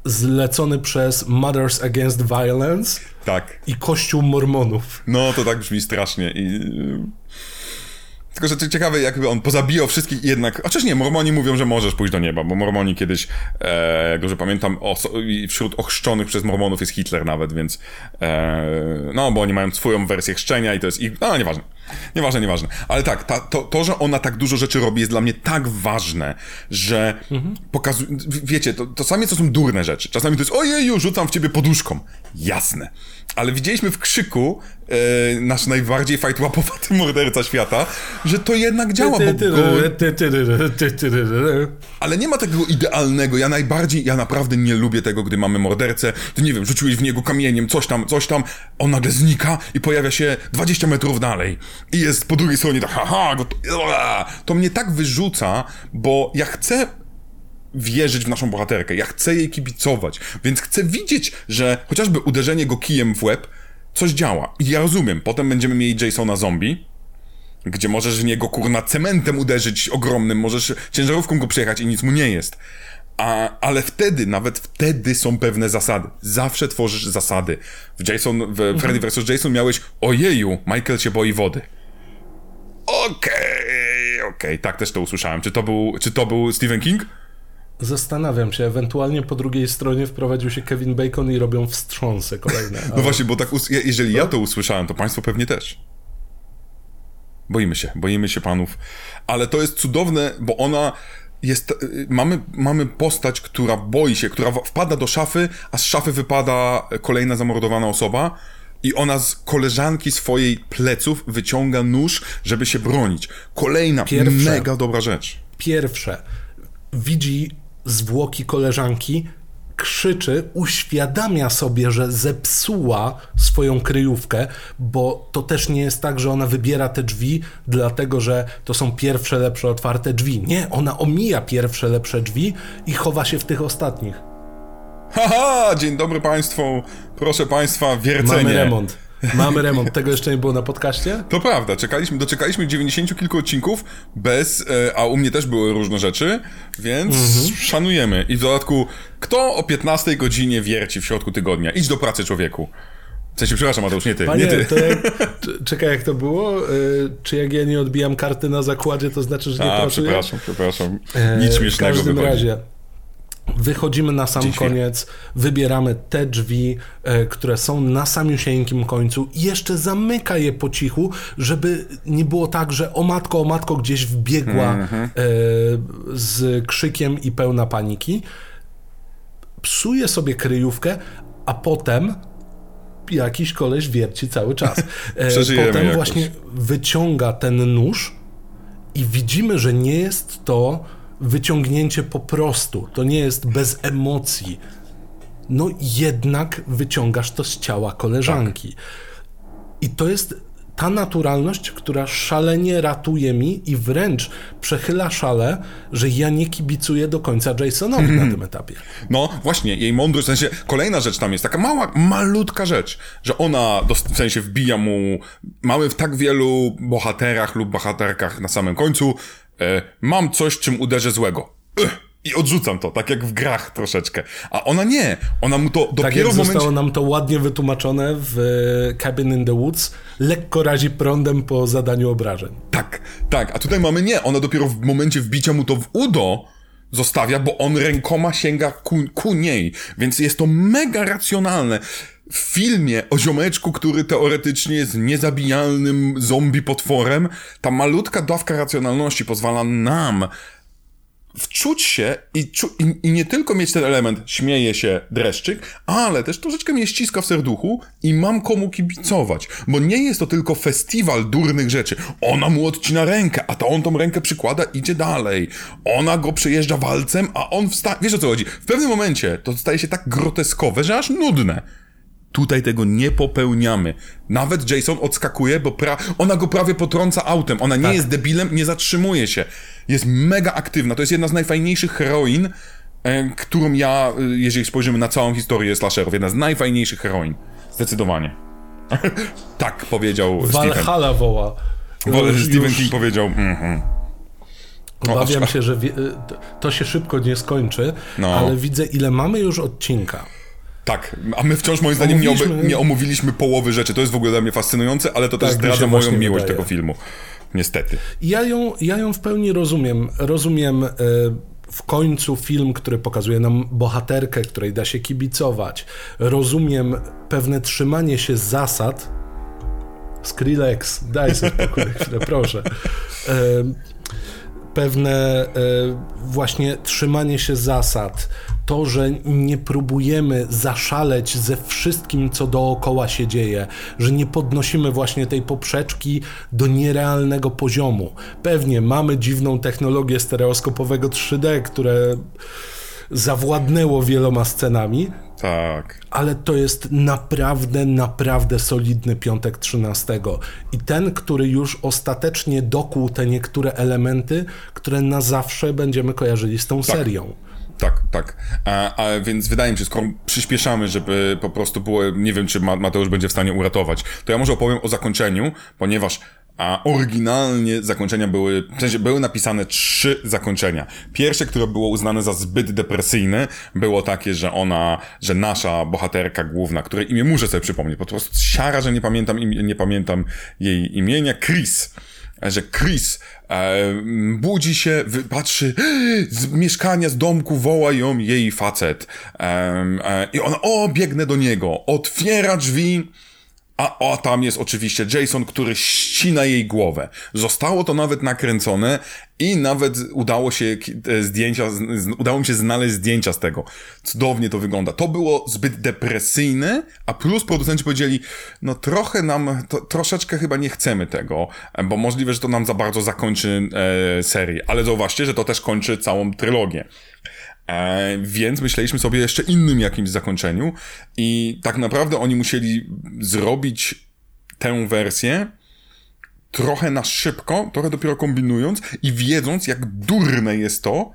zlecony przez Mothers Against Violence tak. i Kościół Mormonów. No, to tak brzmi strasznie i... Tylko, że to ciekawe, jakby on pozabijał wszystkich i jednak... Chociaż nie, mormoni mówią, że możesz pójść do nieba, bo mormoni kiedyś, e, jak dobrze pamiętam, o, wśród ochrzczonych przez mormonów jest Hitler nawet, więc... E, no, bo oni mają swoją wersję chrzczenia i to jest ich... No, nieważne. Nieważne, nieważne. Ale tak, ta, to, to, że ona tak dużo rzeczy robi, jest dla mnie tak ważne, że mhm. pokazuje. Wiecie, to, to sami co są durne rzeczy. Czasami to jest, ojeju, rzucam w ciebie poduszką. Jasne. Ale widzieliśmy w krzyku e, nasz najbardziej fajtłapowaty morderca świata, że to jednak działa, bo go... Ale nie ma takiego idealnego. Ja najbardziej, ja naprawdę nie lubię tego, gdy mamy mordercę, ty nie wiem, rzuciłeś w niego kamieniem, coś tam, coś tam, on nagle znika i pojawia się 20 metrów dalej i jest po drugiej stronie tak, haha, to, mnie tak wyrzuca, bo ja chcę wierzyć w naszą bohaterkę, ja chcę jej kibicować, więc chcę widzieć, że chociażby uderzenie go kijem w łeb coś działa. I ja rozumiem, potem będziemy mieli Jasona zombie, gdzie możesz w niego kurna cementem uderzyć ogromnym, możesz ciężarówką go przejechać i nic mu nie jest. A, ale wtedy, nawet wtedy są pewne zasady. Zawsze tworzysz zasady. W Jason, w mhm. Freddy vs. Jason miałeś, ojeju, Michael się boi wody. Okej, okay, okej, okay, tak też to usłyszałem. Czy to był, czy to był Stephen King? Zastanawiam się, ewentualnie po drugiej stronie wprowadził się Kevin Bacon i robią wstrząsy kolejne. Ale... No właśnie, bo tak, jeżeli ja to usłyszałem, to państwo pewnie też. Boimy się, boimy się panów. Ale to jest cudowne, bo ona jest, mamy, mamy postać, która boi się, która wpada do szafy, a z szafy wypada kolejna zamordowana osoba i ona z koleżanki swojej pleców wyciąga nóż, żeby się bronić. Kolejna Pierwsze. mega dobra rzecz. Pierwsze. Widzi zwłoki koleżanki, krzyczy, uświadamia sobie, że zepsuła swoją kryjówkę, bo to też nie jest tak, że ona wybiera te drzwi, dlatego że to są pierwsze lepsze otwarte drzwi. Nie, ona omija pierwsze lepsze drzwi i chowa się w tych ostatnich. Haha, dzień dobry Państwu. Proszę Państwa, wiercenie. Mamy remont. Mamy remont, tego jeszcze nie było na podcaście? To prawda, czekaliśmy, doczekaliśmy 90 kilku odcinków bez, e, a u mnie też były różne rzeczy, więc mhm. szanujemy. I w dodatku, kto o 15 godzinie wierci w środku tygodnia? Idź do pracy, człowieku. W sensie, przepraszam, Mateusz, nie ty. Panie, nie ty. To jak, czekaj, jak to było? E, czy jak ja nie odbijam karty na zakładzie, to znaczy, że nie a, pracuję? przepraszam, przepraszam. Nic śmiesznego W każdym wychodzi. razie, Wychodzimy na sam koniec, wybieramy te drzwi, e, które są na samiusieńkim końcu i jeszcze zamyka je po cichu, żeby nie było tak, że o matko, o matko gdzieś wbiegła mm -hmm. e, z krzykiem i pełna paniki. Psuje sobie kryjówkę, a potem jakiś koleś wierci cały czas. E, potem jakoś. właśnie wyciąga ten nóż i widzimy, że nie jest to wyciągnięcie po prostu. To nie jest bez emocji. No jednak wyciągasz to z ciała koleżanki. Tak. I to jest ta naturalność, która szalenie ratuje mi i wręcz przechyla szale, że ja nie kibicuję do końca Jasonowi na mhm. tym etapie. No właśnie, jej mądrość, w sensie kolejna rzecz tam jest, taka mała, malutka rzecz, że ona w sensie wbija mu, mamy w tak wielu bohaterach lub bohaterkach na samym końcu e, mam coś, czym uderzę złego. I odrzucam to, tak jak w grach troszeczkę. A ona nie. Ona mu to dopiero tak jak w momencie... zostało nam to ładnie wytłumaczone w e, Cabin in the Woods. Lekko razi prądem po zadaniu obrażeń. Tak, tak. A tutaj mamy nie. Ona dopiero w momencie wbicia mu to w udo zostawia, bo on rękoma sięga ku, ku niej. Więc jest to mega racjonalne w filmie o ziomeczku, który teoretycznie jest niezabijalnym zombie potworem, ta malutka dawka racjonalności pozwala nam wczuć się i, czu, i, i, nie tylko mieć ten element śmieje się dreszczyk, ale też troszeczkę mnie ściska w serduchu i mam komu kibicować, bo nie jest to tylko festiwal durnych rzeczy. Ona mu odcina rękę, a to on tą rękę przykłada, idzie dalej. Ona go przejeżdża walcem, a on wstaje. Wiesz o co chodzi? W pewnym momencie to staje się tak groteskowe, że aż nudne. Tutaj tego nie popełniamy. Nawet Jason odskakuje, bo pra... ona go prawie potrąca autem. Ona nie tak. jest debilem, nie zatrzymuje się. Jest mega aktywna. To jest jedna z najfajniejszych heroin, e, którą ja, e, jeżeli spojrzymy na całą historię slasherów, jedna z najfajniejszych heroin. Zdecydowanie. tak powiedział Valhalla Stephen. Valhalla woła. Już, Stephen już... King powiedział. Mm-hmm. Obawiam się, że to się szybko nie skończy, no. ale widzę, ile mamy już odcinka. Tak, a my wciąż moim zdaniem nie, nie, omówiliśmy połowy rzeczy. To jest w ogóle dla mnie fascynujące, ale to tak, też zdradza moją miłość wydaje. tego filmu. Niestety. Ja ją, ja ją w pełni rozumiem. Rozumiem y, w końcu film, który pokazuje nam bohaterkę, której da się kibicować. Rozumiem pewne trzymanie się zasad. Skrillex, daj sobie spokój chwilę, proszę. Y, pewne y, właśnie trzymanie się zasad, to, że nie próbujemy zaszaleć ze wszystkim, co dookoła się dzieje, że nie podnosimy właśnie tej poprzeczki do nierealnego poziomu. Pewnie mamy dziwną technologię stereoskopowego 3D, które zawładnęło wieloma scenami. Tak. Ale to jest naprawdę, naprawdę solidny piątek 13. I ten, który już ostatecznie dokuł te niektóre elementy, które na zawsze będziemy kojarzyli z tą tak. serią. Tak, tak. A, a, więc wydaje mi się, skoro przyspieszamy, żeby po prostu było, nie wiem, czy Mateusz będzie w stanie uratować, to ja może opowiem o zakończeniu, ponieważ a oryginalnie zakończenia były, w sensie były napisane trzy zakończenia. Pierwsze, które było uznane za zbyt depresyjne, było takie, że ona, że nasza bohaterka główna, której imię muszę sobie przypomnieć, po prostu siara, że nie pamiętam, im, nie pamiętam jej imienia, Chris że Chris e, budzi się, patrzy z mieszkania, z domku, woła ją jej facet. E, e, I ona, o, biegnę do niego, otwiera drzwi, A o, tam jest oczywiście Jason, który ścina jej głowę. Zostało to nawet nakręcone i nawet udało się zdjęcia, udało mi się znaleźć zdjęcia z tego. Cudownie to wygląda. To było zbyt depresyjne, a plus producenci powiedzieli, no trochę nam, to, troszeczkę chyba nie chcemy tego, bo możliwe, że to nam za bardzo zakończy e, serię. Ale zauważcie, że to też kończy całą trylogię. E, więc myśleliśmy sobie jeszcze innym jakimś zakończeniu i tak naprawdę oni musieli zrobić tę wersję trochę na szybko, trochę dopiero kombinując i wiedząc, jak durne jest to,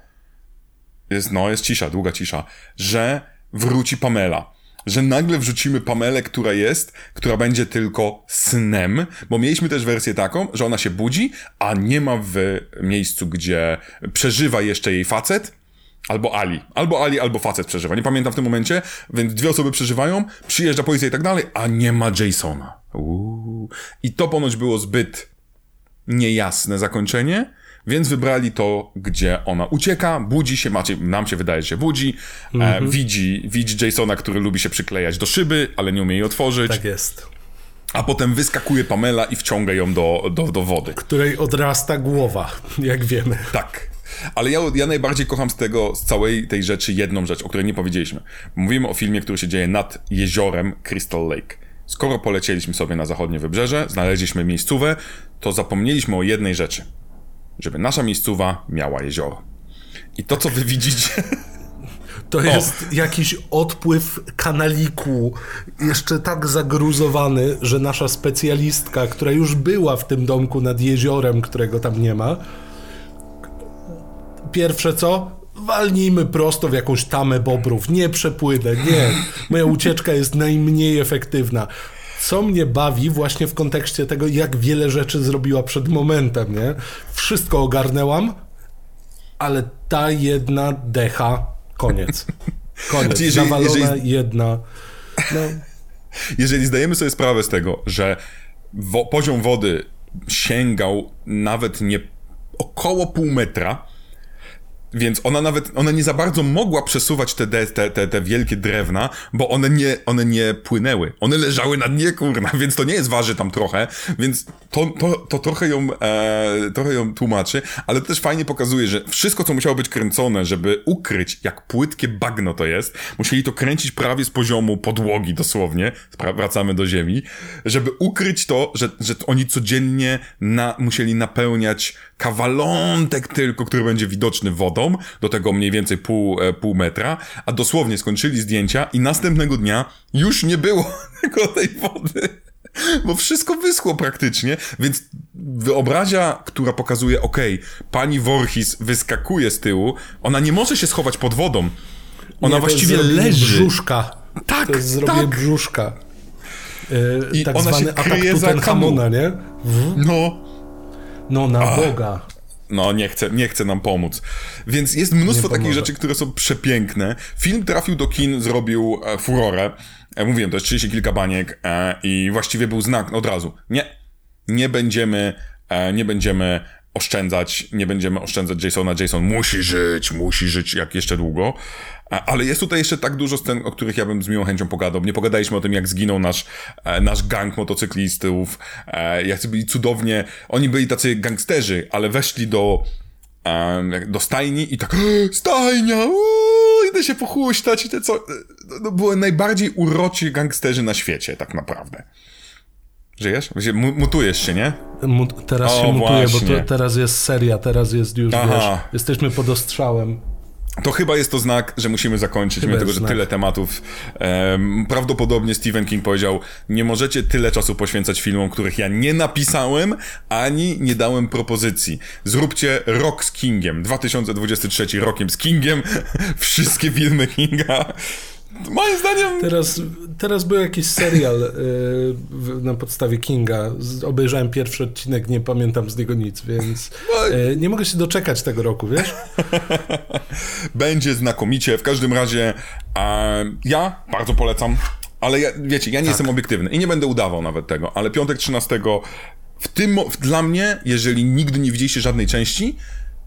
jest, no, jest cisza, długa cisza, że wróci Pamela. Że nagle wrzucimy Pamelę, która jest, która będzie tylko snem, bo mieliśmy też wersję taką, że ona się budzi, a nie ma w miejscu, gdzie przeżywa jeszcze jej facet, Albo Ali. Albo Ali, albo facet przeżywa. Nie pamiętam w tym momencie, więc dwie osoby przeżywają, przyjeżdża policja i tak dalej, a nie ma Jasona. Uuu. I to ponoć było zbyt niejasne zakończenie, więc wybrali to, gdzie ona ucieka, budzi się, macie, nam się wydaje, że się budzi, e, mhm. widzi, widzi Jasona, który lubi się przyklejać do szyby, ale nie umie jej otworzyć. Tak jest. A potem wyskakuje Pamela i wciąga ją do, do, do wody. Której odrasta głowa, jak wiemy. Tak. Ale ja, ja najbardziej kocham z tego, z całej tej rzeczy jedną rzecz, o której nie powiedzieliśmy. Mówimy o filmie, który się dzieje nad jeziorem Crystal Lake. Skoro polecieliśmy sobie na zachodnie wybrzeże, znaleźliśmy miejscówę, to zapomnieliśmy o jednej rzeczy. Żeby nasza miejscowa miała jezioro. I to, co wy widzicie... To jest o. jakiś odpływ kanaliku, jeszcze tak zagruzowany, że nasza specjalistka, która już była w tym domku nad jeziorem, którego tam nie ma, pierwsze co? Walnijmy prosto w jakąś tamę bobrów. Nie przepłynę, nie. Moja ucieczka jest najmniej efektywna. Co mnie bawi właśnie w kontekście tego, jak wiele rzeczy zrobiła przed momentem, nie? Wszystko ogarnęłam, ale ta jedna decha, koniec. Koniec. Znaczy, jeżeli, Zawalona jeżeli... jedna. No. Jeżeli zdajemy sobie sprawę z tego, że wo poziom wody sięgał nawet nie około pół metra, więc ona nawet, ona nie za bardzo mogła przesuwać te, te, te, te wielkie drewna, bo one nie, one nie płynęły. One leżały na dnie, kurna, więc to nie jest waży tam trochę, więc to, to, to trochę, ją, e, trochę ją tłumaczy, ale to też fajnie pokazuje, że wszystko, co musiało być kręcone, żeby ukryć, jak płytkie bagno to jest, musieli to kręcić prawie z poziomu podłogi dosłownie, wracamy do ziemi, żeby ukryć to, że, że oni codziennie na, musieli napełniać kawalątek tylko, który będzie widoczny wodą, do tego mniej więcej pół, e, pół metra, a dosłownie skończyli zdjęcia i następnego dnia już nie było tego tej wody. Bo wszystko wyschło praktycznie, więc wyobrazia, która pokazuje, ok, pani Voorhis wyskakuje z tyłu, ona nie może się schować pod wodą. Ona nie, właściwie leży. brzuszka. Tak, to jest tak. brzuszka. Yy, I tak ona się kryje atak Tutenhamona, nie? W? No, no na Ach. Boga. No, nie chce, nie chce nam pomóc. Więc jest mnóstwo takich rzeczy, które są przepiękne. Film trafił do kin, zrobił e, furorę. E, mówiłem, to jest 30 kilka baniek e, i właściwie był znak od razu. Nie, nie będziemy, e, nie będziemy oszczędzać, nie będziemy oszczędzać Jasona. Jason musi żyć, musi żyć jak jeszcze długo. Ale jest tutaj jeszcze tak dużo scen, o których ja bym z miłą chęcią pogadał. Nie pogadaliśmy o tym, jak zginął nasz, e, nasz gang motocyklistów, e, jak byli cudownie, oni byli tacy gangsterzy, ale weszli do, do stajni i tak stajnia, uuu, idę się pochuśtać i te co... No, no, były najbardziej uroczy gangsterzy na świecie, tak naprawdę. Żyjesz? Mutujesz się, nie? Mut teraz o, się mutuję, bo to, teraz jest seria, teraz jest już, Aha. wiesz, jesteśmy pod ostrzałem. To chyba jest to znak, że musimy zakończyć, chyba mimo tego, że znak. tyle tematów. Um, prawdopodobnie Stephen King powiedział, nie możecie tyle czasu poświęcać filmom, których ja nie napisałem, ani nie dałem propozycji. Zróbcie rok z Kingiem, 2023 rokiem z Kingiem, wszystkie filmy Kinga. Moim zdaniem... Teraz, teraz był jakiś serial yy, na podstawie Kinga. Obejrzałem pierwszy odcinek, nie pamiętam z niego nic, więc yy, nie mogę się doczekać tego roku, wiesz? Będzie znakomicie. W każdym razie ja bardzo polecam, ale ja, wiecie, ja nie tak. jestem obiektywny i nie będę udawał nawet tego, ale piątek 13 w tym, dla mnie, jeżeli nigdy nie widzieliście żadnej części,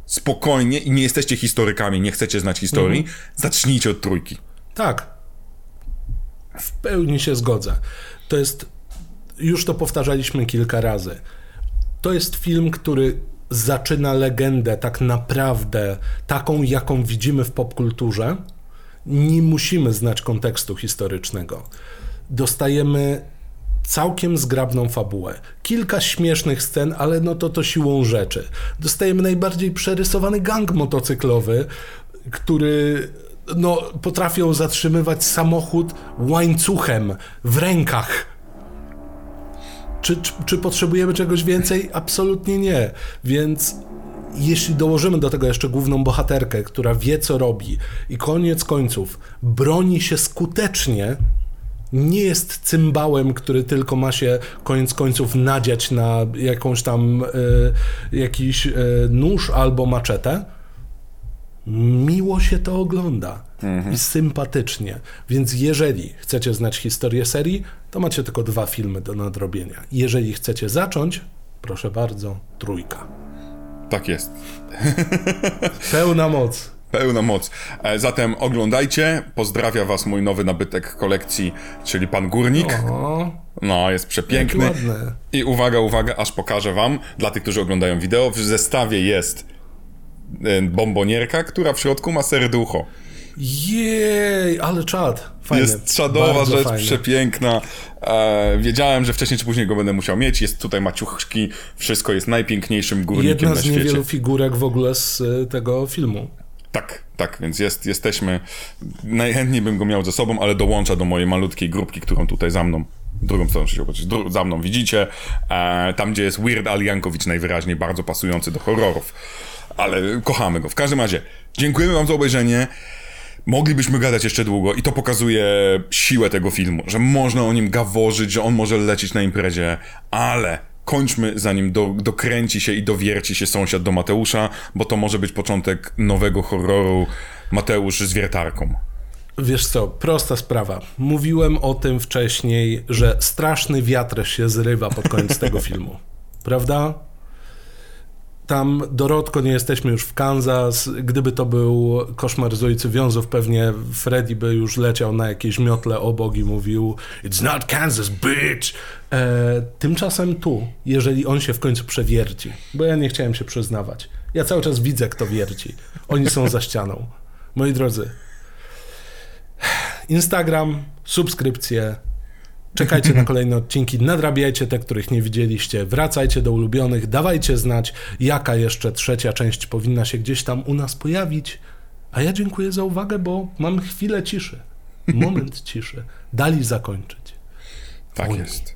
spokojnie i nie jesteście historykami, nie chcecie znać historii, mm. zacznijcie od trójki. Tak, w pełni się zgodzę. To jest już to powtarzaliśmy kilka razy. To jest film, który zaczyna legendę tak naprawdę taką, jaką widzimy w popkulturze. Nie musimy znać kontekstu historycznego. Dostajemy całkiem zgrabną fabułę. Kilka śmiesznych scen, ale no to to siłą rzeczy. Dostajemy najbardziej przerysowany gang motocyklowy, który no, potrafią zatrzymywać samochód łańcuchem w rękach. Czy, czy, czy potrzebujemy czegoś więcej? Absolutnie nie. Więc jeśli dołożymy do tego jeszcze główną bohaterkę, która wie co robi i koniec końców broni się skutecznie, nie jest cymbałem, który tylko ma się koniec końców nadziać na jakąś tam y, jakiś y, nóż albo maczetę, miło się to ogląda mhm. i sympatycznie. Więc jeżeli chcecie znać historię serii, to macie tylko dwa filmy do nadrobienia. Jeżeli chcecie zacząć, proszę bardzo, trójka. Tak jest. Pełna moc. Pełna moc. E, zatem oglądajcie. Pozdrawia Was mój nowy nabytek kolekcji, czyli Pan Górnik. O, no, jest przepiękny. I uwaga, uwaga, aż pokażę Wam, dla tych, którzy oglądają wideo, w zestawie jest bombonierka, która w środku ma serducho. Jej, ale czad. Fajne. Jest czadowa rzecz, fajne. przepiękna. E, wiedziałem, że wcześniej czy później go będę musiał mieć. Jest tutaj maciuszki, wszystko jest najpiękniejszym górnikiem na świecie. Jedna z niewielu figurek w ogóle z e, tego filmu. Tak, tak, więc jest, jesteśmy. Najchętniej bym go miał ze sobą, ale dołącza do mojej malutkiej grupki, którą tutaj za mną drugą stroną się za mną widzicie, e, tam gdzie jest Weird Al Jankowicz najwyraźniej bardzo pasujący do horrorów, ale kochamy go. W każdym razie, dziękujemy wam za obejrzenie. Moglibyśmy gadać jeszcze długo i to pokazuje siłę tego filmu, że można o nim gaworzyć, że on może lecieć na imprezie, ale kończmy zanim do, dokręci się i dowierci się sąsiad do Mateusza, bo to może być początek nowego horroru Mateusz z wiertarką. Wiesz co, prosta sprawa. Mówiłem o tym wcześniej, że straszny wiatr się zrywa pod koniec tego filmu. Prawda? Tam dorodko nie jesteśmy już w Kansas. Gdyby to był koszmar z ojcy wiązów, pewnie Freddy by już leciał na jakieś miotle obok i mówił It's not Kansas, bitch! E, tymczasem tu, jeżeli on się w końcu przewierci, bo ja nie chciałem się przyznawać. Ja cały czas widzę, kto wierci. Oni są za ścianą. Moi drodzy, Instagram, subskrypcje, Czekajcie na kolejne odcinki, nadrabiajcie te, których nie widzieliście, wracajcie do ulubionych, dawajcie znać, jaka jeszcze trzecia część powinna się gdzieś tam u nas pojawić. A ja dziękuję za uwagę, bo mam chwilę ciszy. Moment ciszy. Dali zakończyć. Tak Oni. jest.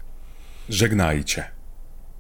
Żegnajcie.